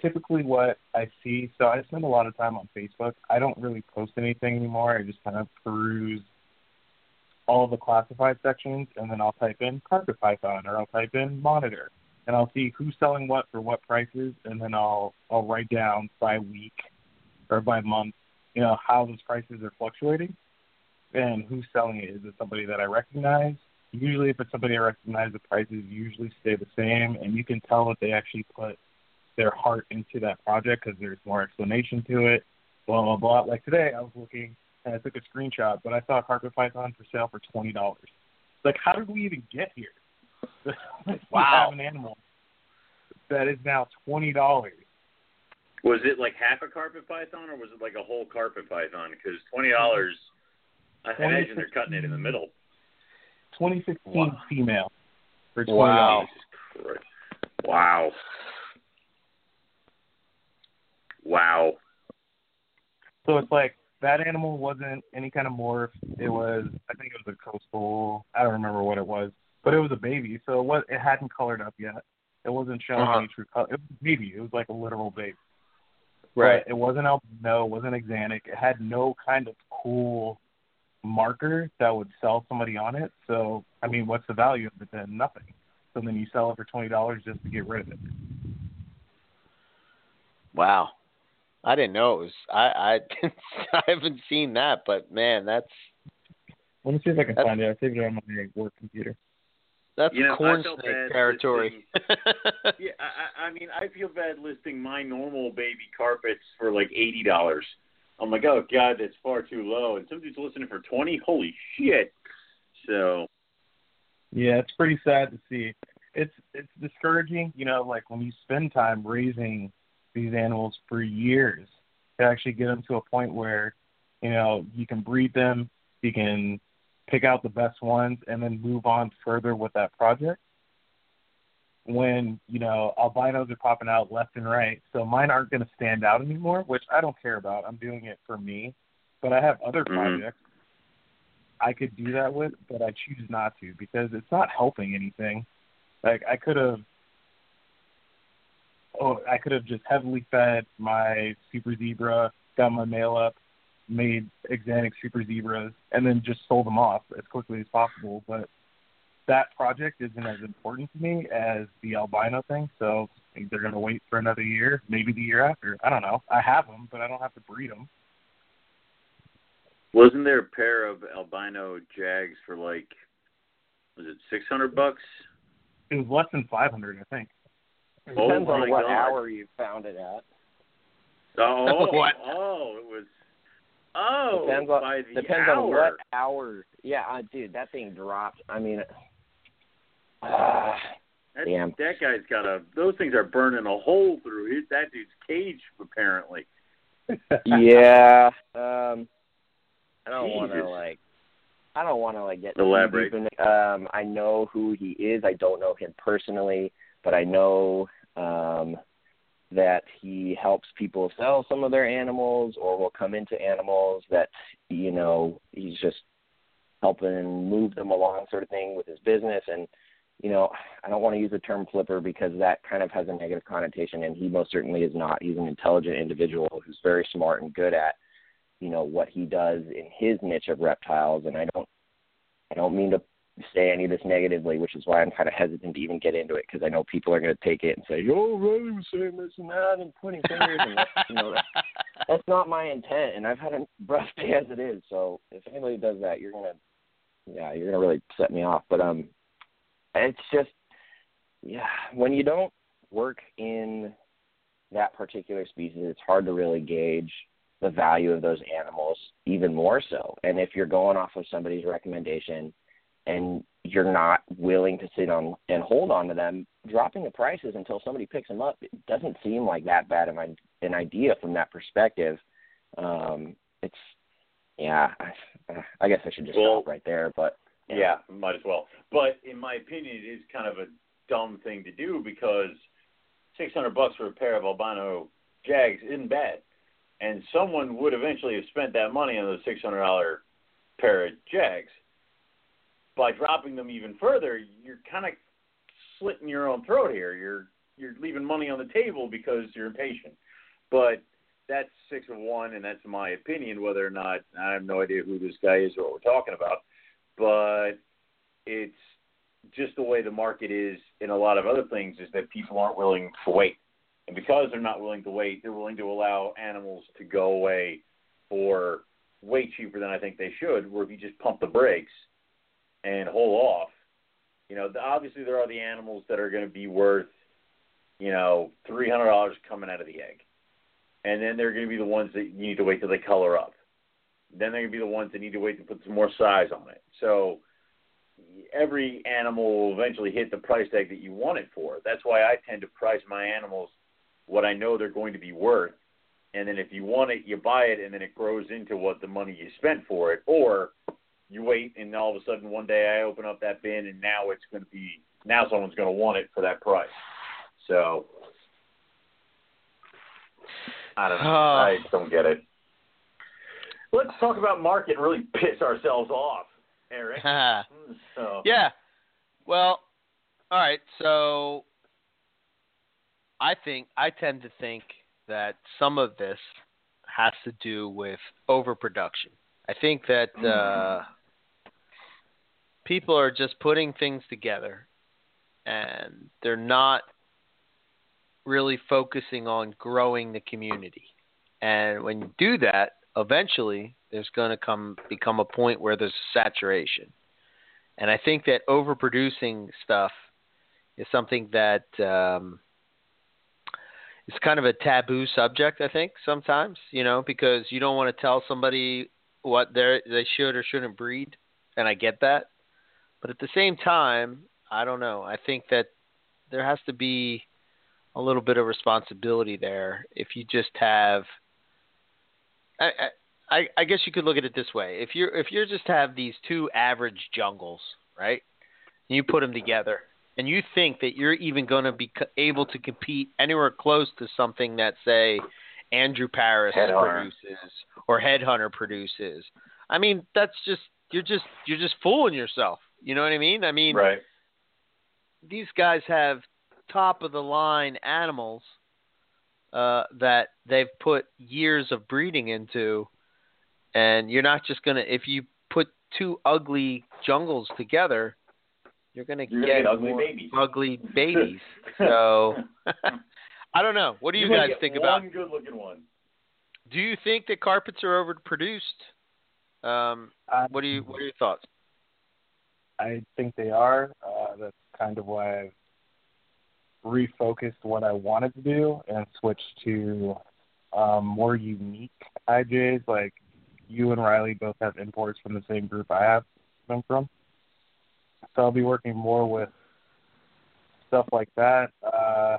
typically what I see. So I spend a lot of time on Facebook. I don't really post anything anymore. I just kind of peruse all the classified sections and then I'll type in carpet python or I'll type in monitor and I'll see who's selling what for what prices and then I'll I'll write down by week or by month, you know, how those prices are fluctuating and who's selling it. Is it somebody that I recognize? Usually if it's somebody I recognize the prices usually stay the same and you can tell that they actually put their heart into that project because there's more explanation to it. Blah blah blah. Like today I was looking and I took a screenshot, but I saw a carpet python for sale for twenty dollars. Like, how did we even get here? we Wow. have an animal that is now twenty dollars. Was it like half a carpet python, or was it like a whole carpet python? Because twenty dollars, I imagine they're cutting it in the middle. 2016 Wow. female for twenty Wow. dollars. Christ. Wow. Wow. So it's like that animal wasn't any kind of morph. It was, I think it was a coastal. I don't remember what it was, but it was a baby. So it was, it hadn't colored up yet. It wasn't showing Uh-huh. any true color. It was a baby. It was like a literal baby. Right. But it wasn't albino, it wasn't axanthic. It had no kind of cool marker that would sell somebody on it. So, I mean, what's the value of it then? Nothing. So then you sell it for twenty dollars just to get rid of it. Wow. I didn't know it was. I I I haven't seen that, but man, that's Let me see if I can find it. I saved it on my work computer. That's You know, corn felt snake bad territory. Yeah, I, I I mean, I feel bad listing my normal baby carpets for like eighty dollars. I'm like, oh god, that's far too low. And somebody's listening for twenty. Holy shit! So Yeah, it's pretty sad to see. It's it's discouraging, you know, like when you spend time raising these animals for years to actually get them to a point where, you know, you can breed them, you can pick out the best ones and then move on further with that project. When, you know, albinos are popping out left and right. So mine aren't gonna stand out anymore, which I don't care about. I'm doing it for me. But I have other Mhm. projects I could do that with, but I choose not to because it's not helping anything. Like I could have, oh, I could have just heavily fed my super zebra, got my male up, made axanthic super zebras, and then just sold them off as quickly as possible. But that project isn't as important to me as the albino thing, so I think they're gonna wait for another year, maybe the year after. I don't know. I have them, but I don't have to breed them. wasn't there a pair of albino jags for like was it six hundred bucks? It was less than five hundred, I think. It Oh depends my on what God. hour you found it at. Oh, What? oh, it was. Oh, depends on by the depends hour. on what hour. Yeah, uh, dude, that thing dropped. I mean, uh, That, Damn. that guy's got a. Those things are burning a hole through his, that dude's cage, apparently. yeah. Um, I don't want to like. I don't want to like get too Elaborate. deep in it. Um, I know who he is. I don't know him personally, but I know um, that he helps people sell some of their animals, or will come into animals that you know he's just helping move them along, sort of thing, with his business. And you know, I don't want to use the term flipper because that kind of has a negative connotation, and he most certainly is not. He's an intelligent individual who's very smart and good at, you know, what he does in his niche of reptiles. And I don't, I don't mean to say any of this negatively, which is why I'm kind of hesitant to even get into it because I know people are going to take it and say, "Oh, Riley was saying this and that and pointing fingers," and that's, you know, that, that's not my intent. And I've had a rough day as it is. So if anybody does that, you're gonna, yeah, you're gonna really set me off. But um, it's just yeah when you don't work in that particular species it's hard to really gauge the value of those animals even more so and if you're going off of somebody's recommendation and you're not willing to sit on and hold on to them dropping the prices until somebody picks them up it doesn't seem like that bad of an idea from that perspective um it's yeah i, I guess i should just Well, stop right there but Yeah, might as well. But in my opinion, it is kind of a dumb thing to do because six hundred bucks for a pair of albino jags isn't bad, and someone would eventually have spent that money on those six hundred dollar pair of jags. By dropping them even further, you're kind of slitting your own throat here. You're you're leaving money on the table because you're impatient. But that's six of one, and that's my opinion. Whether or not I have no idea who this guy is or what we're talking about but it's just the way the market is in a lot of other things is that people aren't willing to wait. And because they're not willing to wait, they're willing to allow animals to go away for way cheaper than I think they should, where if you just pump the brakes and hold off, you know, the- obviously there are the animals that are going to be worth, you know, $300 coming out of the egg. And then there are going to be the ones that you need to wait till they color up then they're going to be the ones that need to wait to put some more size on it. So every animal will eventually hit the price tag that you want it for. That's why I tend to price my animals what I know they're going to be worth. And then if you want it, you buy it, and then it grows into what the money you spent for it. Or you wait, and all of a sudden one day I open up that bin, and now it's going to be now someone's going to want it for that price. So I don't know. Oh. I don't get it. Let's talk about market and really piss ourselves off, Eric. So yeah. Well, all right. So I think I tend to think that some of this has to do with overproduction. I think that uh, people are just putting things together, and they're not really focusing on growing the community. And when you do that, eventually there's going to come become a point where there's saturation. And I think that overproducing stuff is something that um, is kind of a taboo subject. I think sometimes, you know, because you don't want to tell somebody what they they should or shouldn't breed, and I get that. But at the same time, I don't know. I think that there has to be a little bit of responsibility there. If you just have, I, I, I guess you could look at it this way: if you're if you just have these two average jungles, right? And you put them together, and you think that you're even going to be able to compete anywhere close to something that, say, Andrew Paris Headhunter. produces or Headhunter produces. I mean, that's just you're just you're just fooling yourself. You know what I mean? I mean, Right. these guys have top of the line animals uh, that they've put years of breeding into, and you're not just gonna if you put two ugly jungles together, you're gonna You're gonna get, get ugly more babies. ugly babies. so I don't know. What do you, You're guys get think about? one good looking one? Do you think that carpets are overproduced? Um, I, what do you What are your thoughts? I think they are. Uh, that's kind of why I've refocused what I wanted to do and switched to um, more unique IJs. Like you and Riley both have imports from the same group I have them from. So I'll be working more with stuff like that, uh,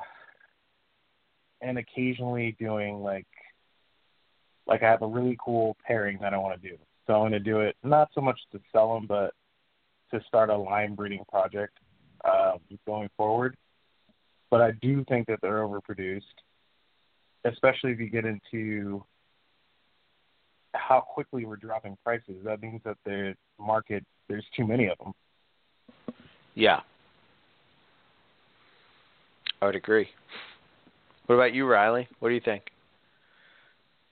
and occasionally doing like like I have a really cool pairing that I want to do. So I'm going to do it not so much to sell them, but to start a line breeding project uh, going forward. But I do think that they're overproduced, especially if you get into how quickly we're dropping prices. That means that the market there's too many of them. Yeah, I would agree. What about you, Riley? What do you think?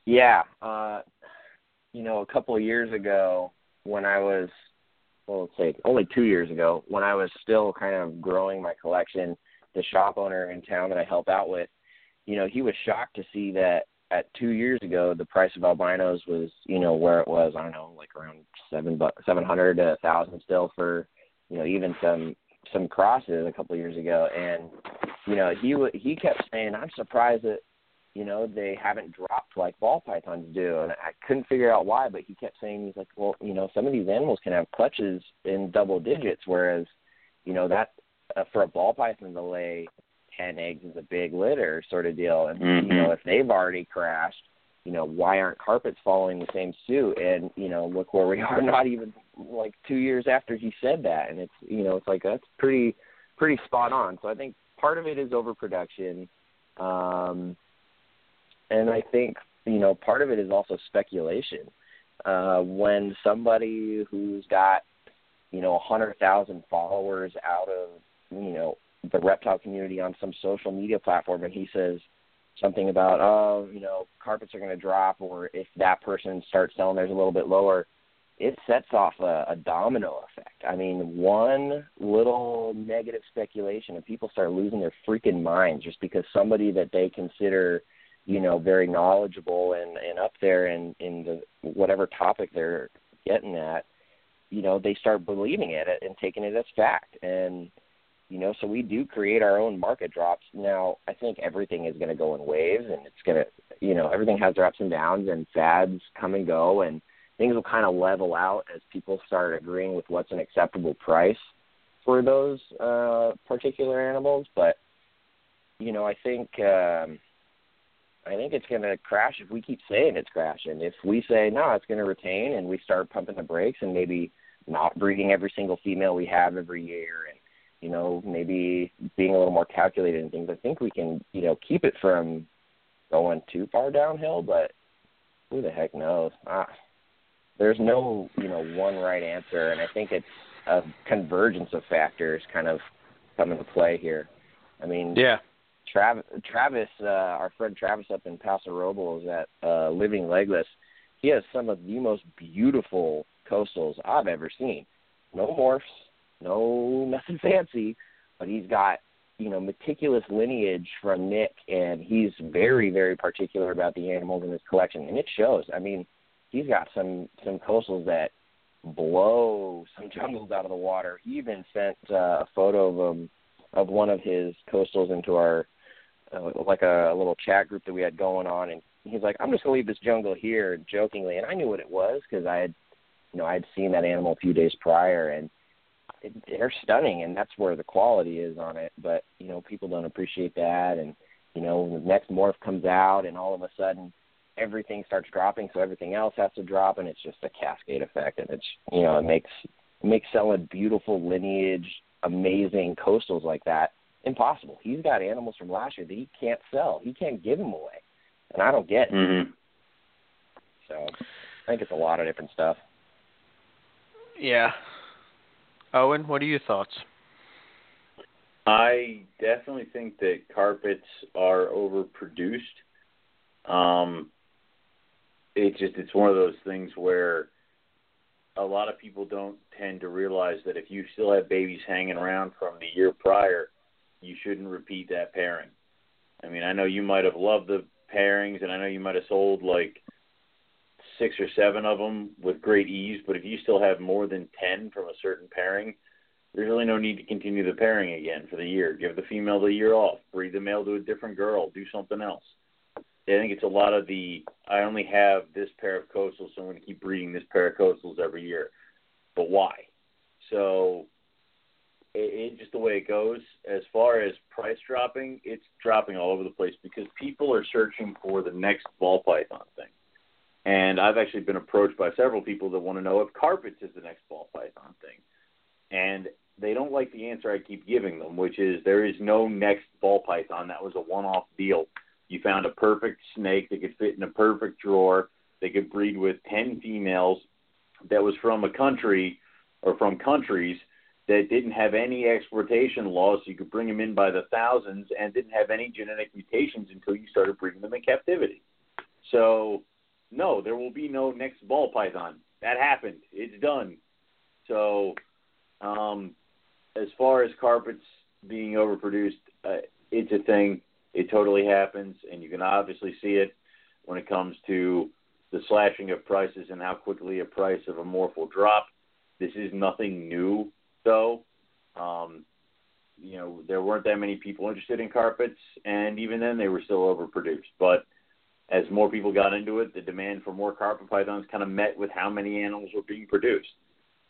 Yeah, uh, you know, a couple of years ago when I was, well, let's say only two years ago, when I was still kind of growing my collection, the shop owner in town that I help out with, you know, he was shocked to see that at two years ago the price of albinos was, you know, where it was. I don't know, like around seven bu- seven hundred to a thousand still for, you know, even some some crosses a couple of years ago, and you know, he w- he kept saying, I'm surprised that you know, they haven't dropped like ball pythons do. And I couldn't figure out why, but he kept saying, he's like, well, you know, some of these animals can have clutches in double digits, whereas, you know, that uh, for a ball python to lay 10 eggs is a big litter sort of deal. And, Mhm. you know, if they've already crashed, you know, why aren't carpets following the same suit? And, you know, look where we are not even like two years after he said that. And it's, you know, it's like, that's pretty, pretty spot on. So I think part of it is overproduction. Um, and I think you know part of it is also speculation. Uh, when somebody who's got you know a hundred thousand followers out of you know the reptile community on some social media platform, and he says something about oh you know carpets are going to drop, or if that person starts selling theirs a little bit lower, it sets off a, a domino effect. I mean, one little negative speculation, and people start losing their freaking minds just because somebody that they consider you know very knowledgeable and and up there in in the whatever topic they're getting at you know they start believing it and taking it as fact. And you know so we do create our own market drops. Now i think everything is going to go in waves and it's going to you know everything has their ups and downs and fads come and go and things will kind of level out as people start agreeing with what's an acceptable price for those uh particular animals. But you know i think um I think it's going to crash if we keep saying it's crashing. If we say no, it's going to retain, and we start pumping the brakes and maybe not breeding every single female we have every year, and you know maybe being a little more calculated and things, I think we can you know keep it from going too far downhill. But who the heck knows? Ah, there's no you know one right answer, and I think it's a convergence of factors kind of come into play here. I mean, Yeah. Travis, Travis, uh, our friend Travis up in Paso Robles at uh, Living Legless, he has some of the most beautiful coastals I've ever seen. No morphs, no nothing fancy, but he's got you know meticulous lineage from Nick, and he's very very particular about the animals in his collection, and it shows. I mean, he's got some some coastals that blow some jungles out of the water. He even sent uh, a photo of him of one of his coastals into our uh, like a, a little chat group that we had going on, and he's like, "I'm just gonna leave this jungle here," jokingly, and I knew what it was because I had, you know, I had seen that animal a few days prior, and it, they're stunning, and that's where the quality is on it. But you know, people don't appreciate that, and you know, the next morph comes out, and all of a sudden everything starts dropping, so everything else has to drop, and it's just a cascade effect, and it's you know, it makes it makes selling beautiful lineage, amazing coastals like that impossible. He's got animals from last year that he can't sell. He can't give them away, and I don't get it. Mm-hmm. So I think it's a lot of different stuff. Yeah. Owen, what are your thoughts? I definitely think that carpets are overproduced. Um, it's just it's one of those things where a lot of people don't tend to realize that if you still have babies hanging around from the year prior, you shouldn't repeat that pairing. I mean, I know you might have loved the pairings, and I know you might have sold like six or seven of them with great ease. But if you still have more than ten from a certain pairing, there's really no need to continue the pairing again for the year. Give the female the year off. Breed the male to a different girl. Do something else. I think it's a lot of the I only have this pair of coastals, so I'm going to keep breeding this pair of coastals every year. But why? So it, it just the way it goes. As far as price dropping, it's dropping all over the place because people are searching for the next ball python thing. And I've actually been approached by several people that want to know if carpets is the next ball python thing. And they don't like the answer I keep giving them, which is there is no next ball python. That was a one off deal. You found a perfect snake that could fit in a perfect drawer. They could breed with 10 females that was from a country or from countries that didn't have any exportation laws, so you could bring them in by the thousands and didn't have any genetic mutations until you started breeding them in captivity. So, no, there will be no next ball python. That happened. It's done. So, um, as far as carpets being overproduced, uh, it's a thing. It totally happens, and you can obviously see it when it comes to the slashing of prices and how quickly a price of a morph will drop. This is nothing new though. Um, you know, there weren't that many people interested in carpets, and even then, they were still overproduced. But as more people got into it, the demand for more carpet pythons kind of met with how many animals were being produced.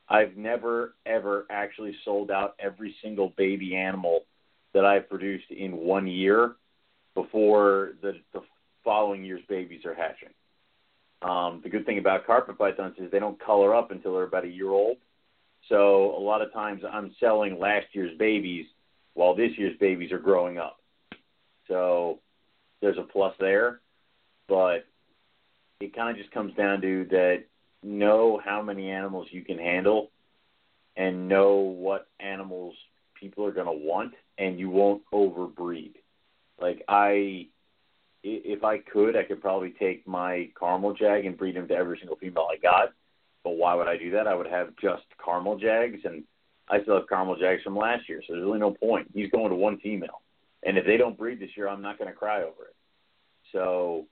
I've never, ever actually sold out every single baby animal that I've produced in one year before the, the following year's babies are hatching. Um, the good thing about carpet pythons is they don't color up until they're about a year old. So a lot of times I'm selling last year's babies while this year's babies are growing up. So there's a plus there, but it kind of just comes down to that know how many animals you can handle and know what animals people are going to want and you won't overbreed. Like I if I could, I could probably take my caramel jag and breed him to every single female I got but why would I do that? I would have just caramel jags, and I still have caramel jags from last year, so there's really no point. He's going to one female, and if they don't breed this year, I'm not going to cry over it. So,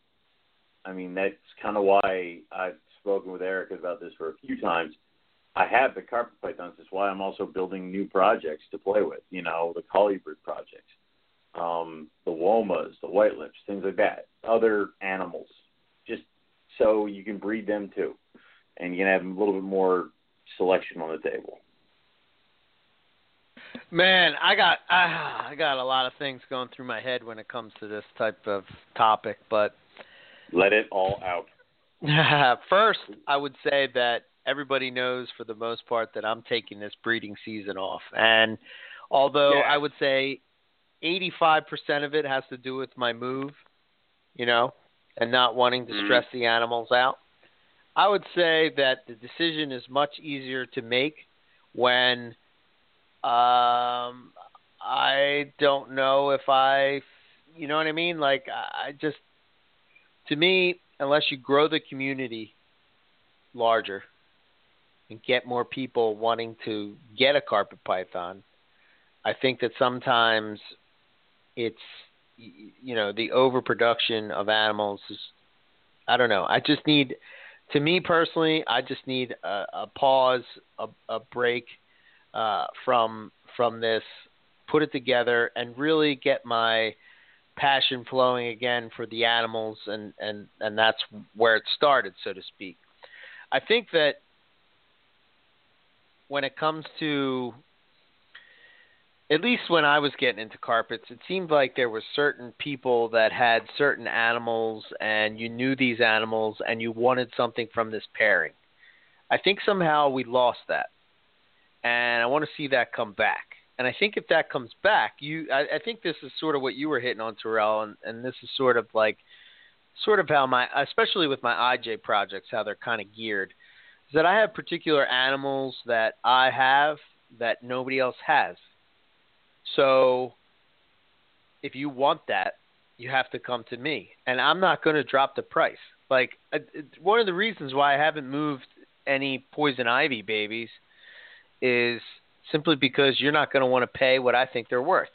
I mean, that's kind of why I've spoken with Eric about this for a few times. I have the carpet pythons. That's why I'm also building new projects to play with. You know, the colubrid projects, um, the womas, the white lips, things like that. Other animals, just so you can breed them too and you can have a little bit more selection on the table. Man, I got I, I got a lot of things going through my head when it comes to this type of topic, but let it all out. First, I would say that everybody knows for the most part that I'm taking this breeding season off. And although yeah. I would say 85% of it has to do with my move, you know, and not wanting to mm-hmm. stress the animals out. I would say that the decision is much easier to make when um, I don't know if I, you know what I mean? Like I just, to me, unless you grow the community larger and get more people wanting to get a carpet python, I think that sometimes it's, you know, the overproduction of animals is, I don't know. I just need to me personally, I just need a, a pause, a, a break uh, from from this, put it together, and really get my passion flowing again for the animals, and and and that's where it started, so to speak. I think that when it comes to at least when I was getting into carpets, it seemed like there were certain people that had certain animals, and you knew these animals, and you wanted something from this pairing. I think somehow we lost that, and I want to see that come back. And I think if that comes back, you, I, I think this is sort of what you were hitting on, Terrell, and, and this is sort of like, sort of how my, especially with my IJ projects, how they're kind of geared, is that I have particular animals that I have that nobody else has so if you want that, you have to come to me, and I'm not going to drop the price. Like uh, one of the reasons why I haven't moved any poison ivy babies is simply because you're not going to want to pay what I think they're worth.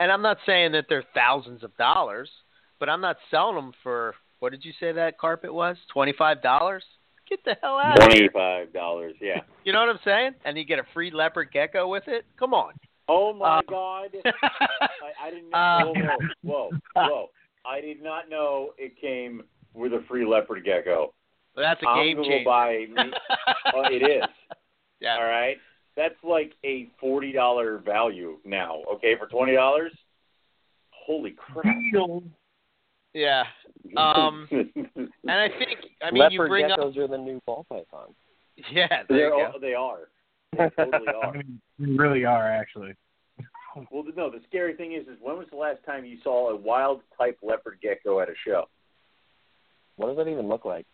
And I'm not saying that they're thousands of dollars, but I'm not selling them for what did you say that carpet was? Twenty five dollars? Get the hell out! Twenty five dollars, yeah. You know what I'm saying? And you get a free leopard gecko with it. Come on. Oh my Um, God! I, I didn't know. Um, whoa, whoa, whoa! I did not know it came with a free leopard gecko. But that's a I'm game gonna changer. buy me. Oh, it is. yeah. All right. That's like a forty dollar value now. Okay, for twenty dollars. Holy crap! Yeah. Um, And I think I mean you Leopard bring up geckos are the new ball pythons. yeah there They're all, they are. They totally I are. mean, we really are actually. Well, no. The scary thing is, is when was the last time you saw a wild type leopard gecko at a show? What does that even look like?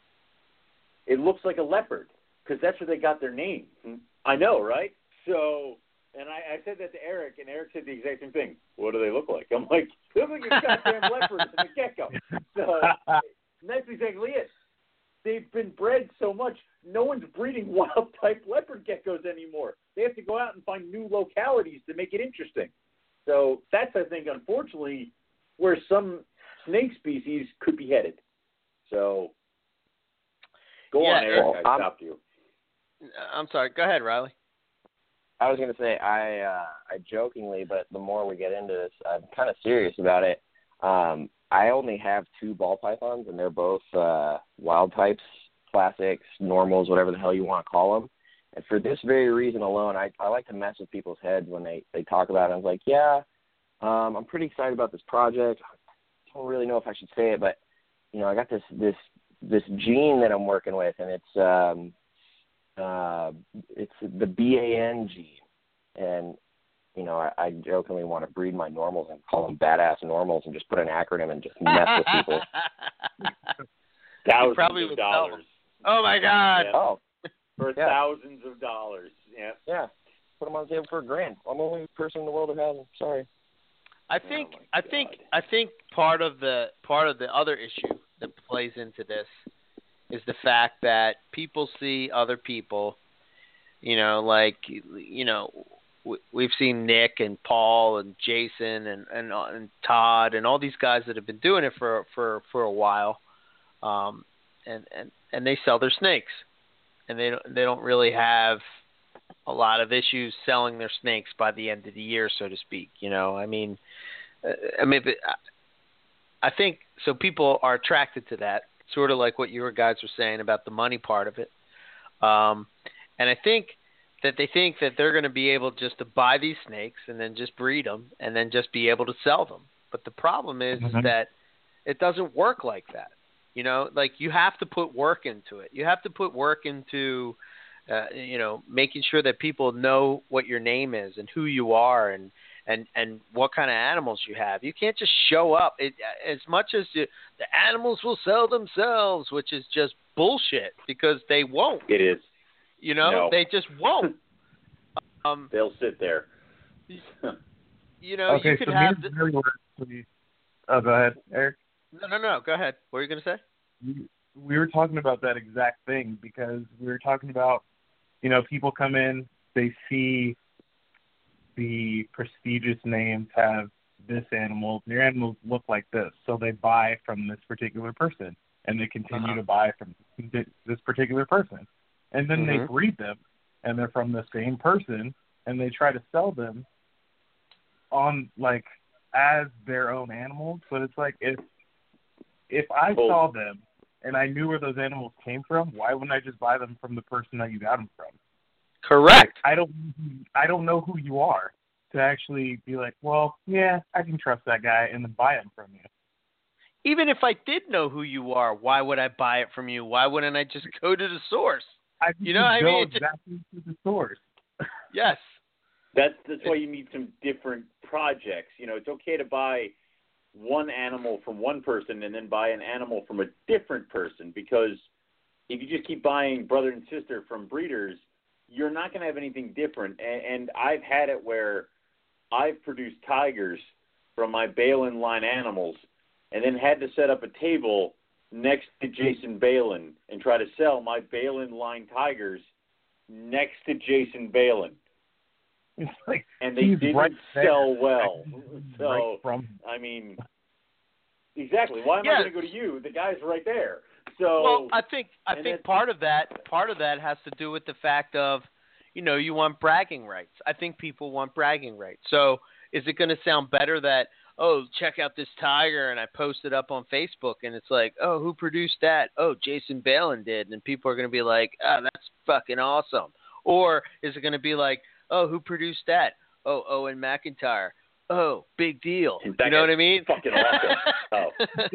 It looks like a leopard because that's where they got their name. Hmm. I know, right? So, and I, I said that to Eric, and Eric said the exact same thing. What do they look like? I'm like, they look like a goddamn leopard and a gecko. So and that's exactly it. They've been bred so much, no one's breeding wild type leopard geckos anymore. They have to go out and find new localities to make it interesting. So that's, I think, unfortunately, where some snake species could be headed. So go Yeah, on, Eric. well, I I'm- you. I'm sorry. Go ahead, Riley. I was gonna say I uh, I jokingly, but the more we get into this, I'm kind of serious about it. Um, I only have two ball pythons, and they're both uh, wild types, classics, normals, whatever the hell you want to call them. And for this very reason alone, I I like to mess with people's heads when they they talk about it. I was like, yeah, um, I'm pretty excited about this project. I don't really know if I should say it, but you know, I got this this this gene that I'm working with, and it's um, uh, it's the BAN gene, and you know, I, I jokingly want to breed my normals and call them badass normals and just put an acronym and just mess with people. Thousands probably of would dollars oh my God. Yeah. Oh, for Yeah. thousands of dollars. Yeah. yeah, put them on the table for a grand. I'm the only person in the world who has them. Sorry. I think Oh I think I think part of the part of the other issue that plays into this is the fact that people see other people, you know, like you know, w- we've seen Nick and Paul and Jason and and uh, and Todd and all these guys that have been doing it for for for a while, um, and and and they sell their snakes, and they don't they don't really have a lot of issues selling their snakes by the end of the year, so to speak. You know, I mean, uh, I mean, I- I think so. People are attracted to that, sort of like what your guys were saying about the money part of it. Um, and I think that they think that they're going to be able just to buy these snakes and then just breed them and then just be able to sell them. But the problem is, is Mhm. that it doesn't work like that. You know, like you have to put work into it. You have to put work into, uh, you know, making sure that people know what your name is and who you are and and and what kind of animals you have. You can't just show up. It, as much as you, the animals will sell themselves, which is just bullshit because they won't. It is. You know, No. they just won't. Um, They'll sit there. you know, okay, you could so have. here's The, really where we- Oh, go ahead, Eric. no, no, no. Go ahead. What are you going to say? we, we were talking about that exact thing because we were talking about, you know, people come in, they see the prestigious names have this animal, your animals look like this, so they buy from this particular person. and they continue Uh-huh. to buy from this particular person, and then they Mhm. breed them, and they're from the same person, and they try to sell them on like as their own animals. But it's like if if I Well- saw them and I knew where those animals came from, why wouldn't I just buy them from the person that you got them from? Correct. I don't I don't know who you are to actually be like, well, yeah, I can trust that guy and then buy him from you. Even if I did know who you are, why would I buy it from you? Why wouldn't I just go to the source? I You know, just I mean, it just- exactly to the source. Yes. That's that's why you need some different projects. You know, it's okay to buy one animal from one person and then buy an animal from a different person because if you just keep buying brother and sister from breeders, you're not going to have anything different. And, and I've had it where I've produced tigers from my Balin line animals and then had to set up a table next to Jason Balin and try to sell my Balin line tigers next to Jason Balin like and they didn't right there. sell well. So right from I mean, exactly. Why am Yeah. I going to go to you? The guy's right there. So Well, I think I think part of that part of that has to do with the fact of, you know, you want bragging rights. I think people want bragging rights. So is it going to sound better that oh check out this tiger and I post it up on Facebook and it's like oh who produced that oh Jason Balin did and people are going to be like oh that's fucking awesome or is it going to be like oh who produced that oh Owen McIntyre oh big deal you know what I mean fucking awesome. Oh.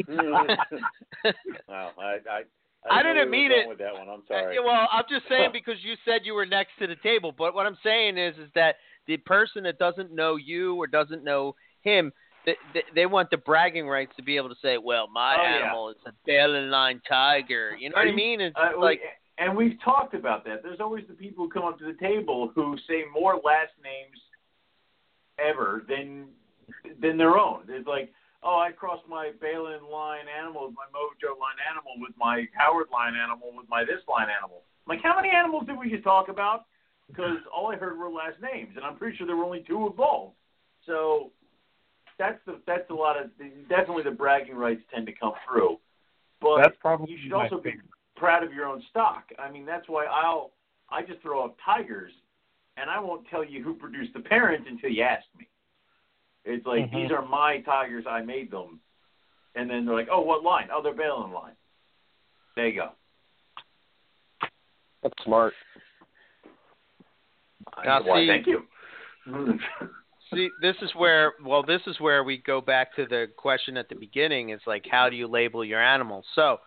wow, I I, I know didn't mean it. with that one. I'm Uh, sorry. well, I'm just saying because you said you were next to the table. But what I'm saying is, is that the person that doesn't know you or doesn't know him, they, they, they want the bragging rights to be able to say, "Well, my Oh, yeah. animal is a Balin line tiger." You know what I mean? It's Uh, like, and we've talked about that. There's always the people who come up to the table who say more last names ever than than their own. It's like, oh, I crossed my Balin line animal with my Mojo line animal with my Howard line animal with my this line animal. I'm like, how many animals did we just talk about? Because all I heard were last names, and I'm pretty sure there were only two involved. So that's the that's a lot of definitely the bragging rights tend to come through. But That's probably you should my also be proud of your own stock. I mean, that's why I'll I just throw up tigers, and I won't tell you who produced the parents until you ask me. It's like Mhm. these are my tigers. I made them, and then they're like, oh, what line? Oh, they're Balin line. There you go. That's smart. Now, see- thank you. see, this is where, well, this is where we go back to the question at the beginning. Is like, how do you label your animals? So,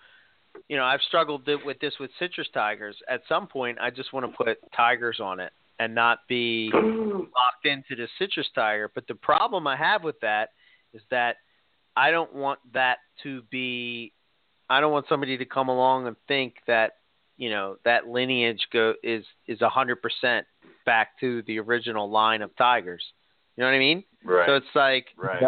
you know, I've struggled with this with citrus tigers. At some point, I just want to put tigers on it and not be locked into the citrus tiger. But the problem I have with that is that I don't want that to be. I don't want somebody to come along and think that you know that lineage go is is a hundred percent back to the original line of tigers. You know what I mean? right. So it's like right.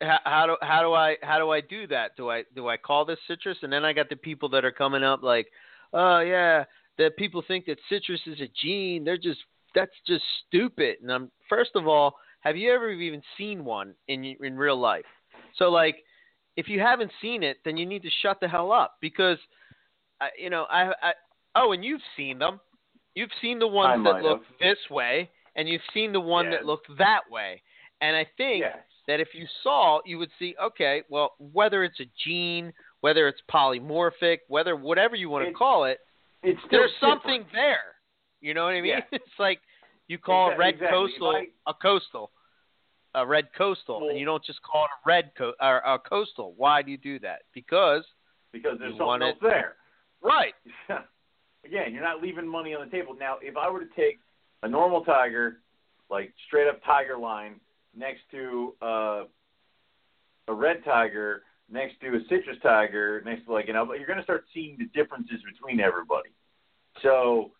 how, how do how do I how do I do that? Do I do I call this citrus? And then I got the people that are coming up like, oh yeah, that people think that citrus is a gene. They're just that's just stupid. And I'm first of all, have you ever even seen one in in real life? So like, if you haven't seen it, then you need to shut the hell up because, I, you know, I, I oh, and you've seen them. You've seen the ones that look have. this way, and you've seen the one Yeah. that looked that way. And I think that if you saw, you would see, okay, well, whether it's a gene, whether it's polymorphic, whether whatever you want to call it, It's there's different. something there. You know what I mean? Yeah. It's like you call Exa- a red exactly. coastal a coastal, a red coastal, Well- and you don't just call it a red co- or a coastal. Why do you do that? Because because there's something else there. right, Again, you're not leaving money on the table. Now, if I were to take a normal tiger, like straight up tiger line, next to uh, a red tiger, next to a citrus tiger, next to like you know, you're going to start seeing the differences between everybody. So,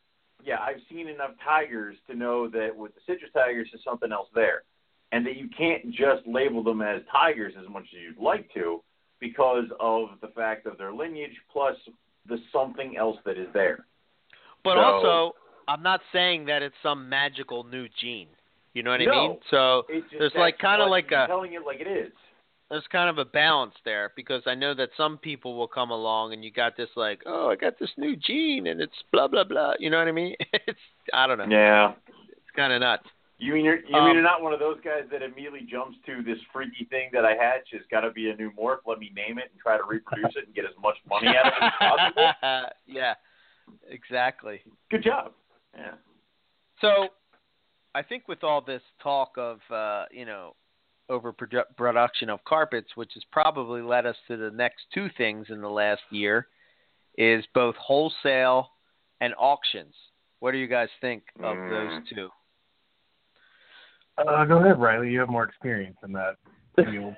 yeah, I've seen enough tigers to know that with the citrus tigers, there's something else there, and that you can't just label them as tigers as much as you'd like to because of the fact of their lineage plus the something else that is there. but So- also I'm not saying that it's some magical new gene. You know what I No. mean? So There's like kinda like a- telling it like it is. there's kind of a balance there because I know that some people will come along and you got this like, oh, I got this new gene and it's blah blah blah. You know what I mean? It's I don't know. Yeah. It's kind of nuts. You mean you're you Um, mean you're not one of those guys that immediately jumps to this freaky thing that I hatch It's got to be a new morph. Let me name it and try to reproduce it and get as much money out of it as possible. yeah, exactly. Good job. Yeah. So, I think with all this talk of uh, you know overproduction of carpets, which has probably led us to the next two things in the last year, is both wholesale and auctions. What do you guys think of Mm. those two? Uh, go ahead, Riley. You have more experience in that.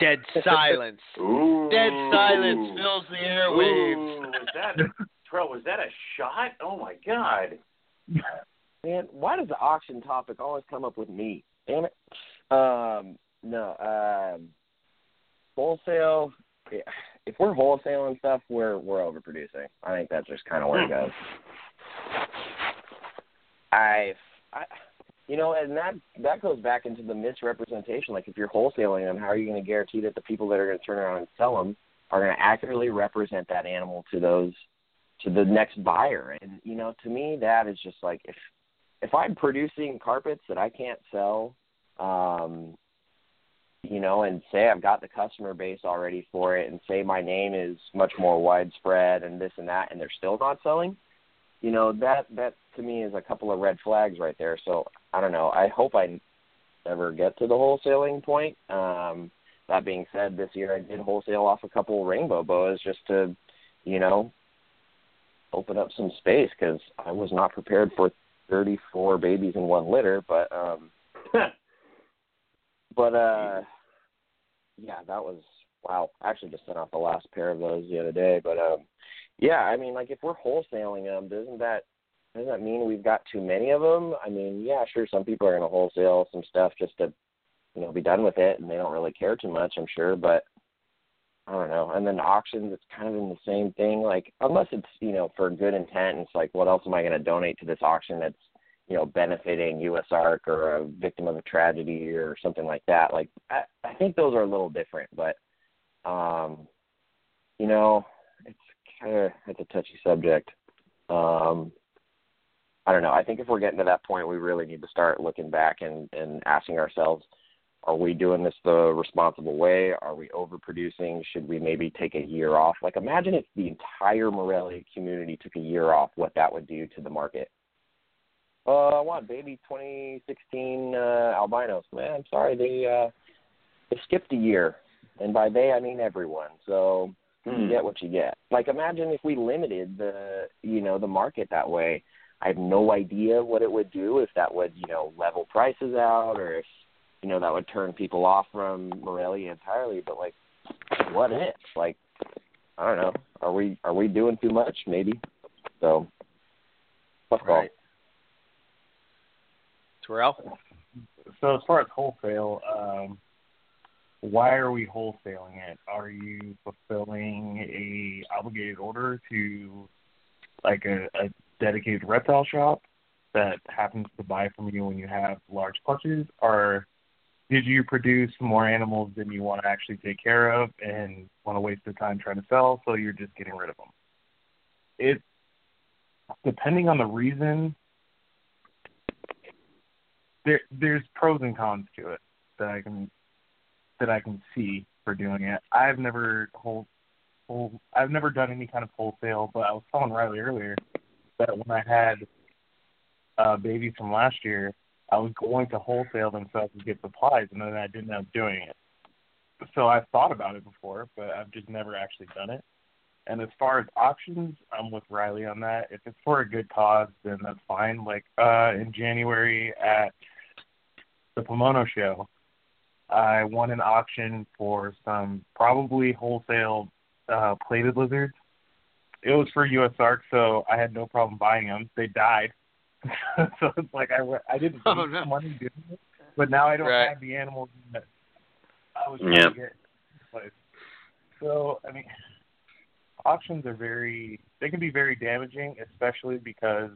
Dead silence. Ooh. Dead silence fills the airwaves. Ooh, was that Terrell? Was that a shot? Oh my God. Man, why does the auction topic always come up with me? Damn it. Um, no, um, wholesale. If we're wholesaling stuff, we're we're overproducing. I think that's just kind of where it goes. I, I, you know, and that that goes back into the misrepresentation. Like, if you're wholesaling them, how are you going to guarantee that the people that are going to turn around and sell them are going to accurately represent that animal to those to the next buyer? And you know, to me, that is just like if if I'm producing carpets that I can't sell, um, you know, and say I've got the customer base already for it, and say my name is much more widespread and this and that, and they're still not selling, you know, that that to me is a couple of red flags right there. So I don't know. I hope I never get to the wholesaling point. Um, that being said, this year I did wholesale off a couple rainbow boas just to, you know, open up some space because I was not prepared for 34 babies in one litter. But um, but uh, yeah, that was wow. I actually just sent off the last pair of those the other day. But um, yeah, I mean, like if we're wholesaling them, doesn't that doesn't that mean we've got too many of them? I mean, yeah, sure, some people are going to wholesale some stuff just to you know be done with it, and they don't really care too much. I'm sure, but I don't know. And then auctions, it's kind of in the same thing. Like unless it's you know for good intent, it's like what else am I going to donate to this auction that's you know benefiting USARK or a victim of a tragedy or something like that. Like I, I think those are a little different, but um, you know, it's kind of it's a touchy subject. Um, I don't know. I think if we're getting to that point, we really need to start looking back and and asking ourselves are we doing this the responsible way? Are we overproducing? Should we maybe take a year off? Like, imagine if the entire Morelia community took a year off, what that would do to the market. Uh, I want baby 2016 uh, albinos. Man, I'm sorry, they uh, they skipped a year, and by they I mean everyone. So you get what you get. Like, imagine if we limited the you know the market that way. I have no idea what it would do if that would you know level prices out or if you know that would turn people off from Morelia entirely. But like, what if? Like, I don't know. Are we are we doing too much? Maybe. So, tough call. Right. Terrell? So as far as wholesale, um, why are we wholesaling it? Are you fulfilling a obligated order to like a, a dedicated reptile shop that happens to buy from you when you have large clutches, or did you produce more animals than you want to actually take care of and want to waste the time trying to sell, so you're just getting rid of them? It depending on the reason, there there's pros and cons to it that I can that I can see for doing it. I've never whole, whole I've never done any kind of wholesale, but I was telling Riley earlier that when I had uh babies from last year, I was going to wholesale them so I could get supplies and then I didn't end up doing it. So I've thought about it before, but I've just never actually done it. And as far as auctions, I'm with Riley on that. If it's for a good cause, then that's fine. Like uh in January at the Pomona show, I won an auction for some probably wholesale uh plated lizards. It was for USARK, so I had no problem buying them. They died. so it's like I, went- I didn't Oh, waste no. money doing it, but now I don't Right. have the animals that I was trying Yep. to get in. So I mean, auctions are very they can be very damaging, especially because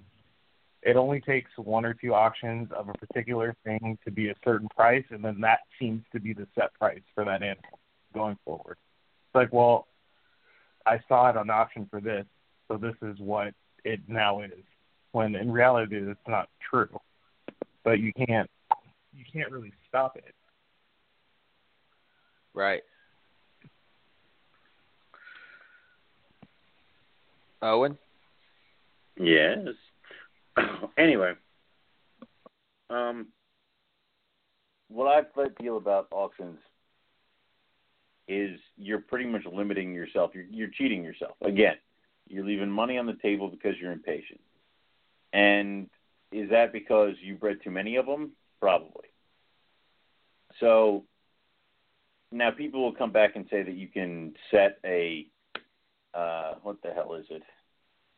it only takes one or two auctions of a particular thing to be a certain price, and then that seems to be the set price for that animal. going forward. It's like, well, I saw it on auction for this, so this is what it now is. When in reality, it's not true. But you can't you can't really stop it. Right. Owen. Yes. anyway, um, what I feel about auctions is you're pretty much limiting yourself. You're, you're cheating yourself. Again, you're leaving money on the table because you're impatient. And is that because you bred too many of them? Probably. So now people will come back and say that you can set a uh, what the hell is it?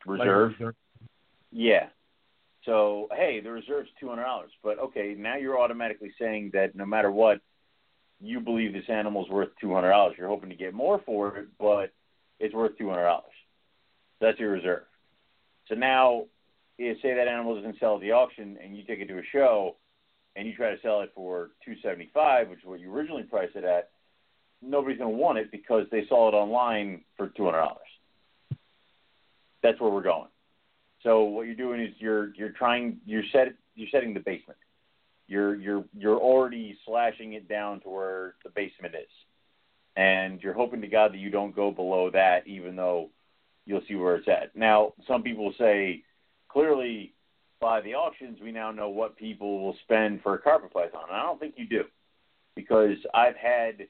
Reserve. Like reserve. Yeah. So hey, the reserve's two hundred dollars, but okay, now you're automatically saying that no matter what, you believe this animal's worth two hundred dollars. You're hoping to get more for it, but it's worth two hundred dollars. That's your reserve. So now, if say that animal doesn't sell at the auction, and you take it to a show, and you try to sell it for two seventy five, which is what you originally priced it at, nobody's going to want it because they saw it online for two hundred dollars. That's where we're going. So what you're doing is you're you're trying you're set you're setting the basement. You're you're you're already slashing it down to where the basement is, and you're hoping to God that you don't go below that, even though you'll see where it's at. Now, some people say clearly by the auctions we now know what people will spend for a carpet python, and I don't think you do, because I've had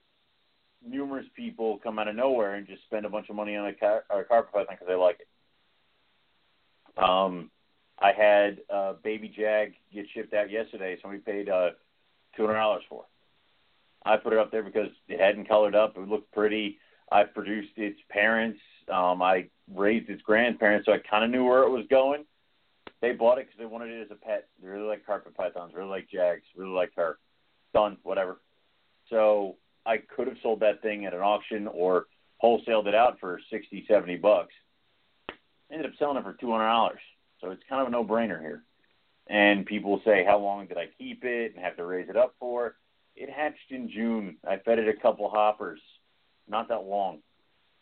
numerous people come out of nowhere and just spend a bunch of money on a, car- a carpet python because they like it. Um, I had a baby jag get shipped out yesterday. Somebody paid uh, two hundred dollars for. It. I put it up there because it hadn't colored up. It looked pretty. I produced its parents. Um, I raised its grandparents, so I kind of knew where it was going. They bought it because they wanted it as a pet. They really like carpet pythons, really like jags, really like her. Done, whatever. So I could have sold that thing at an auction or wholesaled it out for sixty, seventy bucks ended up selling it for two hundred dollars. So it's kind of a no brainer here. And people say, How long did I keep it and have to raise it up for? It hatched in June. I fed it a couple hoppers. Not that long.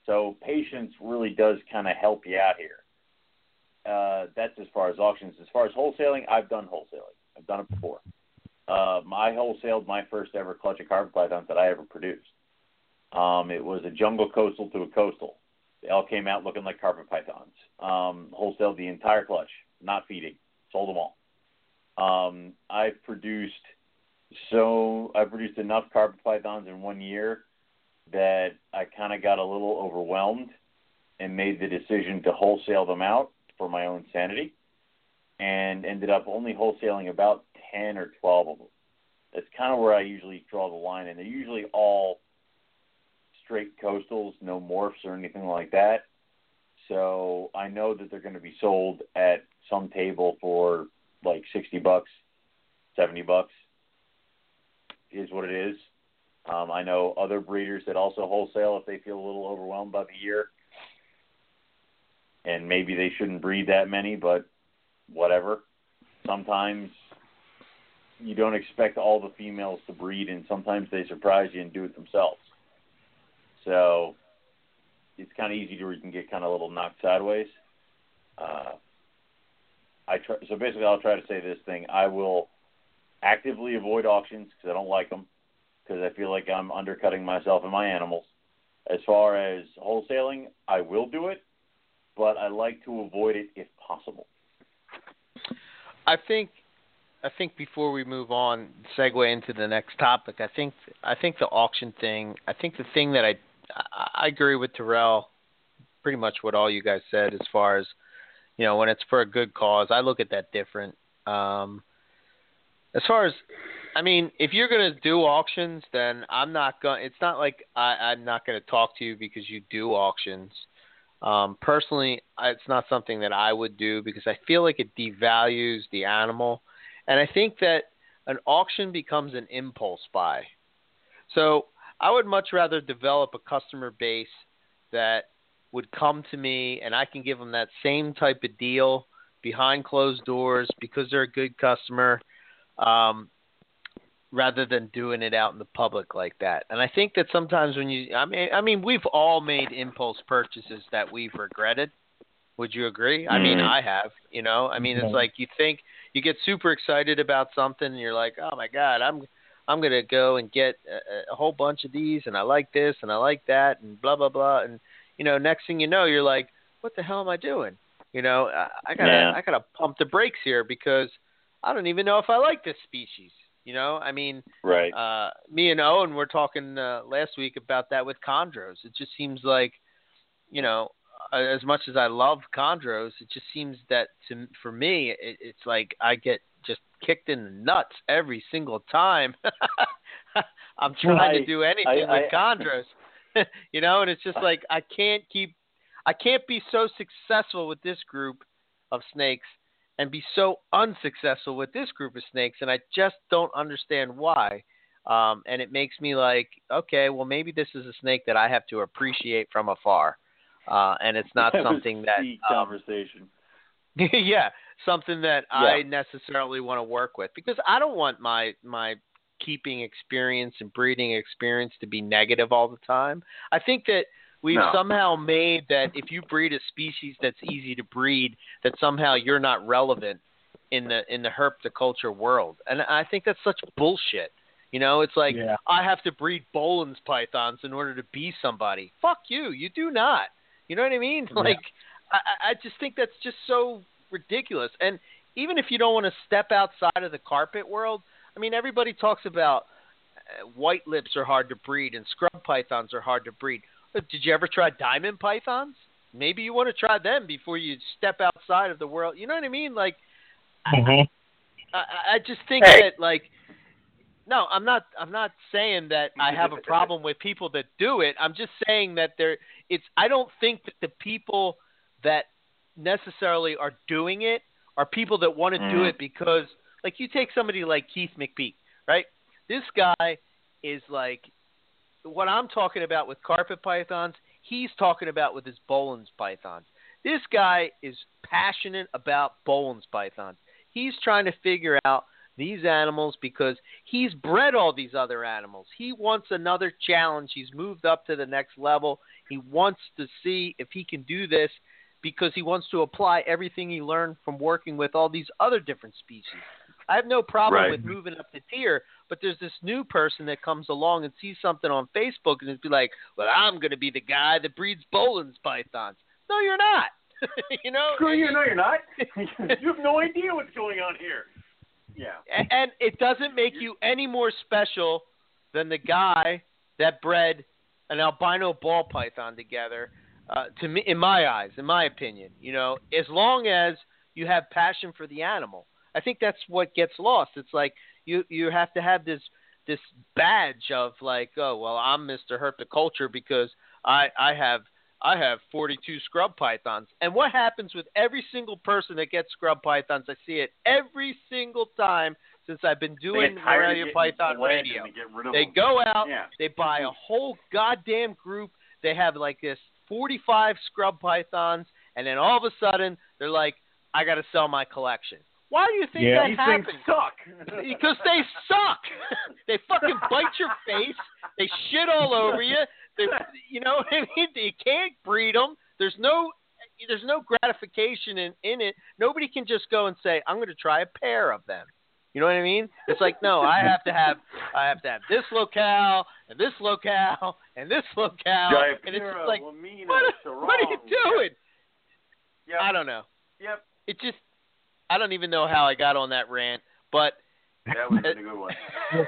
So patience really does kind of help you out here. Uh, that's as far as auctions. As far as wholesaling, I've done wholesaling. I've done it before. Um, I wholesaled my first ever clutch of carpet pythons that I ever produced. Um, it was a jungle coastal to a coastal. They all came out looking like carpet pythons. Um, wholesaled the entire clutch, not feeding. Sold them all. Um, I've produced so I produced enough carpet pythons in one year that I kind of got a little overwhelmed and made the decision to wholesale them out for my own sanity, and ended up only wholesaling about ten or twelve of them. That's kind of where I usually draw the line, and they're usually all straight coastals, no morphs or anything like that. So I know that they're going to be sold at some table for like 60 bucks, 70 bucks is what it is. Um, I know other breeders that also wholesale if they feel a little overwhelmed by the year. And maybe they shouldn't breed that many, but whatever. Sometimes you don't expect all the females to breed, and sometimes they surprise you and do it themselves. So it's kind of easy to where you can get kind of a little knocked sideways. Uh, I try, so basically, I'll try to say this thing: I will actively avoid auctions because I don't like them because I feel like I'm undercutting myself and my animals. As far as wholesaling, I will do it, but I like to avoid it if possible. I think I think before we move on, segue into the next topic, I think I think the auction thing. I think the thing that I I agree with Terrell. Pretty much what all you guys said as far as you know when it's for a good cause. I look at that different. Um, as far as I mean, if you're gonna do auctions, then I'm not gonna. It's not like I, I'm not gonna talk to you because you do auctions. Um, personally, it's not something that I would do because I feel like it devalues the animal, and I think that an auction becomes an impulse buy. So I would much rather develop a customer base that would come to me and I can give them that same type of deal behind closed doors because they're a good customer. Um, rather than doing it out in the public like that. And I think that sometimes when you, I mean, I mean, we've all made impulse purchases that we've regretted. Would you agree? I mean, Mhm. I have. You know, I mean, it's like you think you get super excited about something, and you're like, oh my god, I'm I'm gonna go and get a, a whole bunch of these, and I like this, and I like that, and blah blah blah, and you know, next thing you know, you're like, what the hell am I doing? You know, I, I gotta Yeah. I gotta pump the brakes here because I don't even know if I like this species. You know, I mean, Right. uh, me and Owen were talking uh, last week about that with chondros. It just seems like, you know, as much as I love chondros, it just seems that to for me, it, it's like I get just kicked in the nuts every single time. I'm trying I- to do anything I- with chondros, you know, and it's just like I can't keep, I can't be so successful with this group of snakes and be so unsuccessful with this group of snakes, and I just don't understand why. Um, and it makes me like, okay, well, maybe this is a snake that I have to appreciate from afar, uh, and it's not That something that, um, conversation. yeah, something that I necessarily want to work with because I don't want my my keeping experience and breeding experience to be negative all the time. I think that we've No. somehow made that if you breed a species that's easy to breed, that somehow you're not relevant in the in the herpetoculture world, and I think that's such bullshit. You know, it's like yeah. I have to breed Boelen's pythons in order to be somebody. Fuck you. You do not. You know what I mean? Yeah. Like, I, I I just think that's just so ridiculous. And even if you don't want to step outside of the carpet world, I mean, everybody talks about uh, white lips are hard to breed and scrub pythons are hard to breed. But did you ever try diamond pythons? Maybe you want to try them before you step outside of the world. You know what I mean? Like, Mhm. I, I just think Hey. that like no, I'm not I'm not saying that I have a problem with people that do it. I'm just saying that there it's I don't think that the people that necessarily are doing it are people that want to do Mm. it because like you take somebody like Keith McPeak, right? This guy is like what I'm talking about with carpet pythons, he's talking about with his Boelen's pythons. This guy is passionate about Boelen's pythons. He's trying to figure out these animals because he's bred all these other animals. He wants another challenge. He's moved up to the next level. He wants to see if he can do this because he wants to apply everything he learned from working with all these other different species. I have no problem Right. with moving up the tier, but there's this new person that comes along and sees something on Facebook and is be like, "Well, I'm going to be the guy that breeds Boelen's pythons." No, you're not. you know, Screw you, no, you're not. you have no idea what's going on here. Yeah. And it doesn't make you any more special than the guy that bred an albino ball python together. Uh, to me, in my eyes, in my opinion, you know, as long as you have passion for the animal, I think that's what gets lost. It's like you you have to have this this badge of like, oh well, I'm Mr. Herpetoculture because I I have I have 42 scrub pythons. And what happens with every single person that gets scrub pythons? I see it every single time since I've been doing Morelia Python Radio. They, get rid of They them. go out, Yeah. they buy a mm-hmm. whole goddamn group. They have like this 45 scrub pythons, and then all of a sudden they're like, I got to sell my collection. Why do you think Yeah. that These happens? things suck. because they suck. they fucking bite your face. They shit all over you. They, you know what I mean? You can't breed them. There's no, there's no gratification in in it. Nobody can just go and say, I'm going to try a pair of them. You know what I mean? It's like, no, I have to have, I have to have this locale and this locale and this locale, and it's just like, Lamina, what, Sarong. what are you doing? Yep. I don't know. Yep. It just, I don't even know how I got on that rant, but That was a good one. I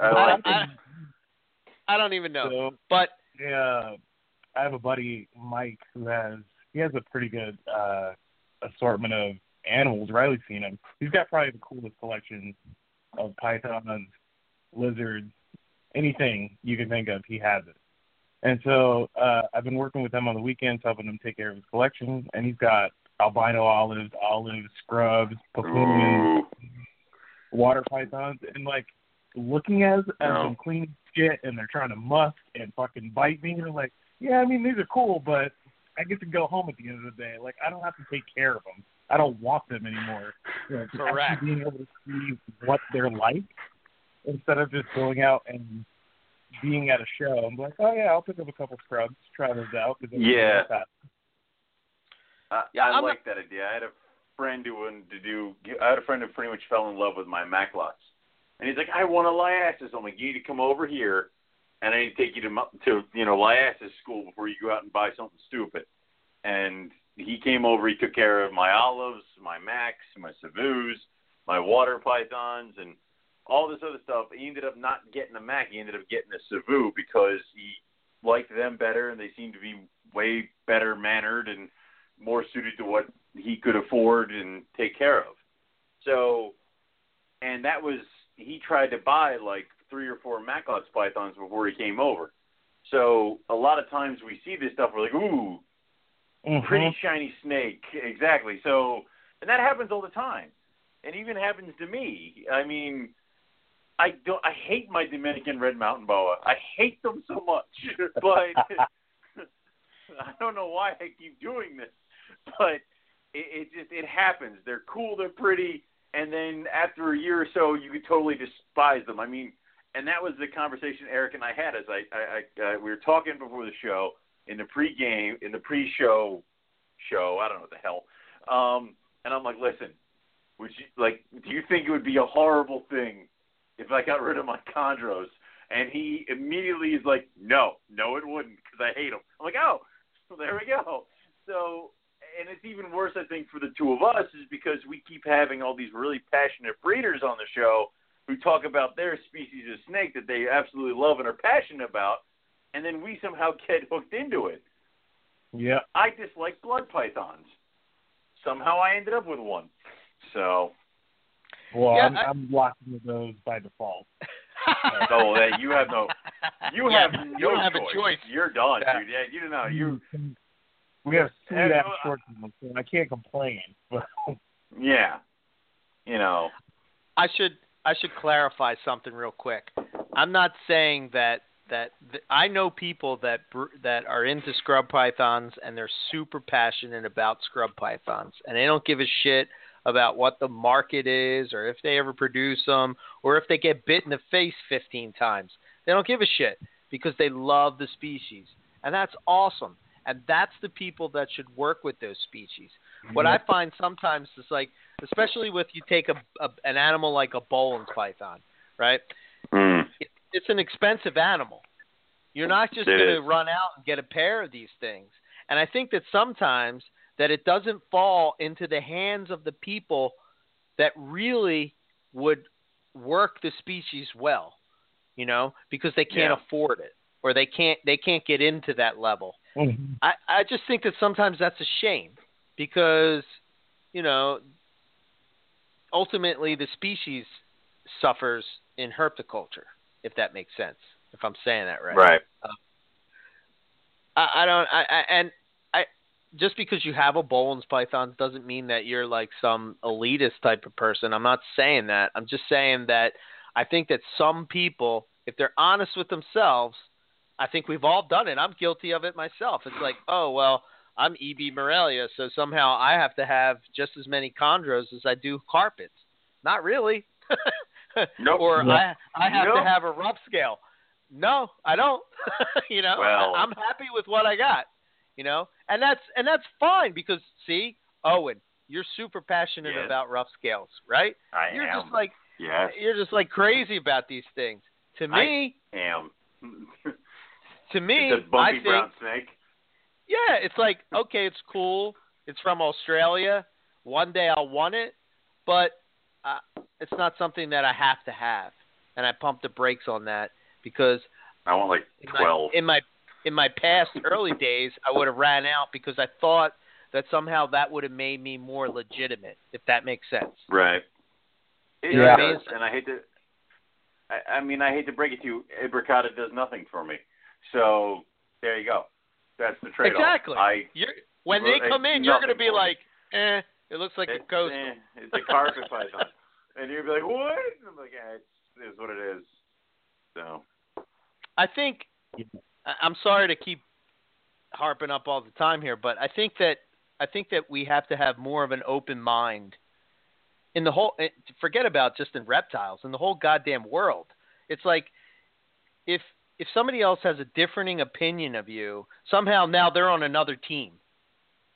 I, like I, it. I don't even know. So But yeah, I have a buddy Mike who has he has a pretty good uh assortment of animals. Riley's seen him. He's got probably the coolest collection of pythons, lizards, anything you can think of. He has it. And so uh I've been working with him on the weekends, helping him take care of his collection. And he's got albino olives, olives, scrubs, Papuans, water pythons, and like looking at, at No. them clean shit, and they're trying to musk and fucking bite me. And I'm like, yeah, I mean these are cool, but I get to go home at the end of the day. Like I don't have to take care of them. I don't want them anymore. You know, Correct. Being able to see what they're like instead of just going out and being at a show. I'm like, oh yeah, I'll pick up a couple scrubs, try those out. Cause Yeah. I, Yeah, I I'm like that idea. I had a friend who wanted to do. I had a friend who pretty much fell in love with my Macklot's, and he's like, "I want to Liasis." I'm like, "You need to come over here, and I need to take you to to you know Liasis school before you go out and buy something stupid." And he came over. He took care of my olives, my macs, my savus, my water pythons, and all this other stuff. He ended up not getting a mac. He ended up getting a savu because he liked them better, and they seemed to be way better mannered and more suited to what he could afford and take care of. So, and that was he tried to buy like three or four Macklot's pythons before he came over. So a lot of times we see this stuff, we're like, ooh, Mhm. pretty shiny snake. Exactly. So, and that happens all the time. It even happens to me. I mean, I don't. I hate my Dominican red mountain boa. I hate them so much, but I don't know why I keep doing this. But it, it just it happens. They're cool. They're pretty. And then after a year or so, you could totally despise them. I mean, and that was the conversation Eric and I had as I, I, I uh, we were talking before the show in the pre-game, in the pre-show show. I don't know what the hell. Um, and I'm like, listen, would you like? Do you think it would be a horrible thing if I got rid of my chondros? And he immediately is like, no, no, it wouldn't, because I hate them. I'm like, oh, so there we go. So, and it's even worse, I think, for the two of us, is because we keep having all these really passionate breeders on the show who talk about their species of snake that they absolutely love and are passionate about, and then we somehow get hooked into it. Yeah. I dislike blood pythons. Somehow I ended up with one. So, Well, Yeah, I'm, I- I'm locking with those by default. oh, that you have no, you Yeah, have you don't have a choice. You're done, Yeah. dude. Yeah, you don't know. You, We have sweet Yeah, ass well, uh, short ones, so I can't complain. But yeah, you know, I should I should clarify something real quick. I'm not saying that that th- I know people that br- that are into scrub pythons and they're super passionate about scrub pythons and they don't give a shit about what the market is or if they ever produce them or if they get bit in the face 15 times. They don't give a shit because they love the species. And that's awesome. And that's the people that should work with those species. What I find sometimes is like, especially with you take a, a an animal like a Boelen's python, right? mm. It, it's an expensive animal. You're not just going to run out and get a pair of these things. And I think that sometimes that it doesn't fall into the hands of the people that really would work the species well, you know, because they can't Yeah. afford it or they can't they can't get into that level. Mhm. I, I just think that sometimes that's a shame because, you know, ultimately the species suffers in herpetoculture, if that makes sense, if I'm saying that right. right. I, I don't, I, I, and I, just because you have a Boelen's python doesn't mean that you're like some elitist type of person. I'm not saying that. I'm just saying that I think that some people, if they're honest with themselves, I think we've all done it. I'm guilty of it myself. It's like, oh well, I'm EB Morelia, so somehow I have to have just as many chondros as I do carpets. Not really. Nope. or Nope. I I have Nope. to have a rough scale. No, I don't. you know, Well- I, I'm happy with what I got. You know, and that's and that's fine because see, Owen, you're super passionate Yes. about rough scales, right? I you're am. just like yes, you're just like crazy about these things. To me, I am. to me, it's a bumpy I think brown snake. yeah, it's like okay, it's cool. It's from Australia. One day I'll want it, but uh, it's not something that I have to have, and I pump the brakes on that because I want like in my, twelve. in my in my past early days, I would have ran out because I thought that somehow that would have made me more legitimate, if that makes sense. Right. It Yeah. does, and I hate to. I, I mean, I hate to break it to you, Imbricata does nothing for me. So there you go. That's the trade-off. Exactly. I You're, when they come in, you're going to be like, eh, it looks like a ghost. eh, it's a carpet python, and you'll be like, what? And I'm like, yeah, it's, it is what it is. So I think I'm sorry to keep harping up all the time here, but I think that I think that we have to have more of an open mind in the whole eh, forget about just in reptiles in the whole goddamn world. It's like if if somebody else has a differing opinion of you, somehow now they're on another team,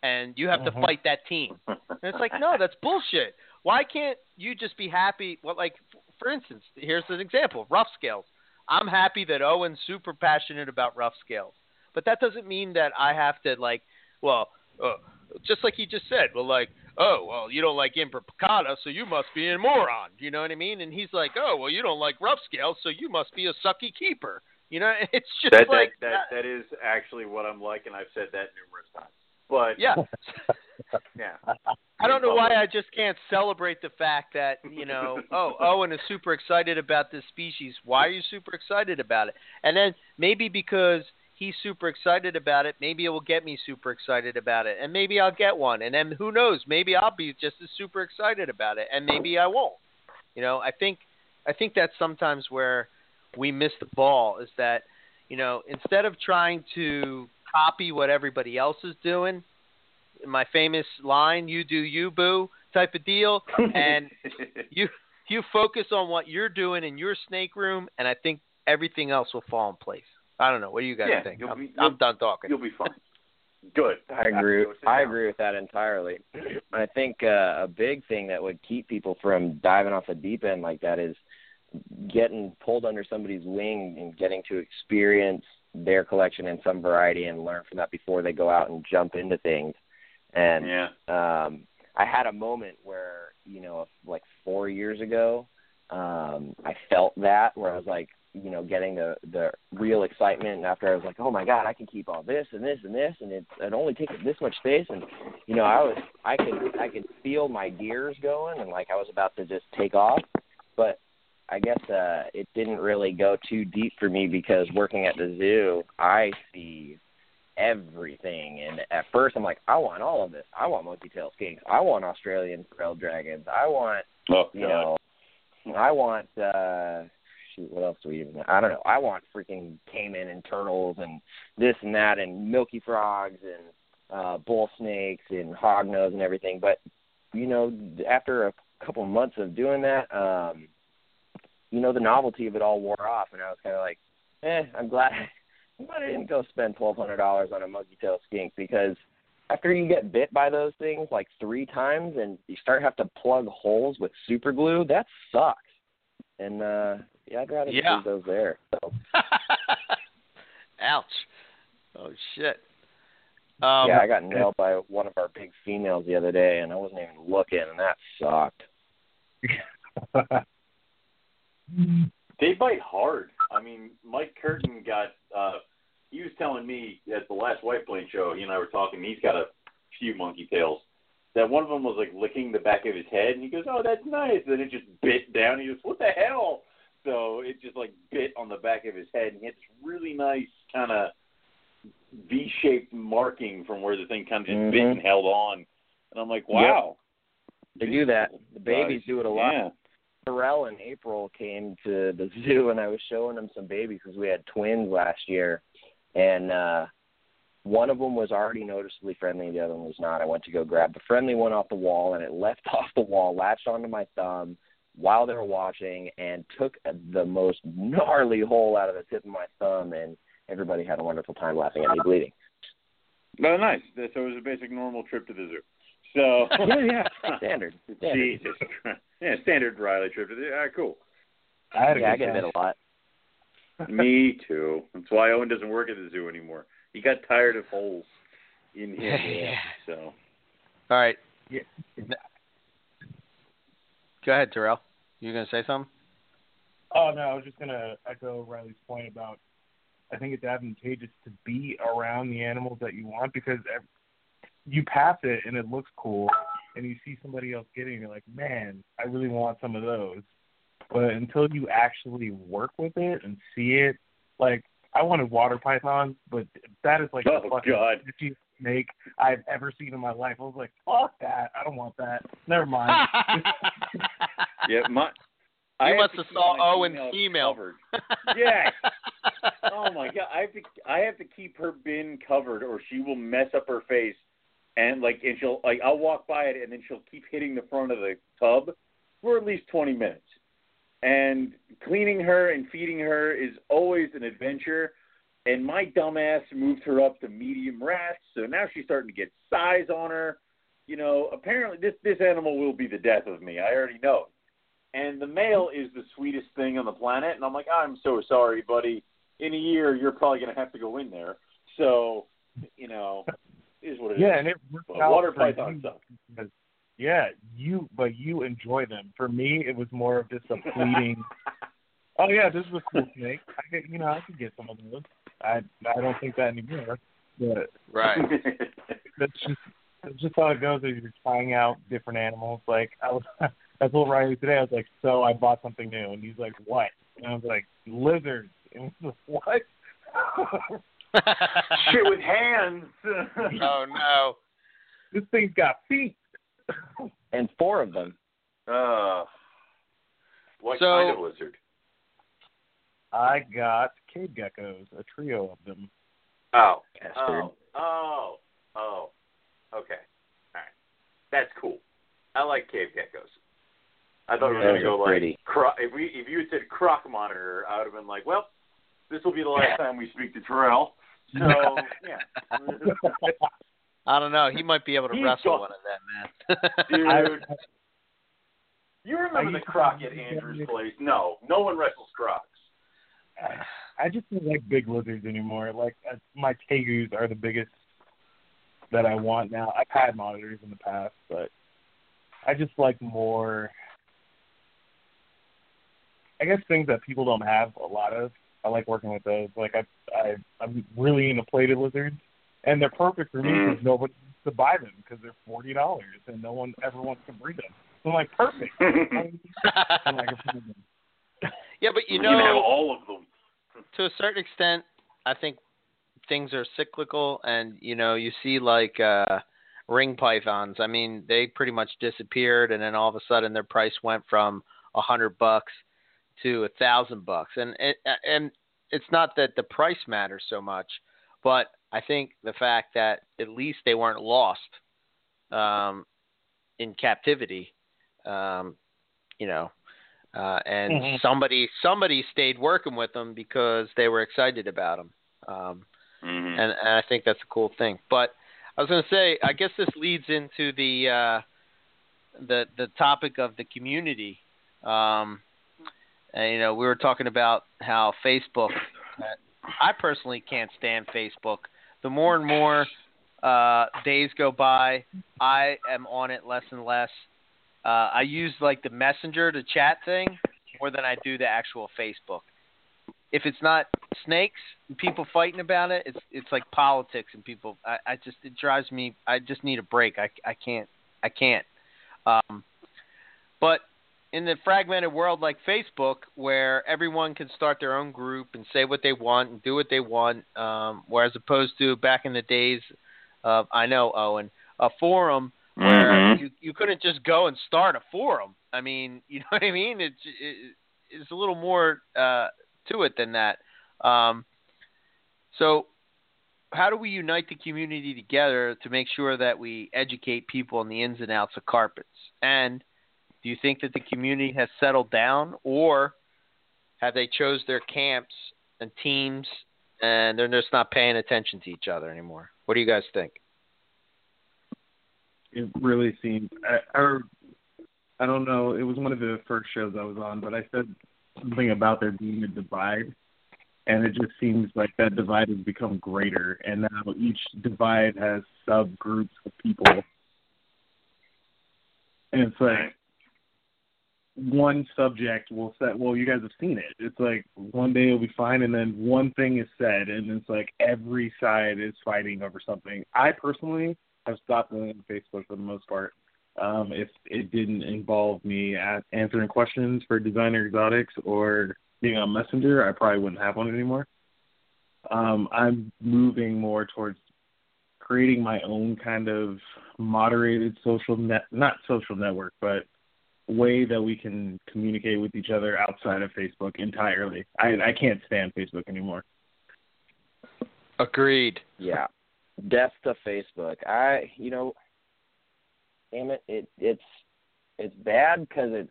and you have Mhm. to fight that team. And it's like, no, that's bullshit. Why can't you just be happy? Well, like for instance, here's an example: rough scales. I'm happy that Owen's super passionate about rough scales, but that doesn't mean that I have to like, well, uh, just like he just said, well, like, oh, well, you don't like Imbricata, so you must be a moron. You know what I mean? And he's like, oh, well, you don't like rough scales, so you must be a sucky keeper. You know, it's just That, like that that that is actually what I'm like, and I've said that numerous times. But yeah. yeah, I don't know why I just can't celebrate the fact that, you know, oh, Owen is super excited about this species. Why are you super excited about it? And then maybe because he's super excited about it, maybe it will get me super excited about it. And maybe I'll get one. And then who knows, maybe I'll be just as super excited about it and maybe I won't. You know, I think I think that's sometimes where we miss the ball is that, you know, instead of trying to copy what everybody else is doing, my famous line, "You do you, boo," type of deal, and you you focus on what you're doing in your snake room, and I think everything else will fall in place. I don't know. What do you guys Yeah, think? you'll I'm, be- I'm done talking. you'll be fine. Good. I agree. I agree with that entirely. I think uh, a big thing that would keep people from diving off the deep end like that is getting pulled under somebody's wing and getting to experience their collection in some variety and learn from that before they go out and jump into things. And Yeah. um I had a moment where, you know, like 4 years ago, um I felt that where I was like, you know, getting the the real excitement and after I was like, "Oh my god, I can keep all this and this and this and it it only takes this much space." And you know, I was I could I could feel my gears going and like I was about to just take off, but I guess uh it didn't really go too deep for me because working at the zoo, I see everything and at first I'm like, I want all of this. I want monkey tail skinks. I want Australian trail dragons. I want Oh you know, I want uh shoot, what else do we even I don't know. I want freaking caiman and turtles and this and that and milky frogs and uh bull snakes and hognose and everything. But you know, after a couple months of doing that, um, you know, the novelty of it all wore off and I was kinda like, Eh, I'm glad I'm glad I didn't go spend twelve hundred dollars on a monkey tail skink because after you get bit by those things like three times and you start have to plug holes with super glue, that sucks. And uh yeah, I'd rather just Yeah. leave those there. So Ouch. Oh shit. Um, yeah, I got nailed by one of our big females the other day and I wasn't even looking and that sucked. They bite hard. I mean, Mike Curtin got. uh He was telling me at the last White Plain show. He and I were talking. He's got a few monkey tails. That one of them was like licking the back of his head, and he goes, "Oh, that's nice." And it just bit down. He goes, "What the hell?" So it just like bit on the back of his head, and he had this really nice kind of V-shaped marking from where the thing kind of just bit Mhm. and held on. And I'm like, "Wow." They do that. The babies do it a lot. Yeah. Terrell in April came to the zoo and I was showing him some babies because we had twins last year, and uh one of them was already noticeably friendly, the other one was not. I went to go grab the friendly one off the wall, and it left off the wall, latched onto my thumb while they were watching, and took the most gnarly hole out of the tip of my thumb, and everybody had a wonderful time laughing at me bleeding. Oh, nice. So it was a basic normal trip to the zoo. So yeah, yeah, standard. standard. Jesus Yeah, standard Riley trip to All right, cool. I had a Yeah, I good get time. bit a lot. Me too. That's why Owen doesn't work at the zoo anymore. He got tired of holes in him. Yeah. So All right. Yeah. Go ahead, Terrell. You gonna say something? Oh no, I was just gonna echo Riley's point about. I think it's advantageous to be around the animals that you want because ev- you pass it and it looks cool, and you see somebody else getting it, you're like, man, I really want some of those. But until you actually work with it and see it, like I wanted water pythons, but that is like Oh, the fucking God. snake I've ever seen in my life. I was like, fuck that, I don't want that. Never mind. yeah, my You I have must to have saw Owen's female female. covered. Yes. Oh my god, I have to I have to keep her bin covered or she will mess up her face and like and she'll like I'll walk by it and then she'll keep hitting the front of the tub for at least twenty minutes. And cleaning her and feeding her is always an adventure. And my dumbass moved her up to medium rest, so now she's starting to get size on her. You know, apparently this this animal will be the death of me. I already know. And the male is the sweetest thing on the planet, and I'm like, I'm so sorry, buddy. In a year, you're probably gonna have to go in there. So, you know, is what it is. Yeah, and it worked But out water for python you suck. Yeah, you but you enjoy them. For me, it was more of just a fleeting. oh yeah, this is a cool snake. I could, you know, I could get some of those. I I don't think that anymore. But Right. that's just that's just how it goes. As you're trying out different animals. Like I was, I told Riley today. I was like, so I bought something new, and he's like, what? And I was like, lizards. And he was like, what? Shit with hands. oh no. this thing's got feet. And four of them. Uh, what So- kind of lizard? I got cave geckos, a trio of them. Oh, Bastard. oh, oh, oh. Okay, all right. That's cool. I like cave geckos. I thought we were Those gonna go are like pretty. cro- if we if you had said croc monitor, I would have been like, well, this will be the last time we speak to Terrell. So yeah, I don't know. He might be able to He's wrestle got- one of them, man. dude. You remember the croc at Andrew's place? No, no one wrestles crocs. I just don't like big lizards anymore. Like uh, my tegus are the biggest that I want now. I've had monitors in the past, but I just like more. I guess things that people don't have a lot of. I like working with those. Like I, I, I'm really into plated lizards, and they're perfect for me Mm. because nobody wants to buy them because they're forty dollars, and no one ever wants to breed them. So I'm like, perfect. I'm like, yeah, but you know, you have know, all of them. to a certain extent, I think things are cyclical, and you know, you see like uh ring pythons. I mean, they pretty much disappeared, and then all of a sudden, their price went from a hundred bucks to a thousand bucks, and it, and it's not that the price matters so much, but I think the fact that at least they weren't lost um, in captivity, um, you know, uh, and Mhm. somebody somebody stayed working with them because they were excited about them, um, Mm-hmm. and, and I think that's a cool thing. But I was going to say, I guess this leads into the uh, the the topic of the community. Um, and, you know, we were talking about how Facebook. I personally can't stand Facebook. The more and more uh, days go by, I am on it less and less. Uh, I use like the messenger, to chat thing, more than I do the actual Facebook. If it's not snakes and people fighting about it, it's it's like politics and people. I, I just it drives me. I just need a break. I I can't I can't. Um, but in the fragmented world like Facebook, where everyone can start their own group and say what they want and do what they want, um, whereas opposed to back in the days of I know Owen, a forum where Mm-hmm. you you couldn't just go and start a forum. I mean, you know what I mean? It's it, it's a little more uh, to it than that. Um, so, how do we unite the community together to make sure that we educate people on the ins and outs of carpets? And do you think that the community has settled down, or have they chose their camps and teams, and they're just not paying attention to each other anymore? What do you guys think? it really seems. I, I I don't know, it was one of the first shows I was on, but I said something about there being a divide and it just seems like that divide has become greater and now each divide has subgroups of people. And it's like one subject will say, well, you guys have seen it. It's like one day it'll be fine, and then one thing is said, and it's like every side is fighting over something. I personally have stopped going on Facebook for the most part. Um, if it didn't involve me answering questions for designer exotics or being on Messenger, I probably wouldn't have one anymore. Um, I'm moving more towards creating my own kind of moderated social net, not social network, but way that we can communicate with each other outside of Facebook entirely. I I can't stand Facebook anymore. Agreed. Yeah. death to Facebook. I, you know, damn it, it it's it's bad because it's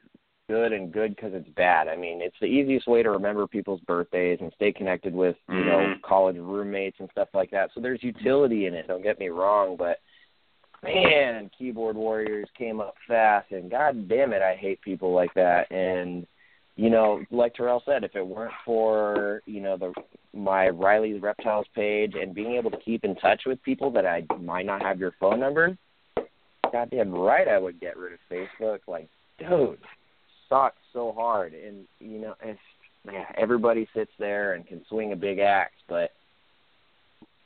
good and good because it's bad. I mean, it's the easiest way to remember people's birthdays and stay connected with you mm-hmm. know college roommates and stuff like that. So there's utility in it. Don't get me wrong, but man, keyboard warriors came up fast, and god damn it, I hate people like that. And you know, like Terrell said, if it weren't for you know the my Riley's Reptiles page and being able to keep in touch with people that I might not have your phone number, goddamn right I would get rid of Facebook. Like, dude, sucks so hard, and you know, it's yeah, everybody sits there and can swing a big axe, but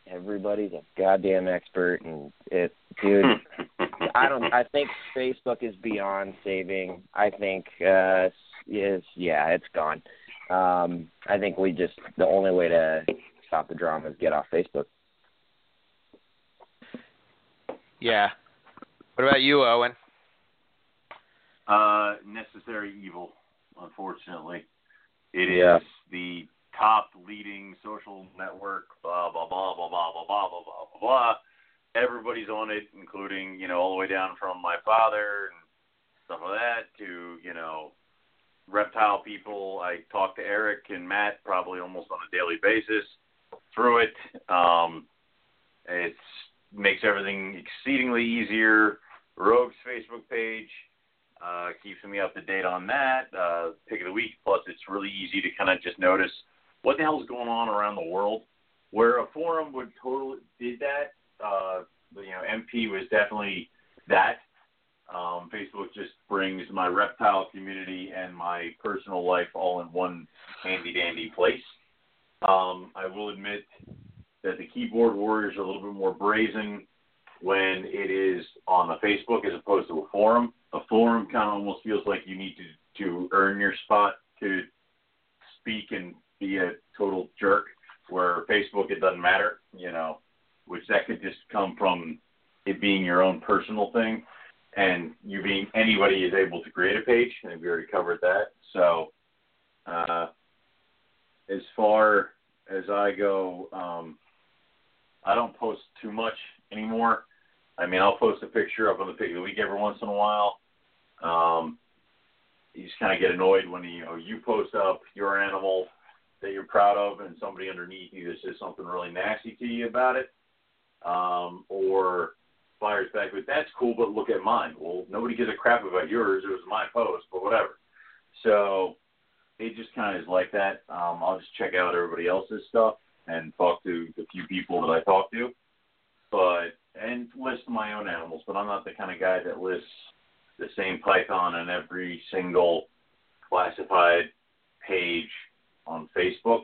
everybody's a goddamn expert, and it, dude. I don't. I think Facebook is beyond saving. I think uh is yeah, it's gone. Um, I think we just the only way to stop the drama is get off Facebook. Yeah. What about you, Owen? Uh, necessary evil. Unfortunately, it yeah. is the top leading social network. Blah blah blah blah blah blah blah blah blah blah. Everybody's on it, including you know all the way down from my father and stuff like that to you know reptile people. I talk to Eric and Matt probably almost on a daily basis through it. Um, it makes everything exceedingly easier. Rogue's Facebook page uh, keeps me up to date on that. Uh, pick of the week. Plus, it's really easy to kind of just notice what the hell is going on around the world. Where a forum would totally did that. Uh, you know, MP was definitely that. Um, Facebook just brings my reptile community and my personal life all in one handy dandy place. Um, I will admit that the keyboard warriors are a little bit more brazen when it is on a Facebook as opposed to a forum. A forum kind of almost feels like you need to to earn your spot to speak and be a total jerk. Where Facebook it doesn't matter, you know, which that could just come from it being your own personal thing and you being anybody is able to create a page, and we already covered that. So, uh, as far as I go, um, I don't post too much anymore. I mean, I'll post a picture up on the pick of the week every once in a while. Um, you just kind of get annoyed when you know you post up your animal that you're proud of, and somebody underneath you that says something really nasty to you about it, um, or fires back with, that's cool, but look at mine. Well, nobody gives a crap about yours. It was my post, but whatever. So it just kind of is like that. Um, I'll just check out everybody else's stuff and talk to the few people that I talk to, but and list my own animals. But I'm not the kind of guy that lists the same python on every single classified page on Facebook.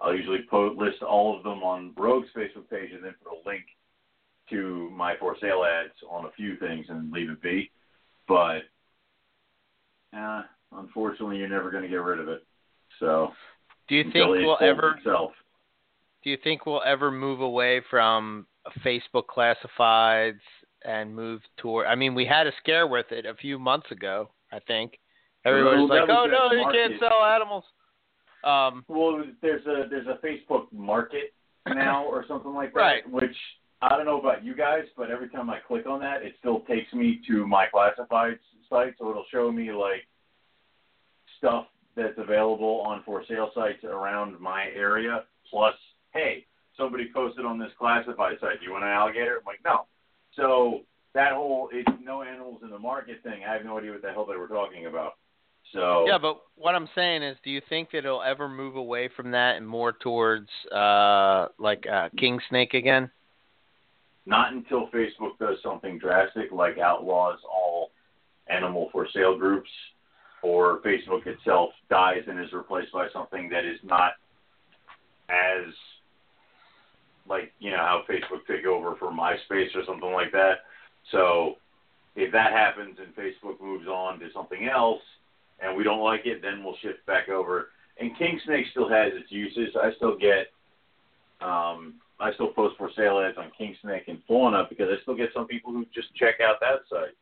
I'll usually post list all of them on Rogue's Facebook page and then put a link to my for sale ads on a few things and leave it be. But uh, unfortunately, you're never going to get rid of it. So, do you think we'll ever? Itself. Do you think we'll ever move away from Facebook classifieds and move toward? I mean, we had a scare with it a few months ago. I think everybody's like, "Oh no, you can't sell animals." Um, well, there's a there's a Facebook market now or something like that, right. which I don't know about you guys, but every time I click on that, it still takes me to my classified site, so it'll show me like stuff that's available on for sale sites around my area. Plus, hey, somebody posted on this classified site. Do you want an alligator? I'm like, no. So that whole it's no animals in the market thing. I have no idea what the hell they were talking about. So yeah, but what I'm saying is, do you think that it'll ever move away from that and more towards uh like uh king snake again? Not until Facebook does something drastic like outlaws all animal for sale groups or Facebook itself dies and is replaced by something that is not as like you know how Facebook took over for MySpace or something like that. So if that happens and Facebook moves on to something else and we don't like it, then we'll shift back over. And King Snake still has its uses. I still get um, I still post for sale ads on King Snake and Fauna because I still get some people who just check out that site.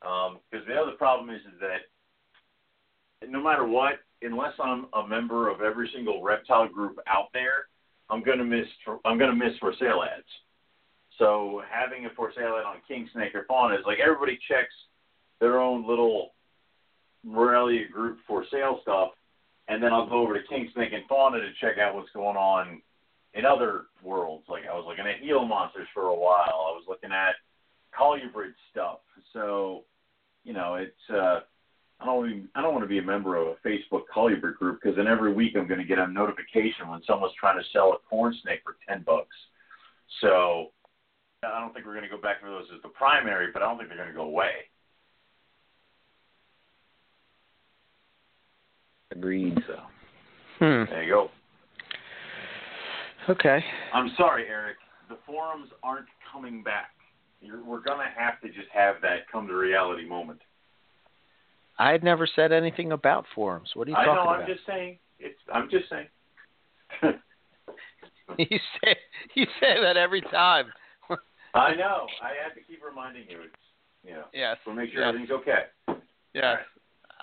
Because um, the other problem is, is that no matter what, unless I'm a member of every single reptile group out there, I'm gonna miss I'm gonna miss for sale ads. So having a for sale ad on King Snake or Fauna is like everybody checks their own little Morelia group for sale stuff, and then I'll go over to King Snake and Fauna to check out what's going on in other worlds. Like I was looking at Gila Monsters for a while. I was looking at Colubrid stuff. So, you know, it's uh I don't even, I don't want to be a member of a Facebook Colubrid group because then every week I'm going to get a notification when someone's trying to sell a corn snake for ten bucks. So I don't think we're going to go back to those as the primary, but I don't think they're going to go away. Agreed. So Hmm. there you go. Okay. I'm sorry, Eric. The forums aren't coming back. You're, we're going to have to just have that come to reality moment. I had never said anything about forums. What are you I talking know. about? I'm just saying. It's. I'm just saying. you say you say that every time. I know. I have to keep reminding you. It's. You know. Yes. We'll make sure yes. everything's okay. Yes.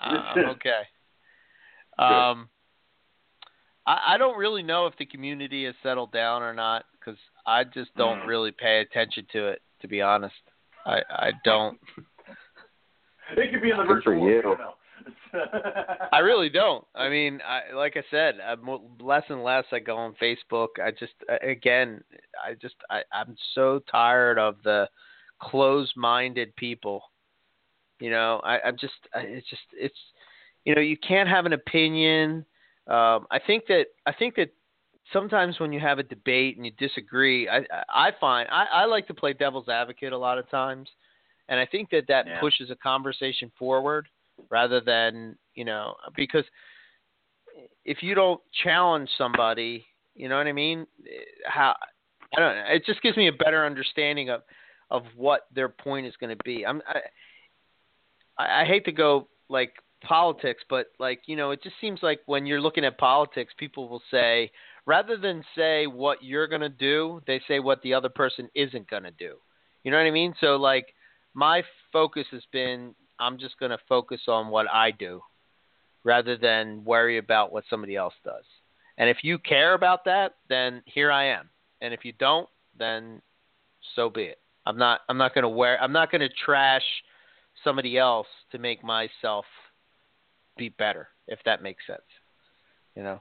All Uh, okay. Um, I, I don't really know if the community has settled down or not because I just don't Mm. really pay attention to it. To be honest, I I don't. It could be in the Good for virtual world. you. I know. I really don't. I mean, I like I said, I'm mo- less and less I go on Facebook. I just again, I just I I'm so tired of the closed-minded people. You know, I I'm just I, it's just it's you know, you can't have an opinion. Um I think that I think that sometimes when you have a debate and you disagree, I I find I I like to play devil's advocate a lot of times. And I think that that Yeah. pushes a conversation forward rather than you know because if you don't challenge somebody you know what i mean how i don't know it just gives me a better understanding of of what their point is going to be i'm I, I hate to go like politics but like you know it just seems like when you're looking at politics people will say rather than say what you're to do they say what the other person isn't to do you know what i mean so like my focus has been I'm just to focus on what I do rather than worry about what somebody else does. And if you care about that, then here I am. And if you don't, then so be it. I'm not I'm not going to wear I'm not going to trash somebody else to make myself be better, if that makes sense. You know.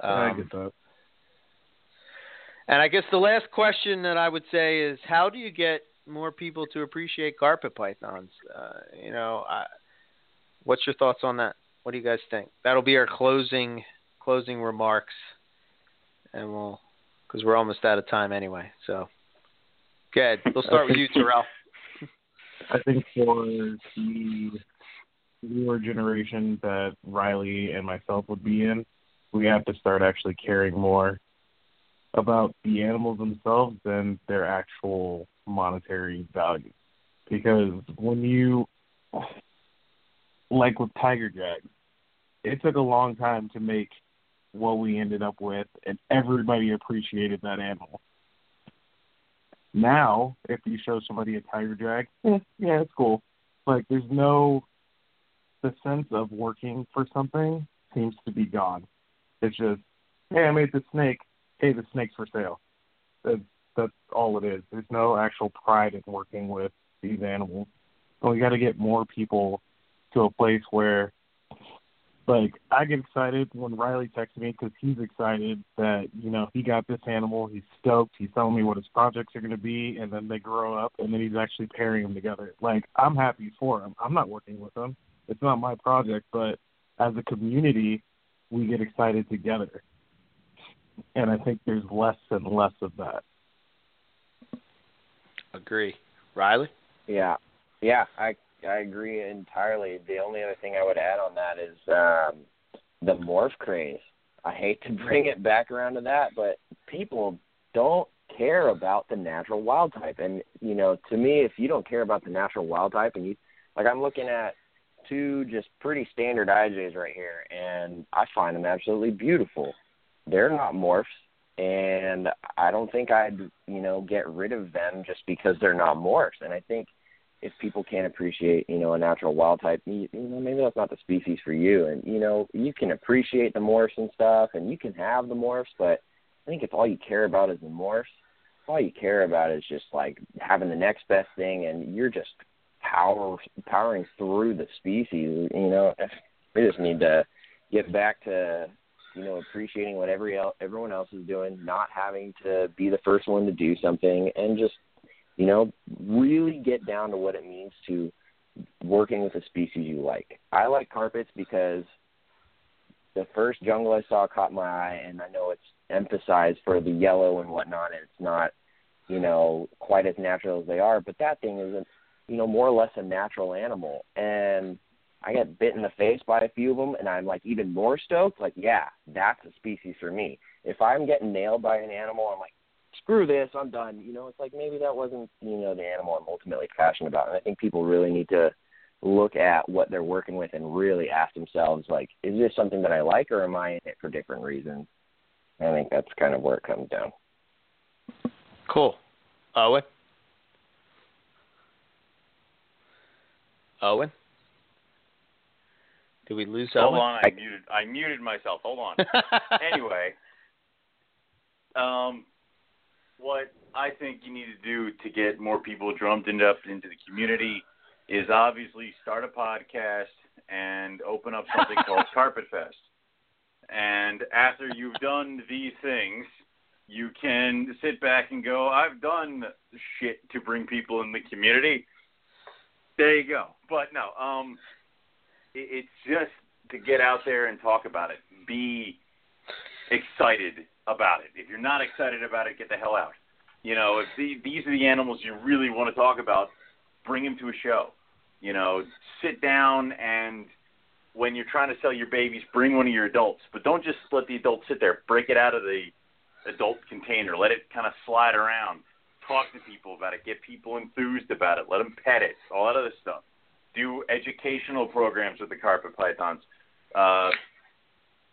I Um, get that. and I guess the last question that I would say is, how do you get more people to appreciate carpet pythons? Uh, you know, I, what's your thoughts on that? What do you guys think? That'll be our closing closing remarks, and we'll because we're almost out of time anyway. So, good. We'll start with you, Terrell. I think for the newer generation that Riley and myself would be in, we have to start actually caring more about the animals themselves than their actual monetary value. Because when you, like with Tiger Jag, it took a long time to make what we ended up with, and everybody appreciated that animal. Now, if you show somebody a tiger drag, eh, yeah, it's cool. Like, there's no the sense of working for something seems to be gone. It's just, hey, I made the snake. Hey, the snake's for sale. That's that's all it is. There's no actual pride in working with these animals. So we got to get more people to a place where like I get excited when Riley texts me because he's excited that you know he got this animal. He's stoked. He's telling me what his projects are going to be, and then they grow up, and then he's actually pairing them together. Like I'm happy for him. I'm not working with him. It's not my project, but as a community, we get excited together. And I think there's less and less of that. Agree, Riley. Yeah, yeah, I I agree entirely. The only other thing I would add on that is um, the morph craze. I hate to bring it back around to that, but people don't care about the natural wild type. And you know, to me, if you don't care about the natural wild type, and you like, I'm looking at two just pretty standard IJs right here, and I find them absolutely beautiful. They're not morphs, and I don't think I'd you know get rid of them just because they're not morphs. And I think if people can't appreciate you know a natural wild type, you, know maybe that's not the species for you. And you know you can appreciate the morphs and stuff, and you can have the morphs, but I think if all you care about is the morphs, all you care about is just like having the next best thing, and you're just power powering through the species. You know, we just need to get back to you know appreciating what every el- everyone else is doing, not having to be the first one to do something, and just you know really get down to what it means to working with a species you like. I like carpets because the first jungle I saw caught my eye, and I know it's emphasized for the yellow and whatnot, and it's not, you know, quite as natural as they are. But that thing is, a, you know, more or less a natural animal, and I get bit in the face by a few of them, and I'm like even more stoked. Like, yeah, that's a species for me. If I'm getting nailed by an animal, I'm like, screw this, I'm done. You know, it's like maybe that wasn't, you know, the animal I'm ultimately passionate about. And I think people really need to look at what they're working with and really ask themselves, like, is this something that I like, or am I in it for different reasons? I think that's kind of where it comes down. Cool. Owen? Owen? Did we lose Hold Owen? on, I muted. I muted myself. Hold on. anyway, um, what I think you need to do to get more people drummed into up into the community is obviously start a podcast and open up something called Carpet Fest. And after you've done these things, you can sit back and go, I've done shit to bring people in the community. There you go. But no, um, it, it's just to get out there and talk about it. Be excited about it. If you're not excited about it, get the hell out. You know, if the, these are the animals you really want to talk about, bring them to a show. You know, sit down and when you're trying to sell your babies, bring one of your adults, but don't just let the adult sit there. Break it out of the adult container. Let it kind of slide around. Talk to people about it. Get people enthused about it. Let them pet it. All that other stuff. Do educational programs with the carpet pythons. Uh,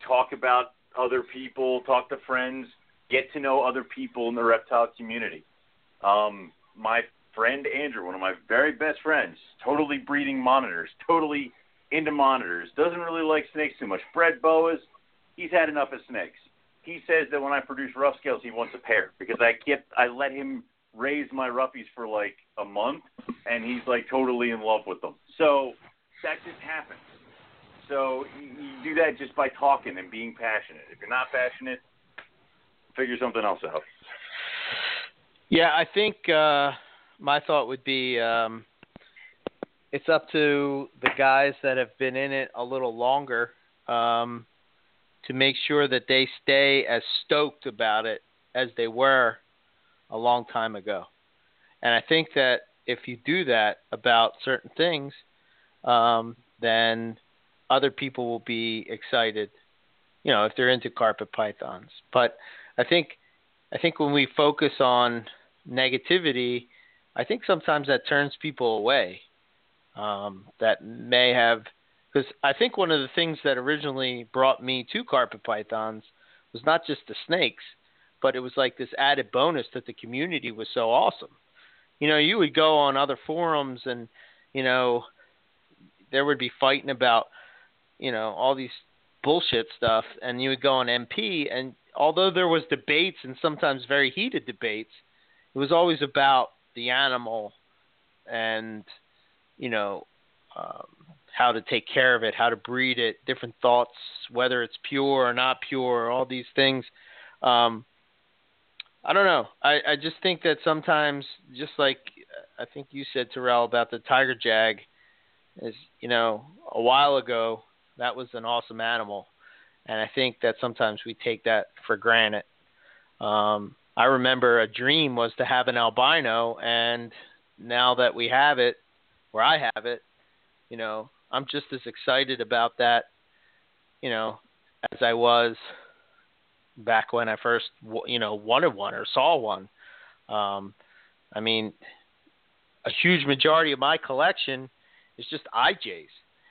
talk about other people. Talk to friends. Get to know other people in the reptile community. Um, my friend Andrew, one of my very best friends, totally breeding monitors, totally into monitors, doesn't really like snakes too much. Bred boas, he's had enough of snakes. He says that when I produce rough scales, he wants a pair because I kept I let him raise my roughies for like a month, and he's like totally in love with them. So that just happens. So you, you do that just by talking and being passionate. If you're not passionate, figure something else out. Yeah, I think uh, my thought would be um, it's up to the guys that have been in it a little longer um, to make sure that they stay as stoked about it as they were a long time ago. And I think that if you do that about certain things, um, then other people will be excited. You know, if they're into carpet pythons. But I think I think when we focus on negativity, I think sometimes that turns people away. Um, that may have because I think one of the things that originally brought me to carpet pythons was not just the snakes, but it was like this added bonus that the community was so awesome. You know, you would go on other forums and you know there would be fighting about you know all these bullshit stuff, and you would go on MP, and although there was debates and sometimes very heated debates, it was always about the animal and you know um, how to take care of it, how to breed it, different thoughts, whether it's pure or not pure, all these things. Um, I don't know. I, I just think that sometimes, just like I think you said, Terrell, about the tiger jag, is you know a while ago that was an awesome animal, and I think that sometimes we take that for granted. Um, I remember a dream was to have an albino, and now that we have it, where I have it, you know, I'm just as excited about that, you know, as I was back when I first, you know, wanted one or saw one. Um, I mean, a huge majority of my collection is just IJs,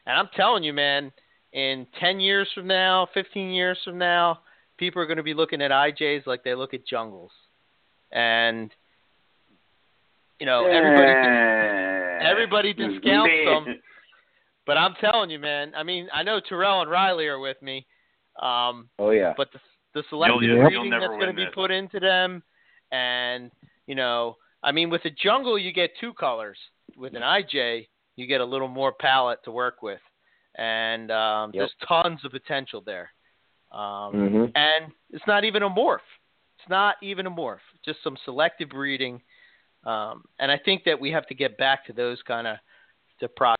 and I'm telling you, man, in 10 years from now, 15 years from now, people are going to be looking at IJs like they look at jungles, and you know, everybody everybody discounts them. But I'm telling you, man. I mean, I know Terrell and Riley are with me. Um, oh yeah. But the the selective You'll- you'll breeding that's going to be this. put into them, and you know, I mean, with a jungle you get two colors. With an IJ, you get a little more palette to work with, and um, Yep. there's tons of potential there. Um, hmm and it's not even a morph. It's not even a morph. Just some selective breeding, um, and I think that we have to get back to those kind of the pro